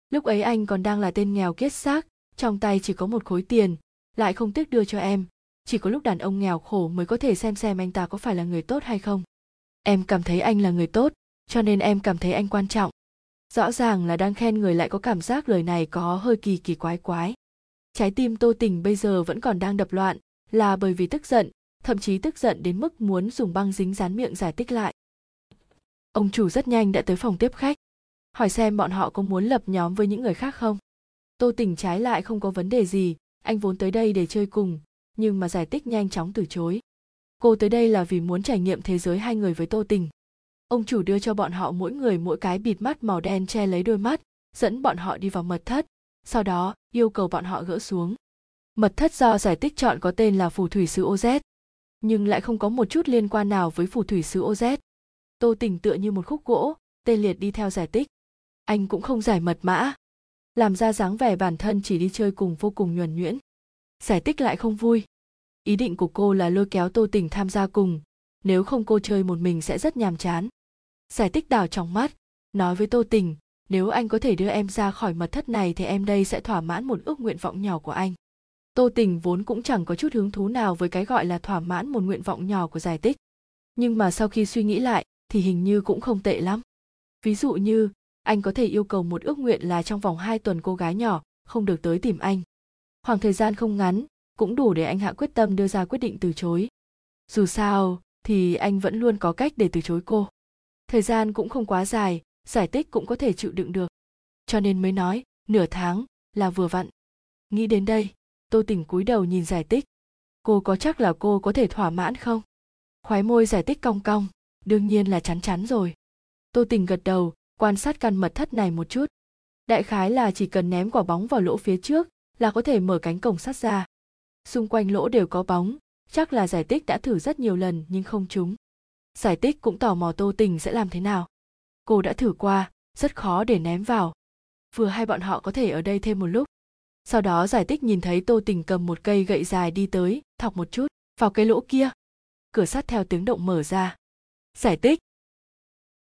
Lúc ấy anh còn đang là tên nghèo kiết xác, trong tay chỉ có một khối tiền, lại không tiếc đưa cho em. Chỉ có lúc đàn ông nghèo khổ mới có thể xem xem anh ta có phải là người tốt hay không. Em cảm thấy anh là người tốt, cho nên em cảm thấy anh quan trọng. Rõ ràng là đang khen người lại có cảm giác lời này có hơi kỳ kỳ quái quái trái tim tô tình bây giờ vẫn còn đang đập loạn, là bởi vì tức giận, thậm chí tức giận đến mức muốn dùng băng dính dán miệng giải thích lại. Ông chủ rất nhanh đã tới phòng tiếp khách, hỏi xem bọn họ có muốn lập nhóm với những người khác không? Tô tình trái lại không có vấn đề gì, anh vốn tới đây để chơi cùng, nhưng mà giải thích nhanh chóng từ chối. Cô tới đây là vì muốn trải nghiệm thế giới hai người với tô tình. Ông chủ đưa cho bọn họ mỗi người mỗi cái bịt mắt màu đen che lấy đôi mắt, dẫn bọn họ đi vào mật thất sau đó, yêu cầu bọn họ gỡ xuống. Mật thất do giải tích chọn có tên là phù thủy sứ oz nhưng lại không có một chút liên quan nào với phù thủy sứ oz tô tình tựa như một khúc gỗ tê liệt đi theo giải tích anh cũng không giải mật mã, làm ra dáng vẻ bản thân chỉ đi chơi cùng vô cùng nhuần nhuyễn. Giải tích lại không vui. Ý định của cô là lôi kéo tô tình tham gia cùng, nếu không cô chơi một mình sẽ rất nhàm chán. Giải tích đảo trong mắt, nói với tô tình nếu anh có thể đưa em ra khỏi mật thất này thì em đây sẽ thỏa mãn một ước nguyện vọng nhỏ của anh. Tô tình vốn cũng chẳng có chút hứng thú nào với cái gọi là thỏa mãn một nguyện vọng nhỏ của giải tích nhưng mà sau khi suy nghĩ lại, thì hình như cũng không tệ lắm. Ví dụ như, anh có thể yêu cầu một ước nguyện là trong vòng 2 tuần cô gái nhỏ không được tới tìm anh. Khoảng thời gian không ngắn, cũng đủ để anh hạ quyết tâm đưa ra quyết định từ chối. Dù sao, thì anh vẫn luôn có cách để từ chối cô. Thời gian cũng không quá dài giải tích cũng có thể chịu đựng được. Cho nên mới nói, nửa tháng là vừa vặn. Nghĩ đến đây, tô tình cúi đầu nhìn giải tích cô có chắc là cô có thể thỏa mãn không? Khoái môi giải tích cong cong. Đương nhiên là chắn chắn rồi. Tô tình gật đầu, quan sát căn mật thất này một chút. Đại khái là chỉ cần ném quả bóng vào lỗ phía trước là có thể mở cánh cổng sắt ra. Xung quanh lỗ đều có bóng, chắc là giải tích đã thử rất nhiều lần nhưng không trúng. Giải tích cũng tò mò tô tình sẽ làm thế nào cô đã thử qua, rất khó để ném vào. Vừa hai bọn họ có thể ở đây thêm một lúc. Sau đó giải tích nhìn thấy tô tình cầm một cây gậy dài đi tới, thọc một chút, vào cái lỗ kia. Cửa sắt theo tiếng động mở ra. Giải tích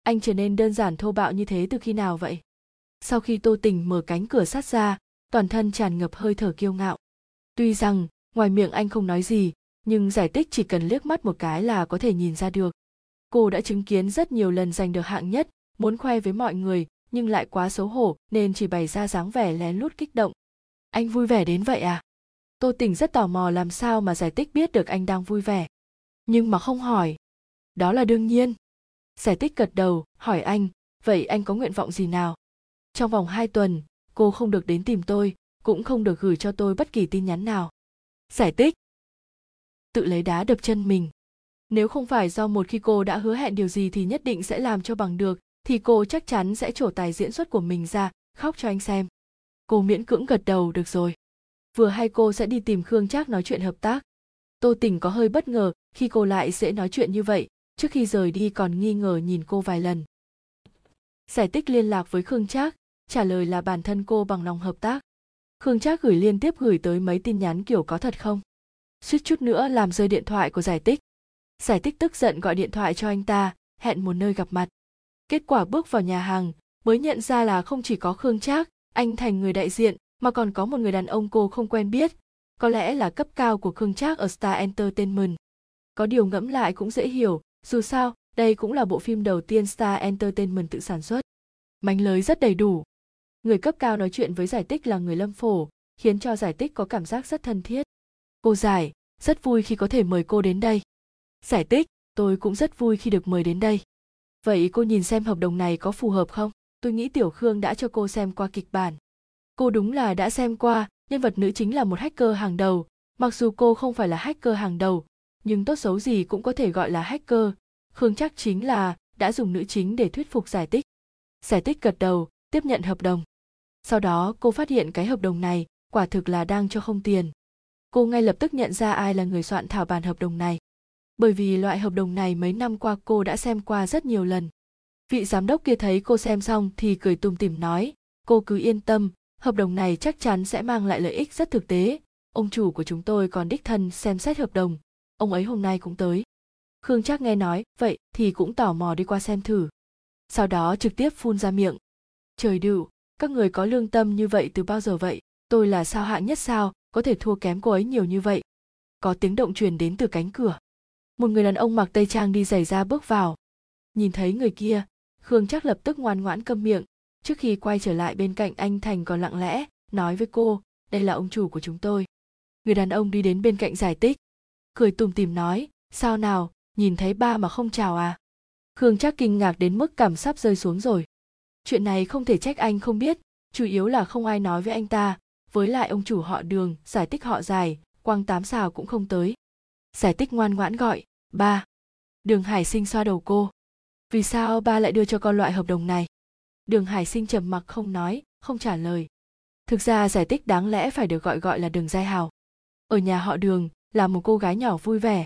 anh trở nên đơn giản thô bạo như thế từ khi nào vậy? Sau khi tô tình mở cánh cửa sắt ra, toàn thân tràn ngập hơi thở kiêu ngạo. Tuy rằng, ngoài miệng anh không nói gì, nhưng giải tích chỉ cần liếc mắt một cái là có thể nhìn ra được. Cô đã chứng kiến rất nhiều lần giành được hạng nhất muốn khoe với mọi người, nhưng lại quá xấu hổ, nên chỉ bày ra dáng vẻ lén lút kích động. Anh vui vẻ đến vậy à? Tô tình rất tò mò làm sao mà giải tích biết được anh đang vui vẻ. Nhưng mà không hỏi. Đó là đương nhiên. Giải tích gật đầu, hỏi anh, vậy anh có nguyện vọng gì nào? Trong vòng hai tuần, cô không được đến tìm tôi, cũng không được gửi cho tôi bất kỳ tin nhắn nào. Giải tích tự lấy đá đập chân mình. Nếu không phải do một khi cô đã hứa hẹn điều gì thì nhất định sẽ làm cho bằng được thì cô chắc chắn sẽ trổ tài diễn xuất của mình ra, khóc cho anh xem. Cô miễn cưỡng gật đầu, được rồi. Vừa hay cô sẽ đi tìm khương trác nói chuyện hợp tác. Tô tình có hơi bất ngờ khi cô lại dễ nói chuyện như vậy, trước khi rời đi còn nghi ngờ nhìn cô vài lần. Giải tích liên lạc với khương trác, trả lời là bản thân cô bằng lòng hợp tác. Khương trác gửi liên tiếp gửi tới mấy tin nhắn kiểu có thật không? Suýt chút nữa làm rơi điện thoại của giải tích giải tích tức giận gọi điện thoại cho anh ta, hẹn một nơi gặp mặt kết quả bước vào nhà hàng, mới nhận ra là không chỉ có khương trác, anh thành người đại diện, mà còn có một người đàn ông cô không quen biết, có lẽ là cấp cao của khương trác ở star entertainment. Có điều ngẫm lại cũng dễ hiểu, dù sao, đây cũng là bộ phim đầu tiên star entertainment tự sản xuất. Mánh lới rất đầy đủ. Người cấp cao nói chuyện với giải tích là người lâm phổ, khiến cho giải tích có cảm giác rất thân thiết. Cô giải, rất vui khi có thể mời cô đến đây. Giải tích tôi cũng rất vui khi được mời đến đây vậy cô nhìn xem hợp đồng này có phù hợp không? Tôi nghĩ tiểu khương đã cho cô xem qua kịch bản. Cô đúng là đã xem qua, nhân vật nữ chính là một hacker hàng đầu. Mặc dù cô không phải là hacker hàng đầu, nhưng tốt xấu gì cũng có thể gọi là hacker. Khương chắc chính là đã dùng nữ chính để thuyết phục giải tích giải tích gật đầu, tiếp nhận hợp đồng. Sau đó, cô phát hiện cái hợp đồng này quả thực là đang cho không tiền. Cô ngay lập tức nhận ra ai là người soạn thảo bản hợp đồng này bởi vì loại hợp đồng này mấy năm qua cô đã xem qua rất nhiều lần. Vị giám đốc kia thấy cô xem xong thì cười tùm tỉm nói, cô cứ yên tâm, hợp đồng này chắc chắn sẽ mang lại lợi ích rất thực tế. Ông chủ của chúng tôi còn đích thân xem xét hợp đồng. Ông ấy hôm nay cũng tới. Khương chắc nghe nói, vậy thì cũng tò mò đi qua xem thử. Sau đó trực tiếp phun ra miệng, trời đựu, các người có lương tâm như vậy từ bao giờ vậy? Tôi là sao hạng nhất sao, có thể thua kém cô ấy nhiều như vậy? Có tiếng động truyền đến từ cánh cửa một người đàn ông mặc tây trang đi giày ra bước vào. Nhìn thấy người kia, khương chắc lập tức ngoan ngoãn câm miệng. Trước khi quay trở lại bên cạnh anh thành còn lặng lẽ, nói với cô, đây là ông chủ của chúng tôi. Người đàn ông đi đến bên cạnh giải tích cười tùm tìm nói, sao nào, nhìn thấy ba mà không chào à? Khương chắc kinh ngạc đến mức cảm sắp rơi xuống rồi. Chuyện này không thể trách anh không biết, chủ yếu là không ai nói với anh ta. Với lại ông chủ họ đường, giải tích họ dài, quang tám xào cũng không tới giải tích ngoan ngoãn gọi. Ba. Đường hải sinh xoa đầu cô. Vì sao ba lại đưa cho con loại hợp đồng này? Đường hải sinh trầm mặc không nói, không trả lời. Thực ra giải tích đáng lẽ phải được gọi gọi là đường giai hào. Ở nhà họ đường, là một cô gái nhỏ vui vẻ.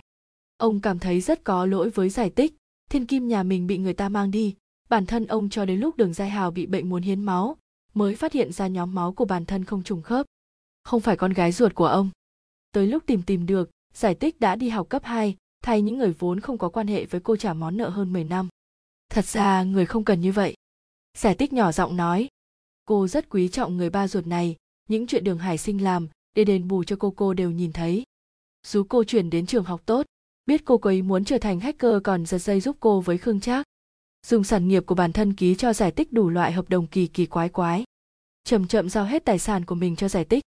Ông cảm thấy rất có lỗi với giải tích thiên kim nhà mình bị người ta mang đi. Bản thân ông cho đến lúc đường giai hào bị bệnh muốn hiến máu, mới phát hiện ra nhóm máu của bản thân không trùng khớp. Không phải con gái ruột của ông. Tới lúc tìm tìm được giải tích đã đi học cấp 2, thay những người vốn không có quan hệ với cô trả món nợ hơn 10 năm. Thật ra người không cần như vậy. Giải tích nhỏ giọng nói, cô rất quý trọng người ba ruột này, những chuyện đường hải sinh làm để đền bù cho cô cô đều nhìn thấy. Dù cô chuyển đến trường học tốt, biết cô có ý muốn trở thành hacker còn giật dây giúp cô với Khương Trác. Dùng sản nghiệp của bản thân ký cho giải tích đủ loại hợp đồng kỳ kỳ quái quái. Chậm chậm giao hết tài sản của mình cho giải tích.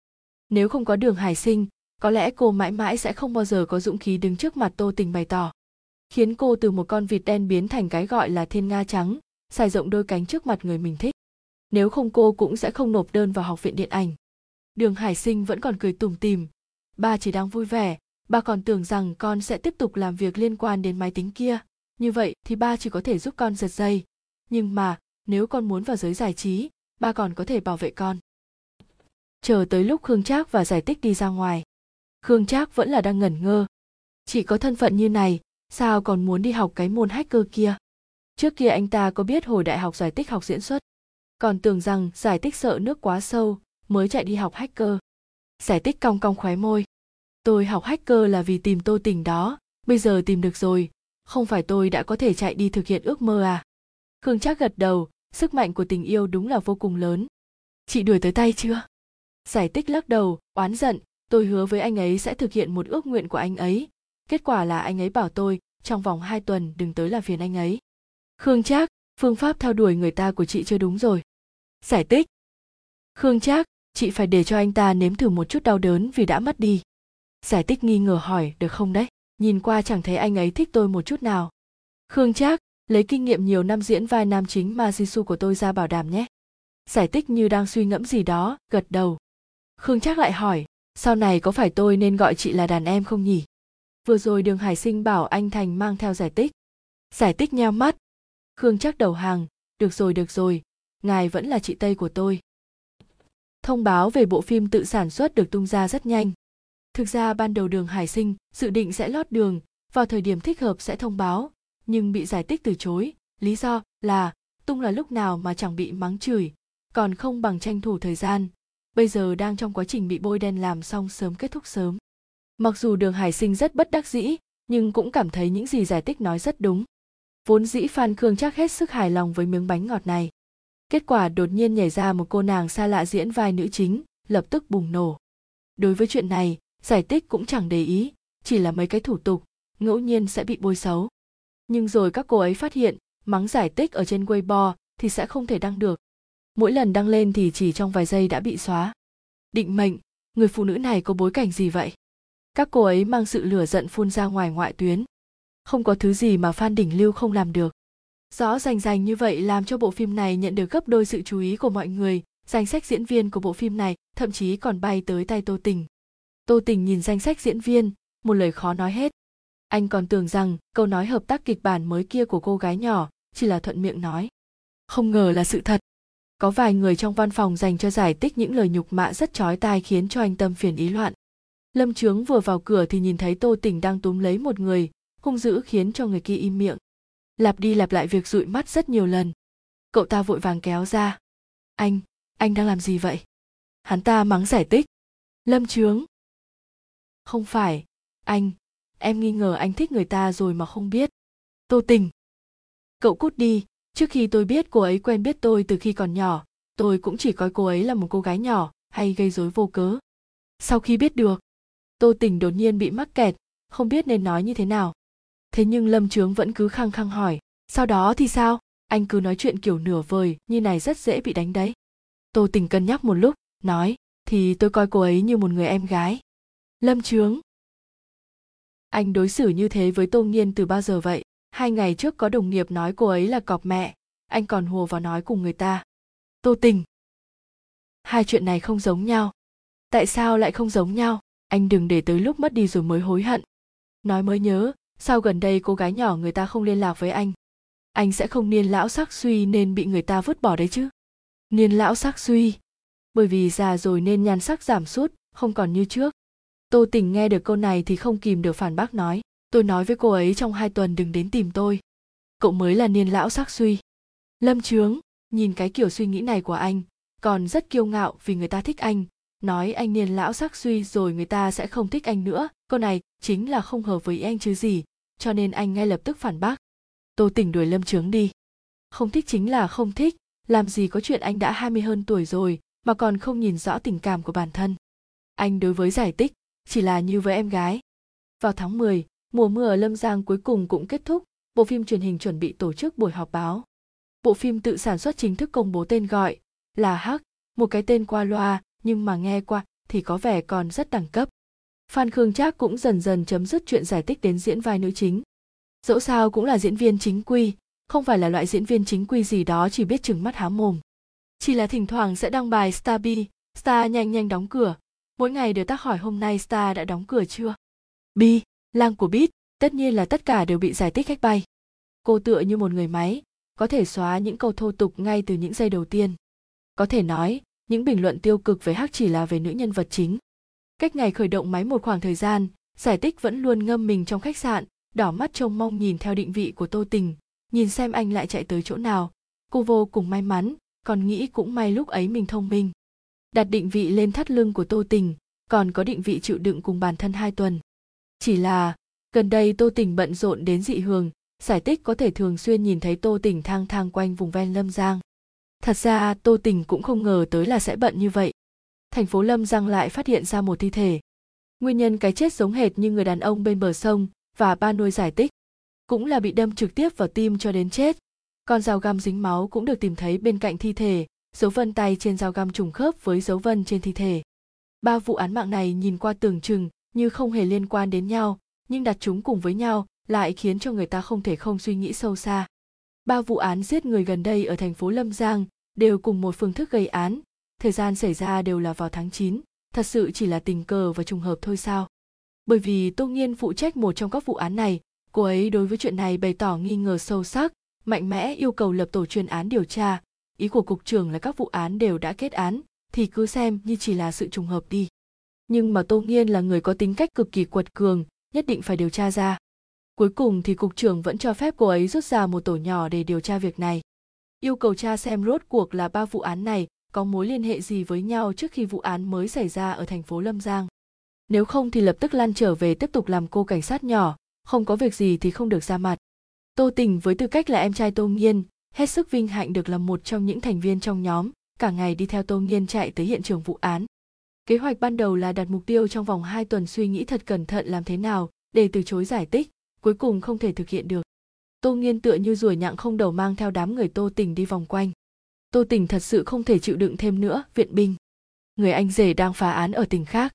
Nếu không có đường hải sinh, có lẽ cô mãi mãi sẽ không bao giờ có dũng khí đứng trước mặt tô tình bày tỏ. Khiến cô từ một con vịt đen biến thành cái gọi là thiên nga trắng, xài rộng đôi cánh trước mặt người mình thích. Nếu không cô cũng sẽ không nộp đơn vào học viện điện ảnh. Đường hải sinh vẫn còn cười tủm tỉm. Ba chỉ đang vui vẻ, ba còn tưởng rằng con sẽ tiếp tục làm việc liên quan đến máy tính kia. Như vậy thì ba chỉ có thể giúp con giật dây. Nhưng mà, nếu con muốn vào giới giải trí, ba còn có thể bảo vệ con. Chờ tới lúc khương trác và giải tích đi ra ngoài khương trác vẫn là đang ngẩn ngơ. Chỉ có thân phận như này, sao còn muốn đi học cái môn hacker kia? Trước kia anh ta có biết hồi đại học giải tích học diễn xuất. Còn tưởng rằng giải tích sợ nước quá sâu, mới chạy đi học hacker. Giải tích cong cong khóe môi. Tôi học hacker là vì tìm tô tình đó, bây giờ tìm được rồi. Không phải tôi đã có thể chạy đi thực hiện ước mơ à? Khương trác gật đầu, sức mạnh của tình yêu đúng là vô cùng lớn. Chị đuổi tới tay chưa? Giải tích lắc đầu, oán giận tôi hứa với anh ấy sẽ thực hiện một ước nguyện của anh ấy. Kết quả là anh ấy bảo tôi, trong vòng hai tuần, đừng tới làm phiền anh ấy. Khương trác, phương pháp theo đuổi người ta của chị chưa đúng rồi. Giải tích khương trác, chị phải để cho anh ta nếm thử một chút đau đớn vì đã mất đi. Giải tích nghi ngờ hỏi, được không đấy? Nhìn qua chẳng thấy anh ấy thích tôi một chút nào. Khương trác, lấy kinh nghiệm nhiều năm diễn vai nam chính ma jisu của tôi ra bảo đảm nhé. Giải tích như đang suy ngẫm gì đó, gật đầu. Khương trác lại hỏi sau này có phải tôi nên gọi chị là đàn em không nhỉ? Vừa rồi đường hải sinh bảo anh thành mang theo giải tích. Giải tích nheo mắt. Khương chắc đầu hàng. Được rồi được rồi. Ngài vẫn là chị tây của tôi. Thông báo về bộ phim tự sản xuất được tung ra rất nhanh. Thực ra ban đầu đường hải sinh dự định sẽ lót đường, vào thời điểm thích hợp sẽ thông báo, nhưng bị giải tích từ chối. Lý do là, tung là lúc nào mà chẳng bị mắng chửi, còn không bằng tranh thủ thời gian bây giờ đang trong quá trình bị bôi đen làm xong sớm kết thúc sớm. Mặc dù đường Hải Sinh rất bất đắc dĩ, nhưng cũng cảm thấy những gì giải tích nói rất đúng. Vốn dĩ Phan Khương chắc hết sức hài lòng với miếng bánh ngọt này. Kết quả đột nhiên nhảy ra một cô nàng xa lạ diễn vai nữ chính, lập tức bùng nổ. Đối với chuyện này, giải tích cũng chẳng để ý, chỉ là mấy cái thủ tục, ngẫu nhiên sẽ bị bôi xấu. Nhưng rồi các cô ấy phát hiện, mắng giải tích ở trên Weibo thì sẽ không thể đăng được, mỗi lần đăng lên thì chỉ trong vài giây đã bị xóa. Định mệnh, người phụ nữ này có bối cảnh gì vậy? Các cô ấy mang sự lửa giận phun ra ngoài ngoại tuyến. Không có thứ gì mà phan đình lưu không làm được. Rõ rành rành như vậy làm cho bộ phim này nhận được gấp đôi sự chú ý của mọi người. Danh sách diễn viên của bộ phim này thậm chí còn bay tới tay tô tình. Tô tình nhìn danh sách diễn viên, một lời khó nói hết. Anh còn tưởng rằng câu nói hợp tác kịch bản mới kia của cô gái nhỏ chỉ là thuận miệng nói. Không ngờ là sự thật có vài người trong văn phòng dành cho giải tích những lời nhục mạ rất chói tai khiến cho anh tâm phiền ý loạn. Lâm trướng vừa vào cửa thì nhìn thấy tô tỉnh đang túm lấy một người, hung dữ khiến cho người kia im miệng. Lặp đi lặp lại việc dụi mắt rất nhiều lần. Cậu ta vội vàng kéo ra. Anh anh đang làm gì vậy? Hắn ta mắng giải tích lâm trướng. Không phải, anh, em nghi ngờ anh thích người ta rồi mà không biết. Tô tình cậu cút đi trước khi tôi biết cô ấy quen biết tôi từ khi còn nhỏ, tôi cũng chỉ coi cô ấy là một cô gái nhỏ hay gây rối vô cớ. Sau khi biết được, tô tình đột nhiên bị mắc kẹt, không biết nên nói như thế nào. Thế nhưng lâm trướng vẫn cứ khăng khăng hỏi, sau đó thì sao? Anh cứ nói chuyện kiểu nửa vời, như này rất dễ bị đánh đấy. Tô tình cân nhắc một lúc, nói, thì tôi coi cô ấy như một người em gái. Lâm trướng? Anh đối xử như thế với tô nghiên từ bao giờ vậy? Hai ngày trước có đồng nghiệp nói cô ấy là cọp mẹ, anh còn hùa vào nói cùng người ta. Tô tình. Hai chuyện này không giống nhau. Tại sao lại không giống nhau? Anh đừng để tới lúc mất đi rồi mới hối hận. Nói mới nhớ sao gần đây cô gái nhỏ người ta không liên lạc với anh. Anh sẽ không niên lão sắc suy nên bị người ta vứt bỏ đấy chứ. Niên lão sắc suy. Bởi vì già rồi nên nhan sắc giảm sút, không còn như trước. Tô tình nghe được câu này thì không kìm được phản bác nói tôi nói với cô ấy trong hai tuần đừng đến tìm tôi. Cậu mới là niên lão sắc suy. Lâm trướng nhìn cái kiểu suy nghĩ này của anh còn rất kiêu ngạo vì người ta thích anh. Nói anh niên lão sắc suy rồi người ta sẽ không thích anh nữa. Câu này chính là không hợp với anh chứ gì cho nên anh ngay lập tức phản bác. Tô tỉnh đuổi lâm trướng đi. Không thích chính là không thích làm gì có chuyện anh đã 20 hơn tuổi rồi mà còn không nhìn rõ tình cảm của bản thân. Anh đối với giải tích chỉ là như với em gái. Vào tháng 10, mùa mưa ở Lâm Giang cuối cùng cũng kết thúc, bộ phim truyền hình chuẩn bị tổ chức buổi họp báo. Bộ phim tự sản xuất chính thức công bố tên gọi là Hắc, một cái tên qua loa nhưng mà nghe qua thì có vẻ còn rất đẳng cấp. Phan Khương Trác cũng dần dần chấm dứt chuyện giải tích đến diễn vai nữ chính. Dẫu sao cũng là diễn viên chính quy, không phải là loại diễn viên chính quy gì đó chỉ biết trừng mắt há mồm. Chỉ là thỉnh thoảng sẽ đăng bài Star B, Star nhanh nhanh đóng cửa. Mỗi ngày đều tác hỏi hôm nay Star đã đóng cửa chưa. B, lang của Bit, tất nhiên là tất cả đều bị giải tích khách bay. Cô tựa như một người máy, có thể xóa những câu thô tục ngay từ những giây đầu tiên. Có thể nói, những bình luận tiêu cực về Hắc chỉ là về nữ nhân vật chính. Cách ngày khởi động máy một khoảng thời gian, giải tích vẫn luôn ngâm mình trong khách sạn, đỏ mắt trông mong nhìn theo định vị của Tô Tình, nhìn xem anh lại chạy tới chỗ nào. Cô vô cùng may mắn, còn nghĩ cũng may lúc ấy mình thông minh. Đặt định vị lên thắt lưng của Tô Tình, còn có định vị chịu đựng cùng bản thân hai tuần. Chỉ là, gần đây Tô Tình bận rộn đến dị hường, giải tích có thể thường xuyên nhìn thấy Tô Tình thang thang quanh vùng ven Lâm Giang. Thật ra Tô Tình cũng không ngờ tới là sẽ bận như vậy. Thành phố Lâm Giang lại phát hiện ra một thi thể. Nguyên nhân cái chết giống hệt như người đàn ông bên bờ sông và ba nuôi giải tích. Cũng là bị đâm trực tiếp vào tim cho đến chết. Con dao găm dính máu cũng được tìm thấy bên cạnh thi thể, dấu vân tay trên dao găm trùng khớp với dấu vân trên thi thể. Ba vụ án mạng này nhìn qua tưởng chừng như không hề liên quan đến nhau, nhưng đặt chúng cùng với nhau lại khiến cho người ta không thể không suy nghĩ sâu xa. Ba vụ án giết người gần đây ở thành phố Lâm Giang đều cùng một phương thức gây án, thời gian xảy ra đều là vào tháng 9, thật sự chỉ là tình cờ và trùng hợp thôi sao? Bởi vì Tô Nghiên phụ trách một trong các vụ án này, cô ấy đối với chuyện này bày tỏ nghi ngờ sâu sắc, mạnh mẽ yêu cầu lập tổ chuyên án điều tra. Ý của cục trưởng là các vụ án đều đã kết án, thì cứ xem như chỉ là sự trùng hợp đi. Nhưng mà Tô Nghiên là người có tính cách cực kỳ quật cường, nhất định phải điều tra ra. Cuối cùng thì cục trưởng vẫn cho phép cô ấy rút ra một tổ nhỏ để điều tra việc này. Yêu cầu tra xem rốt cuộc là ba vụ án này có mối liên hệ gì với nhau trước khi vụ án mới xảy ra ở thành phố Lâm Giang. Nếu không thì lập tức lăn trở về tiếp tục làm cô cảnh sát nhỏ, không có việc gì thì không được ra mặt. Tô Tình với tư cách là em trai Tô Nghiên, hết sức vinh hạnh được là một trong những thành viên trong nhóm, cả ngày đi theo Tô Nghiên chạy tới hiện trường vụ án. Kế hoạch ban đầu là đặt mục tiêu trong vòng 2 tuần suy nghĩ thật cẩn thận làm thế nào để từ chối giải tích, cuối cùng không thể thực hiện được. Tô Nghiên tựa như ruồi nhặng không đầu mang theo đám người Tô Tình đi vòng quanh. Tô Tình thật sự không thể chịu đựng thêm nữa, viện binh. Người anh rể đang phá án ở tỉnh khác.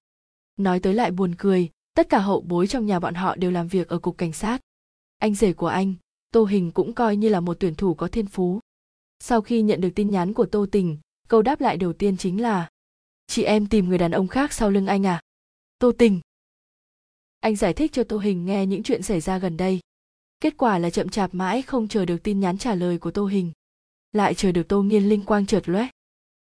Nói tới lại buồn cười, tất cả hậu bối trong nhà bọn họ đều làm việc ở cục cảnh sát. Anh rể của anh, Tô Hình cũng coi như là một tuyển thủ có thiên phú. Sau khi nhận được tin nhắn của Tô Tình, câu đáp lại đầu tiên chính là chị em tìm người đàn ông khác sau lưng anh à? Tô tình. Anh giải thích cho tô hình nghe những chuyện xảy ra gần đây. Kết quả là chậm chạp mãi không chờ được tin nhắn trả lời của tô hình. Lại chờ được tô nghiên linh quang chợt lóe.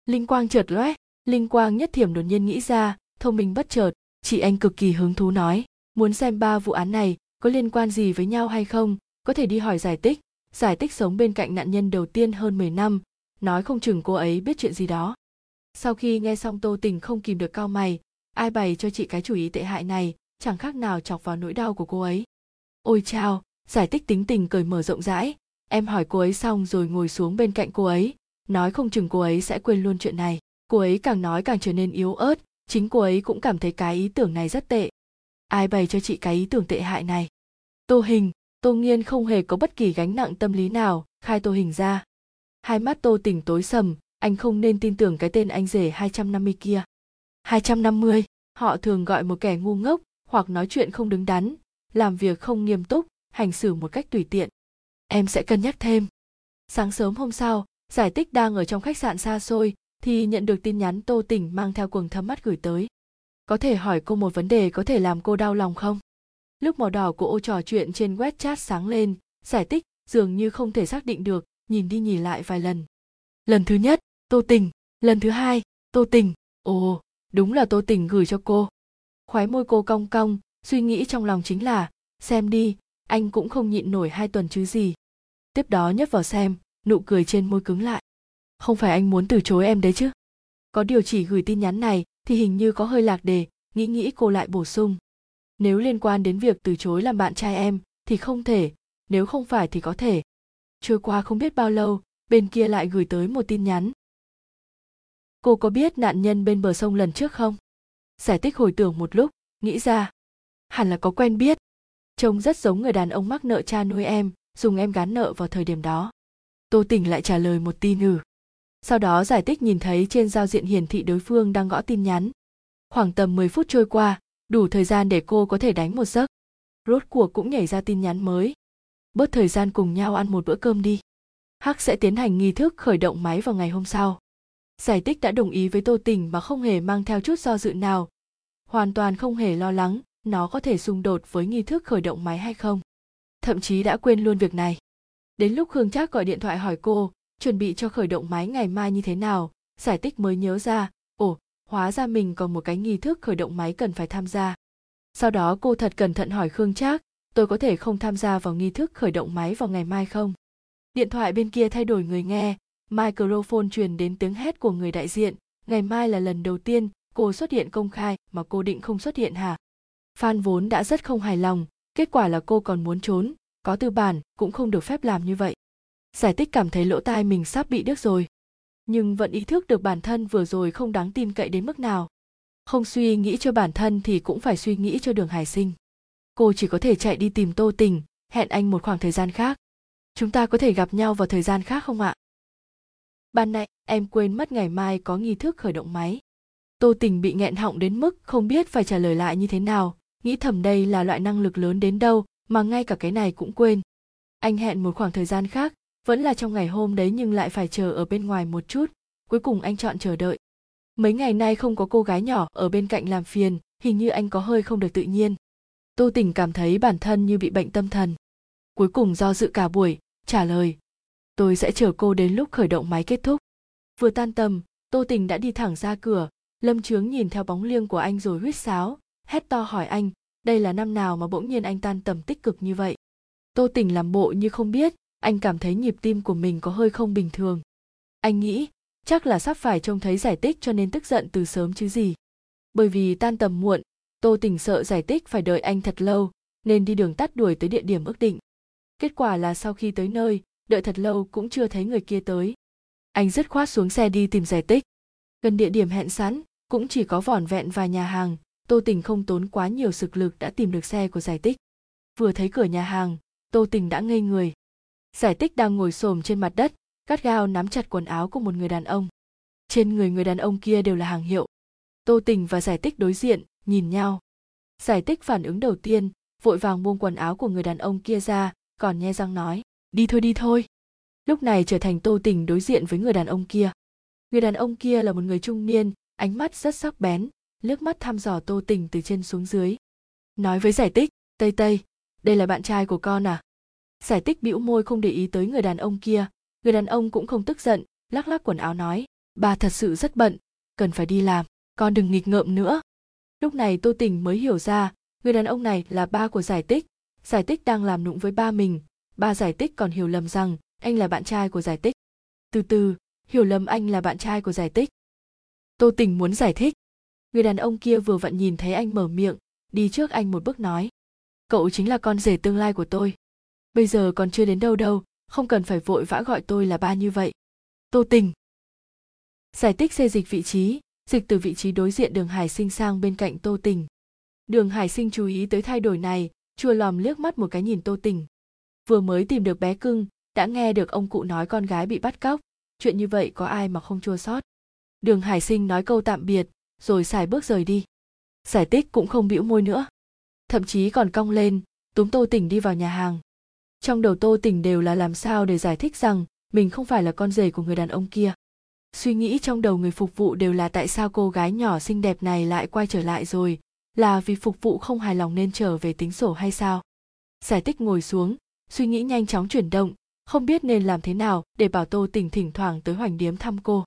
Linh quang chợt lóe, linh quang nhất thiểm đột nhiên nghĩ ra, thông minh bất chợt, chị anh cực kỳ hứng thú nói, muốn xem ba vụ án này có liên quan gì với nhau hay không, có thể đi hỏi giải tích. Giải tích sống bên cạnh nạn nhân đầu tiên hơn 10 năm, nói không chừng cô ấy biết chuyện gì đó sau khi nghe xong tô tình không kìm được cao mày, ai bày cho chị cái chủ ý tệ hại này, chẳng khác nào chọc vào nỗi đau của cô ấy. Ôi chao, giải thích tính tình cởi mở rộng rãi. Em hỏi cô ấy xong rồi ngồi xuống bên cạnh cô ấy, nói không chừng cô ấy sẽ quên luôn chuyện này. Cô ấy càng nói càng trở nên yếu ớt, chính cô ấy cũng cảm thấy cái ý tưởng này rất tệ. Ai bày cho chị cái ý tưởng tệ hại này? Tô hình, tô nghiên không hề có bất kỳ gánh nặng tâm lý nào, khai tô hình ra. Hai mắt tô tỉnh tối sầm anh không nên tin tưởng cái tên anh rể 250 kia. 250, họ thường gọi một kẻ ngu ngốc hoặc nói chuyện không đứng đắn làm việc không nghiêm túc hành xử một cách tùy tiện. Em sẽ cân nhắc thêm. Sáng sớm hôm sau giải tích đang ở trong khách sạn xa xôi thì nhận được tin nhắn tô tỉnh mang theo quần thâm mắt gửi tới. Có thể hỏi cô một vấn đề có thể làm cô đau lòng không? Lúc màu đỏ của ô trò chuyện trên web chat sáng lên giải tích dường như không thể xác định được nhìn đi nhìn lại vài lần lần thứ nhất, tô tình. Lần thứ hai, tô tình. Ồ, đúng là tô tình gửi cho cô. Khóe môi cô cong cong, suy nghĩ trong lòng chính là, xem đi, anh cũng không nhịn nổi hai tuần chứ gì. Tiếp đó nhấp vào xem, nụ cười trên môi cứng lại. Không phải anh muốn từ chối em đấy chứ? Có điều chỉ gửi tin nhắn này thì hình như có hơi lạc đề, nghĩ nghĩ cô lại bổ sung. Nếu liên quan đến việc từ chối làm bạn trai em thì không thể, nếu không phải thì có thể. Trôi qua không biết bao lâu bên kia lại gửi tới một tin nhắn. Cô có biết nạn nhân bên bờ sông lần trước không? Giải tích hồi tưởng một lúc, nghĩ ra. Hẳn là có quen biết. Trông rất giống người đàn ông mắc nợ cha nuôi em, dùng em gán nợ vào thời điểm đó. Tô tỉnh lại trả lời một tin ừ. Sau đó giải tích nhìn thấy trên giao diện hiển thị đối phương đang gõ tin nhắn. Khoảng tầm 10 phút trôi qua, đủ thời gian để cô có thể đánh một giấc. Rốt cuộc cũng nhảy ra tin nhắn mới. Bớt thời gian cùng nhau ăn một bữa cơm đi hắc sẽ tiến hành nghi thức khởi động máy vào ngày hôm sau. Giải tích đã đồng ý với tô tình mà không hề mang theo chút do dự nào. Hoàn toàn không hề lo lắng, nó có thể xung đột với nghi thức khởi động máy hay không. Thậm chí đã quên luôn việc này. Đến lúc khương trác gọi điện thoại hỏi cô, chuẩn bị cho khởi động máy ngày mai như thế nào, giải tích mới nhớ ra, ồ, hóa ra mình còn một cái nghi thức khởi động máy cần phải tham gia. Sau đó cô thật cẩn thận hỏi khương trác, tôi có thể không tham gia vào nghi thức khởi động máy vào ngày mai không? Điện thoại bên kia thay đổi người nghe. Microphone truyền đến tiếng hét của người đại diện. Ngày mai là lần đầu tiên cô xuất hiện công khai mà cô định không xuất hiện hả? Fan vốn đã rất không hài lòng. Kết quả là cô còn muốn trốn. Có tư bản cũng không được phép làm như vậy. Giải tích cảm thấy lỗ tai mình sắp bị đứt rồi. Nhưng vẫn ý thức được bản thân vừa rồi không đáng tin cậy đến mức nào. Không suy nghĩ cho bản thân thì cũng phải suy nghĩ cho đường hải sinh. Cô chỉ có thể chạy đi tìm tô tình, hẹn anh một khoảng thời gian khác chúng ta có thể gặp nhau vào thời gian khác không ạ? Ban nãy, em quên mất ngày mai có nghi thức khởi động máy. Tô tình bị nghẹn họng đến mức không biết phải trả lời lại như thế nào. Nghĩ thầm đây là loại năng lực lớn đến đâu, mà ngay cả cái này cũng quên. Anh hẹn một khoảng thời gian khác, vẫn là trong ngày hôm đấy nhưng lại phải chờ ở bên ngoài một chút. Cuối cùng anh chọn chờ đợi. Mấy ngày nay không có cô gái nhỏ ở bên cạnh làm phiền, hình như anh có hơi không được tự nhiên. Tô tình cảm thấy bản thân như bị bệnh tâm thần. Cuối cùng do dự cả buổi trả lời, tôi sẽ chờ cô đến lúc khởi động máy kết thúc. Vừa tan tầm, tô tình đã đi thẳng ra cửa. Lâm trướng nhìn theo bóng liêng của anh rồi huýt sáo, hét to hỏi anh, đây là năm nào mà bỗng nhiên anh tan tầm tích cực như vậy? Tô tình làm bộ như không biết, anh cảm thấy nhịp tim của mình có hơi không bình thường. Anh nghĩ, chắc là sắp phải trông thấy giải tích cho nên tức giận từ sớm chứ gì. Bởi vì tan tầm muộn, tô tình sợ giải tích phải đợi anh thật lâu, nên đi đường tắt đuổi tới địa điểm ước định kết quả là sau khi tới nơi, đợi thật lâu cũng chưa thấy người kia tới. Anh dứt khoát xuống xe đi tìm giải tích. Gần địa điểm hẹn sẵn, cũng chỉ có vỏn vẹn vài nhà hàng, tô tình không tốn quá nhiều sực lực đã tìm được xe của giải tích. Vừa thấy cửa nhà hàng, tô tình đã ngây người. Giải tích đang ngồi xổm trên mặt đất, gắt gao nắm chặt quần áo của một người đàn ông. Trên người người đàn ông kia đều là hàng hiệu. Tô tình và giải tích đối diện, nhìn nhau. Giải tích phản ứng đầu tiên, vội vàng buông quần áo của người đàn ông kia ra còn nhe răng nói, đi thôi đi thôi. Lúc này trở thành tô tình đối diện với người đàn ông kia. Người đàn ông kia là một người trung niên, ánh mắt rất sắc bén, liếc mắt thăm dò tô tình từ trên xuống dưới. Nói với giải tích tây tây, đây là bạn trai của con à? Giải tích bĩu môi không để ý tới người đàn ông kia. Người đàn ông cũng không tức giận, lắc lắc quần áo nói, bà thật sự rất bận, cần phải đi làm, con đừng nghịch ngợm nữa. Lúc này tô tình mới hiểu ra, người đàn ông này là ba của giải tích giải tích đang làm nụng với ba mình. Ba giải tích còn hiểu lầm rằng anh là bạn trai của giải tích. Từ từ, hiểu lầm anh là bạn trai của giải tích. Tô tình muốn giải thích. Người đàn ông kia vừa vặn nhìn thấy anh mở miệng, đi trước anh một bước nói, cậu chính là con rể tương lai của tôi. Bây giờ còn chưa đến đâu đâu, không cần phải vội vã gọi tôi là ba như vậy. Tô tình. Giải tích xê dịch vị trí, dịch từ vị trí đối diện đường hải sinh sang bên cạnh tô tình. Đường hải sinh chú ý tới thay đổi này chua lòm liếc mắt một cái nhìn tô tình. Vừa mới tìm được bé cưng, đã nghe được ông cụ nói con gái bị bắt cóc. Chuyện như vậy có ai mà không chua xót đường hải sinh nói câu tạm biệt, rồi xài bước rời đi. Giải tích cũng không bĩu môi nữa. Thậm chí còn cong lên, túm tô tình đi vào nhà hàng. Trong đầu tô tình đều là làm sao để giải thích rằng mình không phải là con rể của người đàn ông kia. Suy nghĩ trong đầu người phục vụ đều là tại sao cô gái nhỏ xinh đẹp này lại quay trở lại rồi là vì phục vụ không hài lòng nên trở về tính sổ hay sao? Giải tích ngồi xuống, suy nghĩ nhanh chóng chuyển động, không biết nên làm thế nào để bảo tô tỉnh thỉnh thoảng tới hoành điếm thăm cô.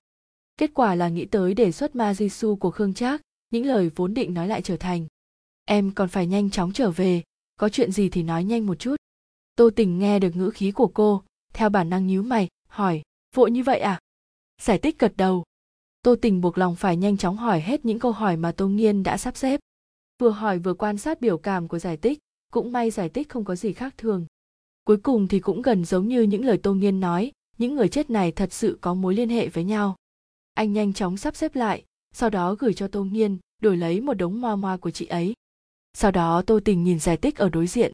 Kết quả là nghĩ tới đề xuất ma Gisu của khương trác, những lời vốn định nói lại trở thành. Em còn phải nhanh chóng trở về, có chuyện gì thì nói nhanh một chút. Tô tình nghe được ngữ khí của cô, theo bản năng nhíu mày, hỏi, vội như vậy à? Giải tích gật đầu. Tô tình buộc lòng phải nhanh chóng hỏi hết những câu hỏi mà tô nghiên đã sắp xếp vừa hỏi vừa quan sát biểu cảm của giải tích cũng may giải tích không có gì khác thường. Cuối cùng thì cũng gần giống như những lời tô nghiên nói, những người chết này thật sự có mối liên hệ với nhau. Anh nhanh chóng sắp xếp lại, sau đó gửi cho tô nghiên, đổi lấy một đống moa moa của chị ấy. Sau đó tô tình nhìn giải tích ở đối diện.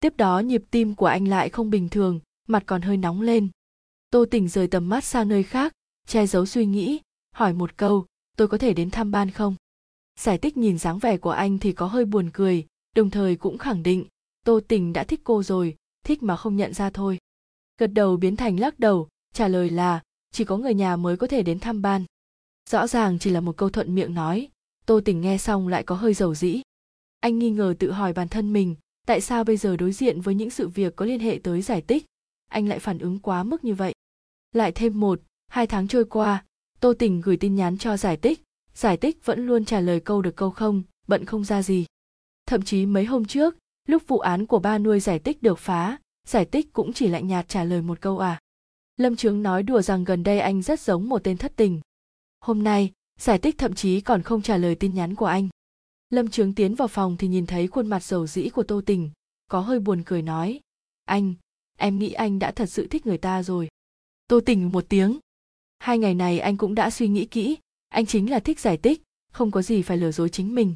Tiếp đó nhịp tim của anh lại không bình thường, mặt còn hơi nóng lên. Tô tình rời tầm mắt sang nơi khác, che giấu suy nghĩ, hỏi một câu, tôi có thể đến thăm ban không? Giải tích nhìn dáng vẻ của anh thì có hơi buồn cười, đồng thời cũng khẳng định, tô tình đã thích cô rồi, thích mà không nhận ra thôi. Gật đầu biến thành lắc đầu, trả lời là, chỉ có người nhà mới có thể đến thăm ban. Rõ ràng chỉ là một câu thuận miệng nói, tô tình nghe xong lại có hơi dầu dĩ. Anh nghi ngờ tự hỏi bản thân mình, tại sao bây giờ đối diện với những sự việc có liên hệ tới giải tích anh lại phản ứng quá mức như vậy. Lại thêm một, hai tháng trôi qua, tô tình gửi tin nhắn cho giải tích giải tích vẫn luôn trả lời câu được câu không, bận không ra gì. Thậm chí mấy hôm trước, lúc vụ án của ba nuôi giải tích được phá, giải tích cũng chỉ lạnh nhạt trả lời một câu à. Lâm trướng nói đùa rằng gần đây anh rất giống một tên thất tình. Hôm nay, giải tích thậm chí còn không trả lời tin nhắn của anh. Lâm trướng tiến vào phòng thì nhìn thấy khuôn mặt dầu dĩ của tô tình, có hơi buồn cười nói. Anh, em nghĩ anh đã thật sự thích người ta rồi. Tô tình một tiếng. Hai ngày này anh cũng đã suy nghĩ kỹ anh chính là thích giải tích không có gì phải lừa dối chính mình.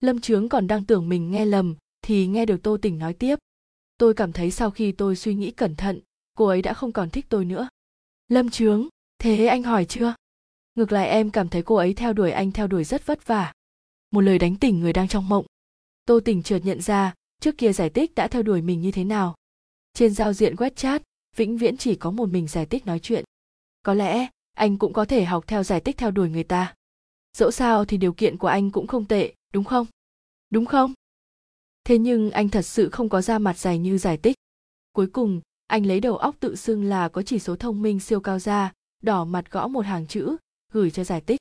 Lâm trướng còn đang tưởng mình nghe lầm, thì nghe được tô tình nói tiếp. Tôi cảm thấy sau khi tôi suy nghĩ cẩn thận, cô ấy đã không còn thích tôi nữa. Lâm trướng, thế anh hỏi chưa? Ngược lại em cảm thấy cô ấy theo đuổi anh theo đuổi rất vất vả. Một lời đánh tỉnh người đang trong mộng. Tô tình chợt nhận ra, trước kia giải tích đã theo đuổi mình như thế nào. Trên giao diện web chat, vĩnh viễn chỉ có một mình giải tích nói chuyện. Có lẽ anh cũng có thể học theo giải tích theo đuổi người ta. Dẫu sao thì điều kiện của anh cũng không tệ, đúng không? Đúng không? Thế nhưng anh thật sự không có da mặt dày như giải tích cuối cùng, anh lấy đầu óc tự xưng là có chỉ số thông minh siêu cao ra đỏ mặt gõ một hàng chữ, gửi cho giải tích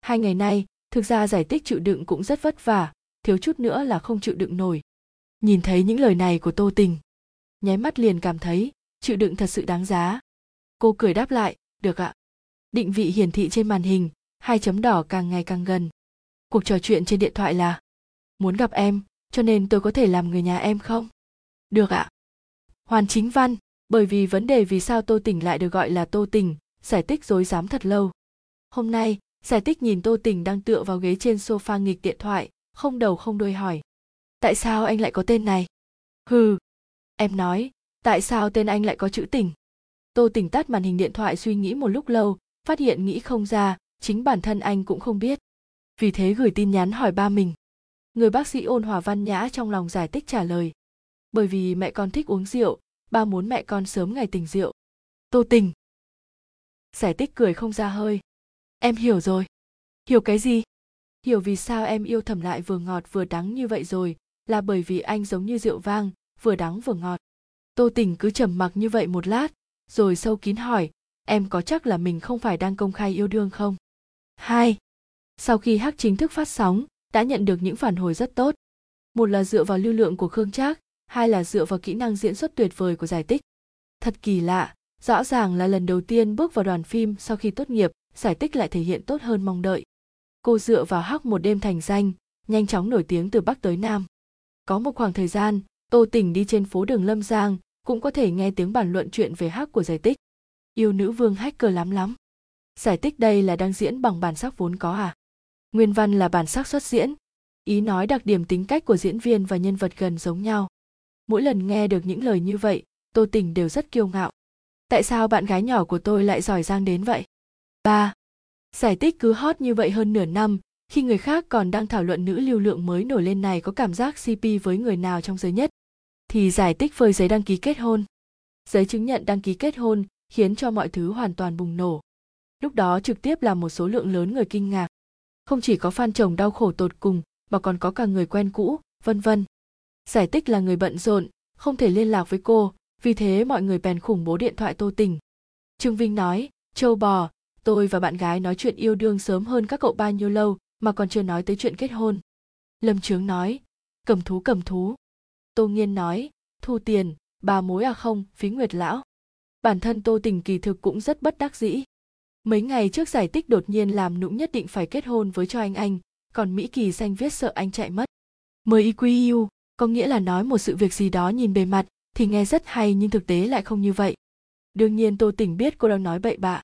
hai ngày nay, thực ra giải tích chịu đựng cũng rất vất vả, thiếu chút nữa là không chịu đựng nổi. Nhìn thấy những lời này của tô tình, nháy mắt liền cảm thấy chịu đựng thật sự đáng giá. Cô cười đáp lại, được ạ định vị hiển thị trên màn hình, hai chấm đỏ càng ngày càng gần. Cuộc trò chuyện trên điện thoại là, muốn gặp em, cho nên tôi có thể làm người nhà em không? Được ạ. Hoàn chính văn, bởi vì vấn đề vì sao tô tình lại được gọi là tô tình giải tích dối dám thật lâu. Hôm nay, giải tích nhìn tô tình đang tựa vào ghế trên sofa nghịch điện thoại, không đầu không đuôi hỏi, tại sao anh lại có tên này? Hừ. Em nói, tại sao tên anh lại có chữ tình tô tình tắt màn hình điện thoại suy nghĩ một lúc lâu phát hiện nghĩ không ra, chính bản thân anh cũng không biết. Vì thế gửi tin nhắn hỏi ba mình. Người bác sĩ ôn hòa văn nhã trong lòng giải thích trả lời. Bởi vì mẹ con thích uống rượu, ba muốn mẹ con sớm ngày tình rượu. Tô tình. Giải tích cười không ra hơi. Em hiểu rồi. Hiểu cái gì? Hiểu vì sao em yêu thầm lại vừa ngọt vừa đắng như vậy rồi, là bởi vì anh giống như rượu vang, vừa đắng vừa ngọt. Tô tình cứ trầm mặc như vậy một lát, rồi sâu kín hỏi em có chắc là mình không phải đang công khai yêu đương không? Hai, sau khi hắc chính thức phát sóng, đã nhận được những phản hồi rất tốt. Một là dựa vào lưu lượng của khương trác, hai là dựa vào kỹ năng diễn xuất tuyệt vời của giải tích. Thật kỳ lạ, rõ ràng là lần đầu tiên bước vào đoàn phim sau khi tốt nghiệp, giải tích lại thể hiện tốt hơn mong đợi. Cô dựa vào hắc một đêm thành danh, nhanh chóng nổi tiếng từ bắc tới nam. Có một khoảng thời gian, tô tình đi trên phố đường lâm giang, cũng có thể nghe tiếng bàn luận chuyện về hắc của giải tích yêu nữ vương hacker lắm lắm. Giải tích đây là đang diễn bằng bản sắc vốn có à? Nguyên văn là bản sắc xuất diễn. Ý nói đặc điểm tính cách của diễn viên và nhân vật gần giống nhau. Mỗi lần nghe được những lời như vậy, tô tình đều rất kiêu ngạo. Tại sao bạn gái nhỏ của tôi lại giỏi giang đến vậy? Ba. Giải tích cứ hot như vậy hơn nửa năm, khi người khác còn đang thảo luận nữ lưu lượng mới nổi lên này có cảm giác cp với người nào trong giới nhất, thì giải tích phơi giấy đăng ký kết hôn. Giấy chứng nhận đăng ký kết hôn khiến cho mọi thứ hoàn toàn bùng nổ. Lúc đó trực tiếp làm một số lượng lớn người kinh ngạc. Không chỉ có fan chồng đau khổ tột cùng, mà còn có cả người quen cũ, vân vân. Giải tích là người bận rộn, không thể liên lạc với cô, vì thế mọi người bèn khủng bố điện thoại tô tình. Trương vinh nói, châu bò, tôi và bạn gái nói chuyện yêu đương sớm hơn các cậu bao nhiêu lâu, mà còn chưa nói tới chuyện kết hôn. Lâm trướng nói, cầm thú cầm thú. Tô nghiên nói, thu tiền, bà mối à không, phí nguyệt lão bản thân tô tình kỳ thực cũng rất bất đắc dĩ. Mấy ngày trước giải tích đột nhiên làm nũng nhất định phải kết hôn với cho anh anh, còn mỹ kỳ xanh viết sợ anh chạy mất. Mời iq có nghĩa là nói một sự việc gì đó nhìn bề mặt, thì nghe rất hay nhưng thực tế lại không như vậy. Đương nhiên tô tình biết cô đang nói bậy bạ.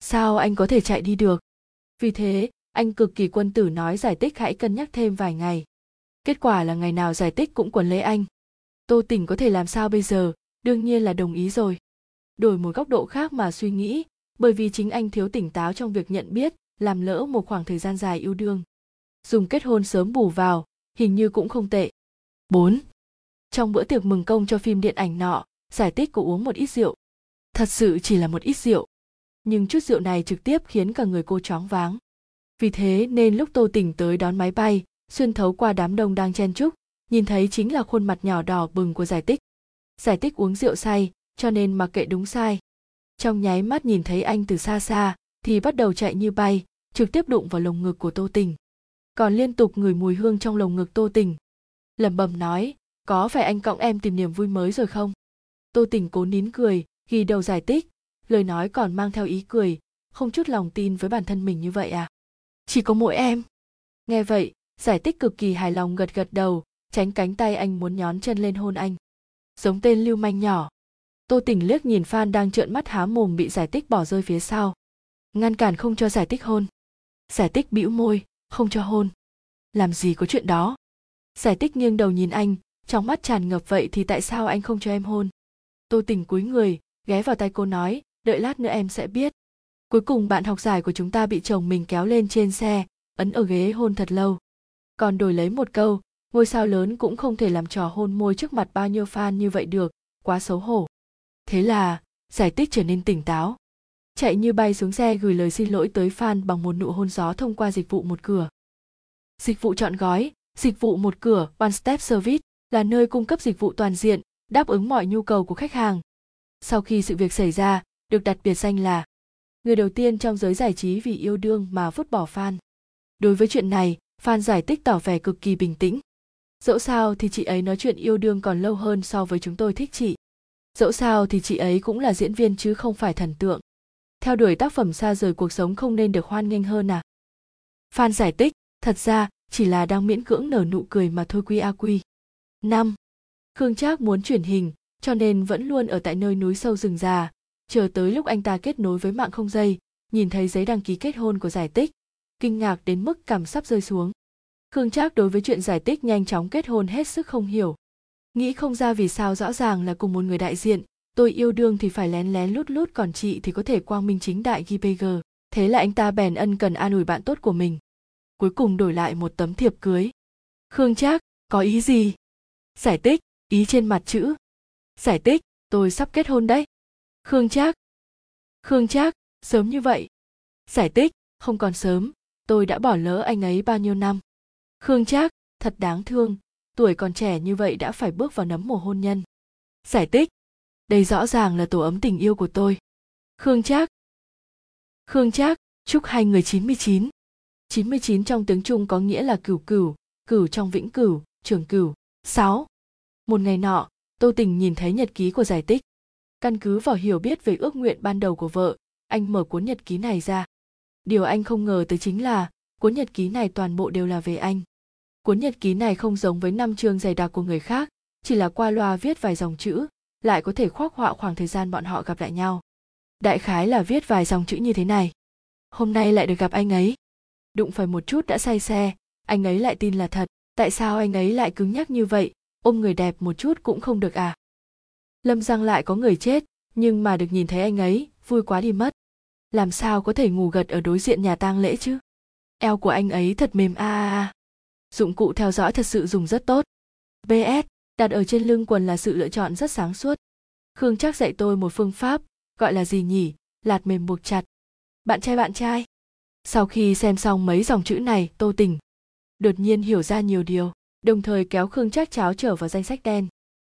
Sao anh có thể chạy đi được? Vì thế, anh cực kỳ quân tử nói giải tích hãy cân nhắc thêm vài ngày. Kết quả là ngày nào giải tích cũng quấn lấy anh. Tô tình có thể làm sao bây giờ? Đương nhiên là đồng ý rồi đổi một góc độ khác mà suy nghĩ bởi vì chính anh thiếu tỉnh táo trong việc nhận biết làm lỡ một khoảng thời gian dài yêu đương dùng kết hôn sớm bù vào hình như cũng không tệ 4. Trong bữa tiệc mừng công cho phim điện ảnh nọ, giải tích cô uống một ít rượu. Thật sự chỉ là một ít rượu. Nhưng chút rượu này trực tiếp khiến cả người cô choáng váng. Vì thế nên lúc Tô Tỉnh tới đón máy bay, xuyên thấu qua đám đông đang chen chúc, nhìn thấy chính là khuôn mặt nhỏ đỏ bừng của giải tích. Giải tích uống rượu say, cho nên mặc kệ đúng sai. Trong nháy mắt nhìn thấy anh từ xa xa, thì bắt đầu chạy như bay, trực tiếp đụng vào lồng ngực của Tô Tình. Còn liên tục ngửi mùi hương trong lồng ngực Tô Tình, lẩm bẩm nói có phải anh cõng em tìm niềm vui mới rồi không? Tô tình cố nín cười ghi đầu giải tích lời nói còn mang theo ý cười không chút lòng tin với bản thân mình như vậy à? Chỉ có mỗi em. Nghe vậy giải tích cực kỳ hài lòng gật gật đầu tránh cánh tay anh muốn nhón chân lên hôn anh. Giống tên lưu manh nhỏ tô tình liếc nhìn phan đang trợn mắt há mồm bị giải tích bỏ rơi phía sau. Ngăn cản không cho giải tích hôn. Giải tích bĩu môi, không cho hôn. Làm gì có chuyện đó? Giải tích nghiêng đầu nhìn anh, trong mắt tràn ngập vậy thì tại sao anh không cho em hôn? Tô tình cúi người, ghé vào tay cô nói, đợi lát nữa em sẽ biết. Cuối cùng bạn học giải của chúng ta bị chồng mình kéo lên trên xe, ấn ở ghế hôn thật lâu. Còn đổi lấy một câu, ngôi sao lớn cũng không thể làm trò hôn môi trước mặt bao nhiêu fan như vậy được, quá xấu hổ thế là giải tích trở nên tỉnh táo chạy như bay xuống xe gửi lời xin lỗi tới fan bằng một nụ hôn gió thông qua dịch vụ một cửa dịch vụ chọn gói Dịch vụ một cửa One Step Service là nơi cung cấp dịch vụ toàn diện, đáp ứng mọi nhu cầu của khách hàng. Sau khi sự việc xảy ra, được đặt biệt danh là người đầu tiên trong giới giải trí vì yêu đương mà vứt bỏ fan. Đối với chuyện này, fan giải tích tỏ vẻ cực kỳ bình tĩnh. Dẫu sao thì chị ấy nói chuyện yêu đương còn lâu hơn so với chúng tôi thích chị. Dẫu sao thì chị ấy cũng là diễn viên chứ không phải thần tượng. Theo đuổi tác phẩm xa rời cuộc sống không nên được hoan nghênh hơn à. Fan giải tích, thật ra chỉ là đang miễn cưỡng nở nụ cười mà thôi quy a quy. Năm, Khương Trác muốn chuyển hình, cho nên vẫn luôn ở tại nơi núi sâu rừng già, chờ tới lúc anh ta kết nối với mạng không dây, nhìn thấy giấy đăng ký kết hôn của giải tích, kinh ngạc đến mức cảm sắp rơi xuống. Khương Trác đối với chuyện giải tích nhanh chóng kết hôn hết sức không hiểu. Nghĩ không ra vì sao rõ ràng là cùng một người đại diện, tôi yêu đương thì phải lén lén lút lút còn chị thì có thể quang minh chính đại ghi bg Thế là anh ta bèn ân cần an ủi bạn tốt của mình. Cuối cùng đổi lại một tấm thiệp cưới. Khương trác có ý gì? Giải tích ý trên mặt chữ. Giải tích tôi sắp kết hôn đấy. Khương trác. Khương trác sớm như vậy. Giải tích không còn sớm tôi đã bỏ lỡ anh ấy bao nhiêu năm. Khương trác thật đáng thương tuổi còn trẻ như vậy đã phải bước vào nấm mồ hôn nhân giải tích đây rõ ràng là tổ ấm tình yêu của tôi khương trác khương trác chúc hai người 99. 99 trong tiếng Trung có nghĩa là cửu cửu, cửu trong vĩnh cửu, trường cửu. 6. Một ngày nọ, Tô Tình nhìn thấy nhật ký của giải tích. Căn cứ vào hiểu biết về ước nguyện ban đầu của vợ, anh mở cuốn nhật ký này ra. Điều anh không ngờ tới chính là, cuốn nhật ký này toàn bộ đều là về anh. Cuốn nhật ký này không giống với năm chương dày đặc của người khác, chỉ là qua loa viết vài dòng chữ, lại có thể khoác họa khoảng thời gian bọn họ gặp lại nhau. Đại khái là viết vài dòng chữ như thế này. Hôm nay lại được gặp anh ấy, đụng phải một chút đã say xe anh ấy lại tin là thật. Tại sao anh ấy lại cứng nhắc như vậy? Ôm người đẹp một chút cũng không được à? Lâm giang lại có người chết nhưng mà được nhìn thấy anh ấy vui quá đi mất. Làm sao có thể ngủ gật ở đối diện nhà tang lễ chứ? Eo của anh ấy thật mềm a a dụng cụ theo dõi thật sự dùng rất tốt. Bs. đặt ở trên lưng quần là sự lựa chọn rất sáng suốt. Khương chắc dạy tôi một phương pháp, gọi là gì nhỉ? Lạt mềm buộc chặt. Bạn trai bạn trai. Sau khi xem xong mấy dòng chữ này, tô tình đột nhiên hiểu ra nhiều điều, đồng thời kéo khương chắc cháo trở vào danh sách đen.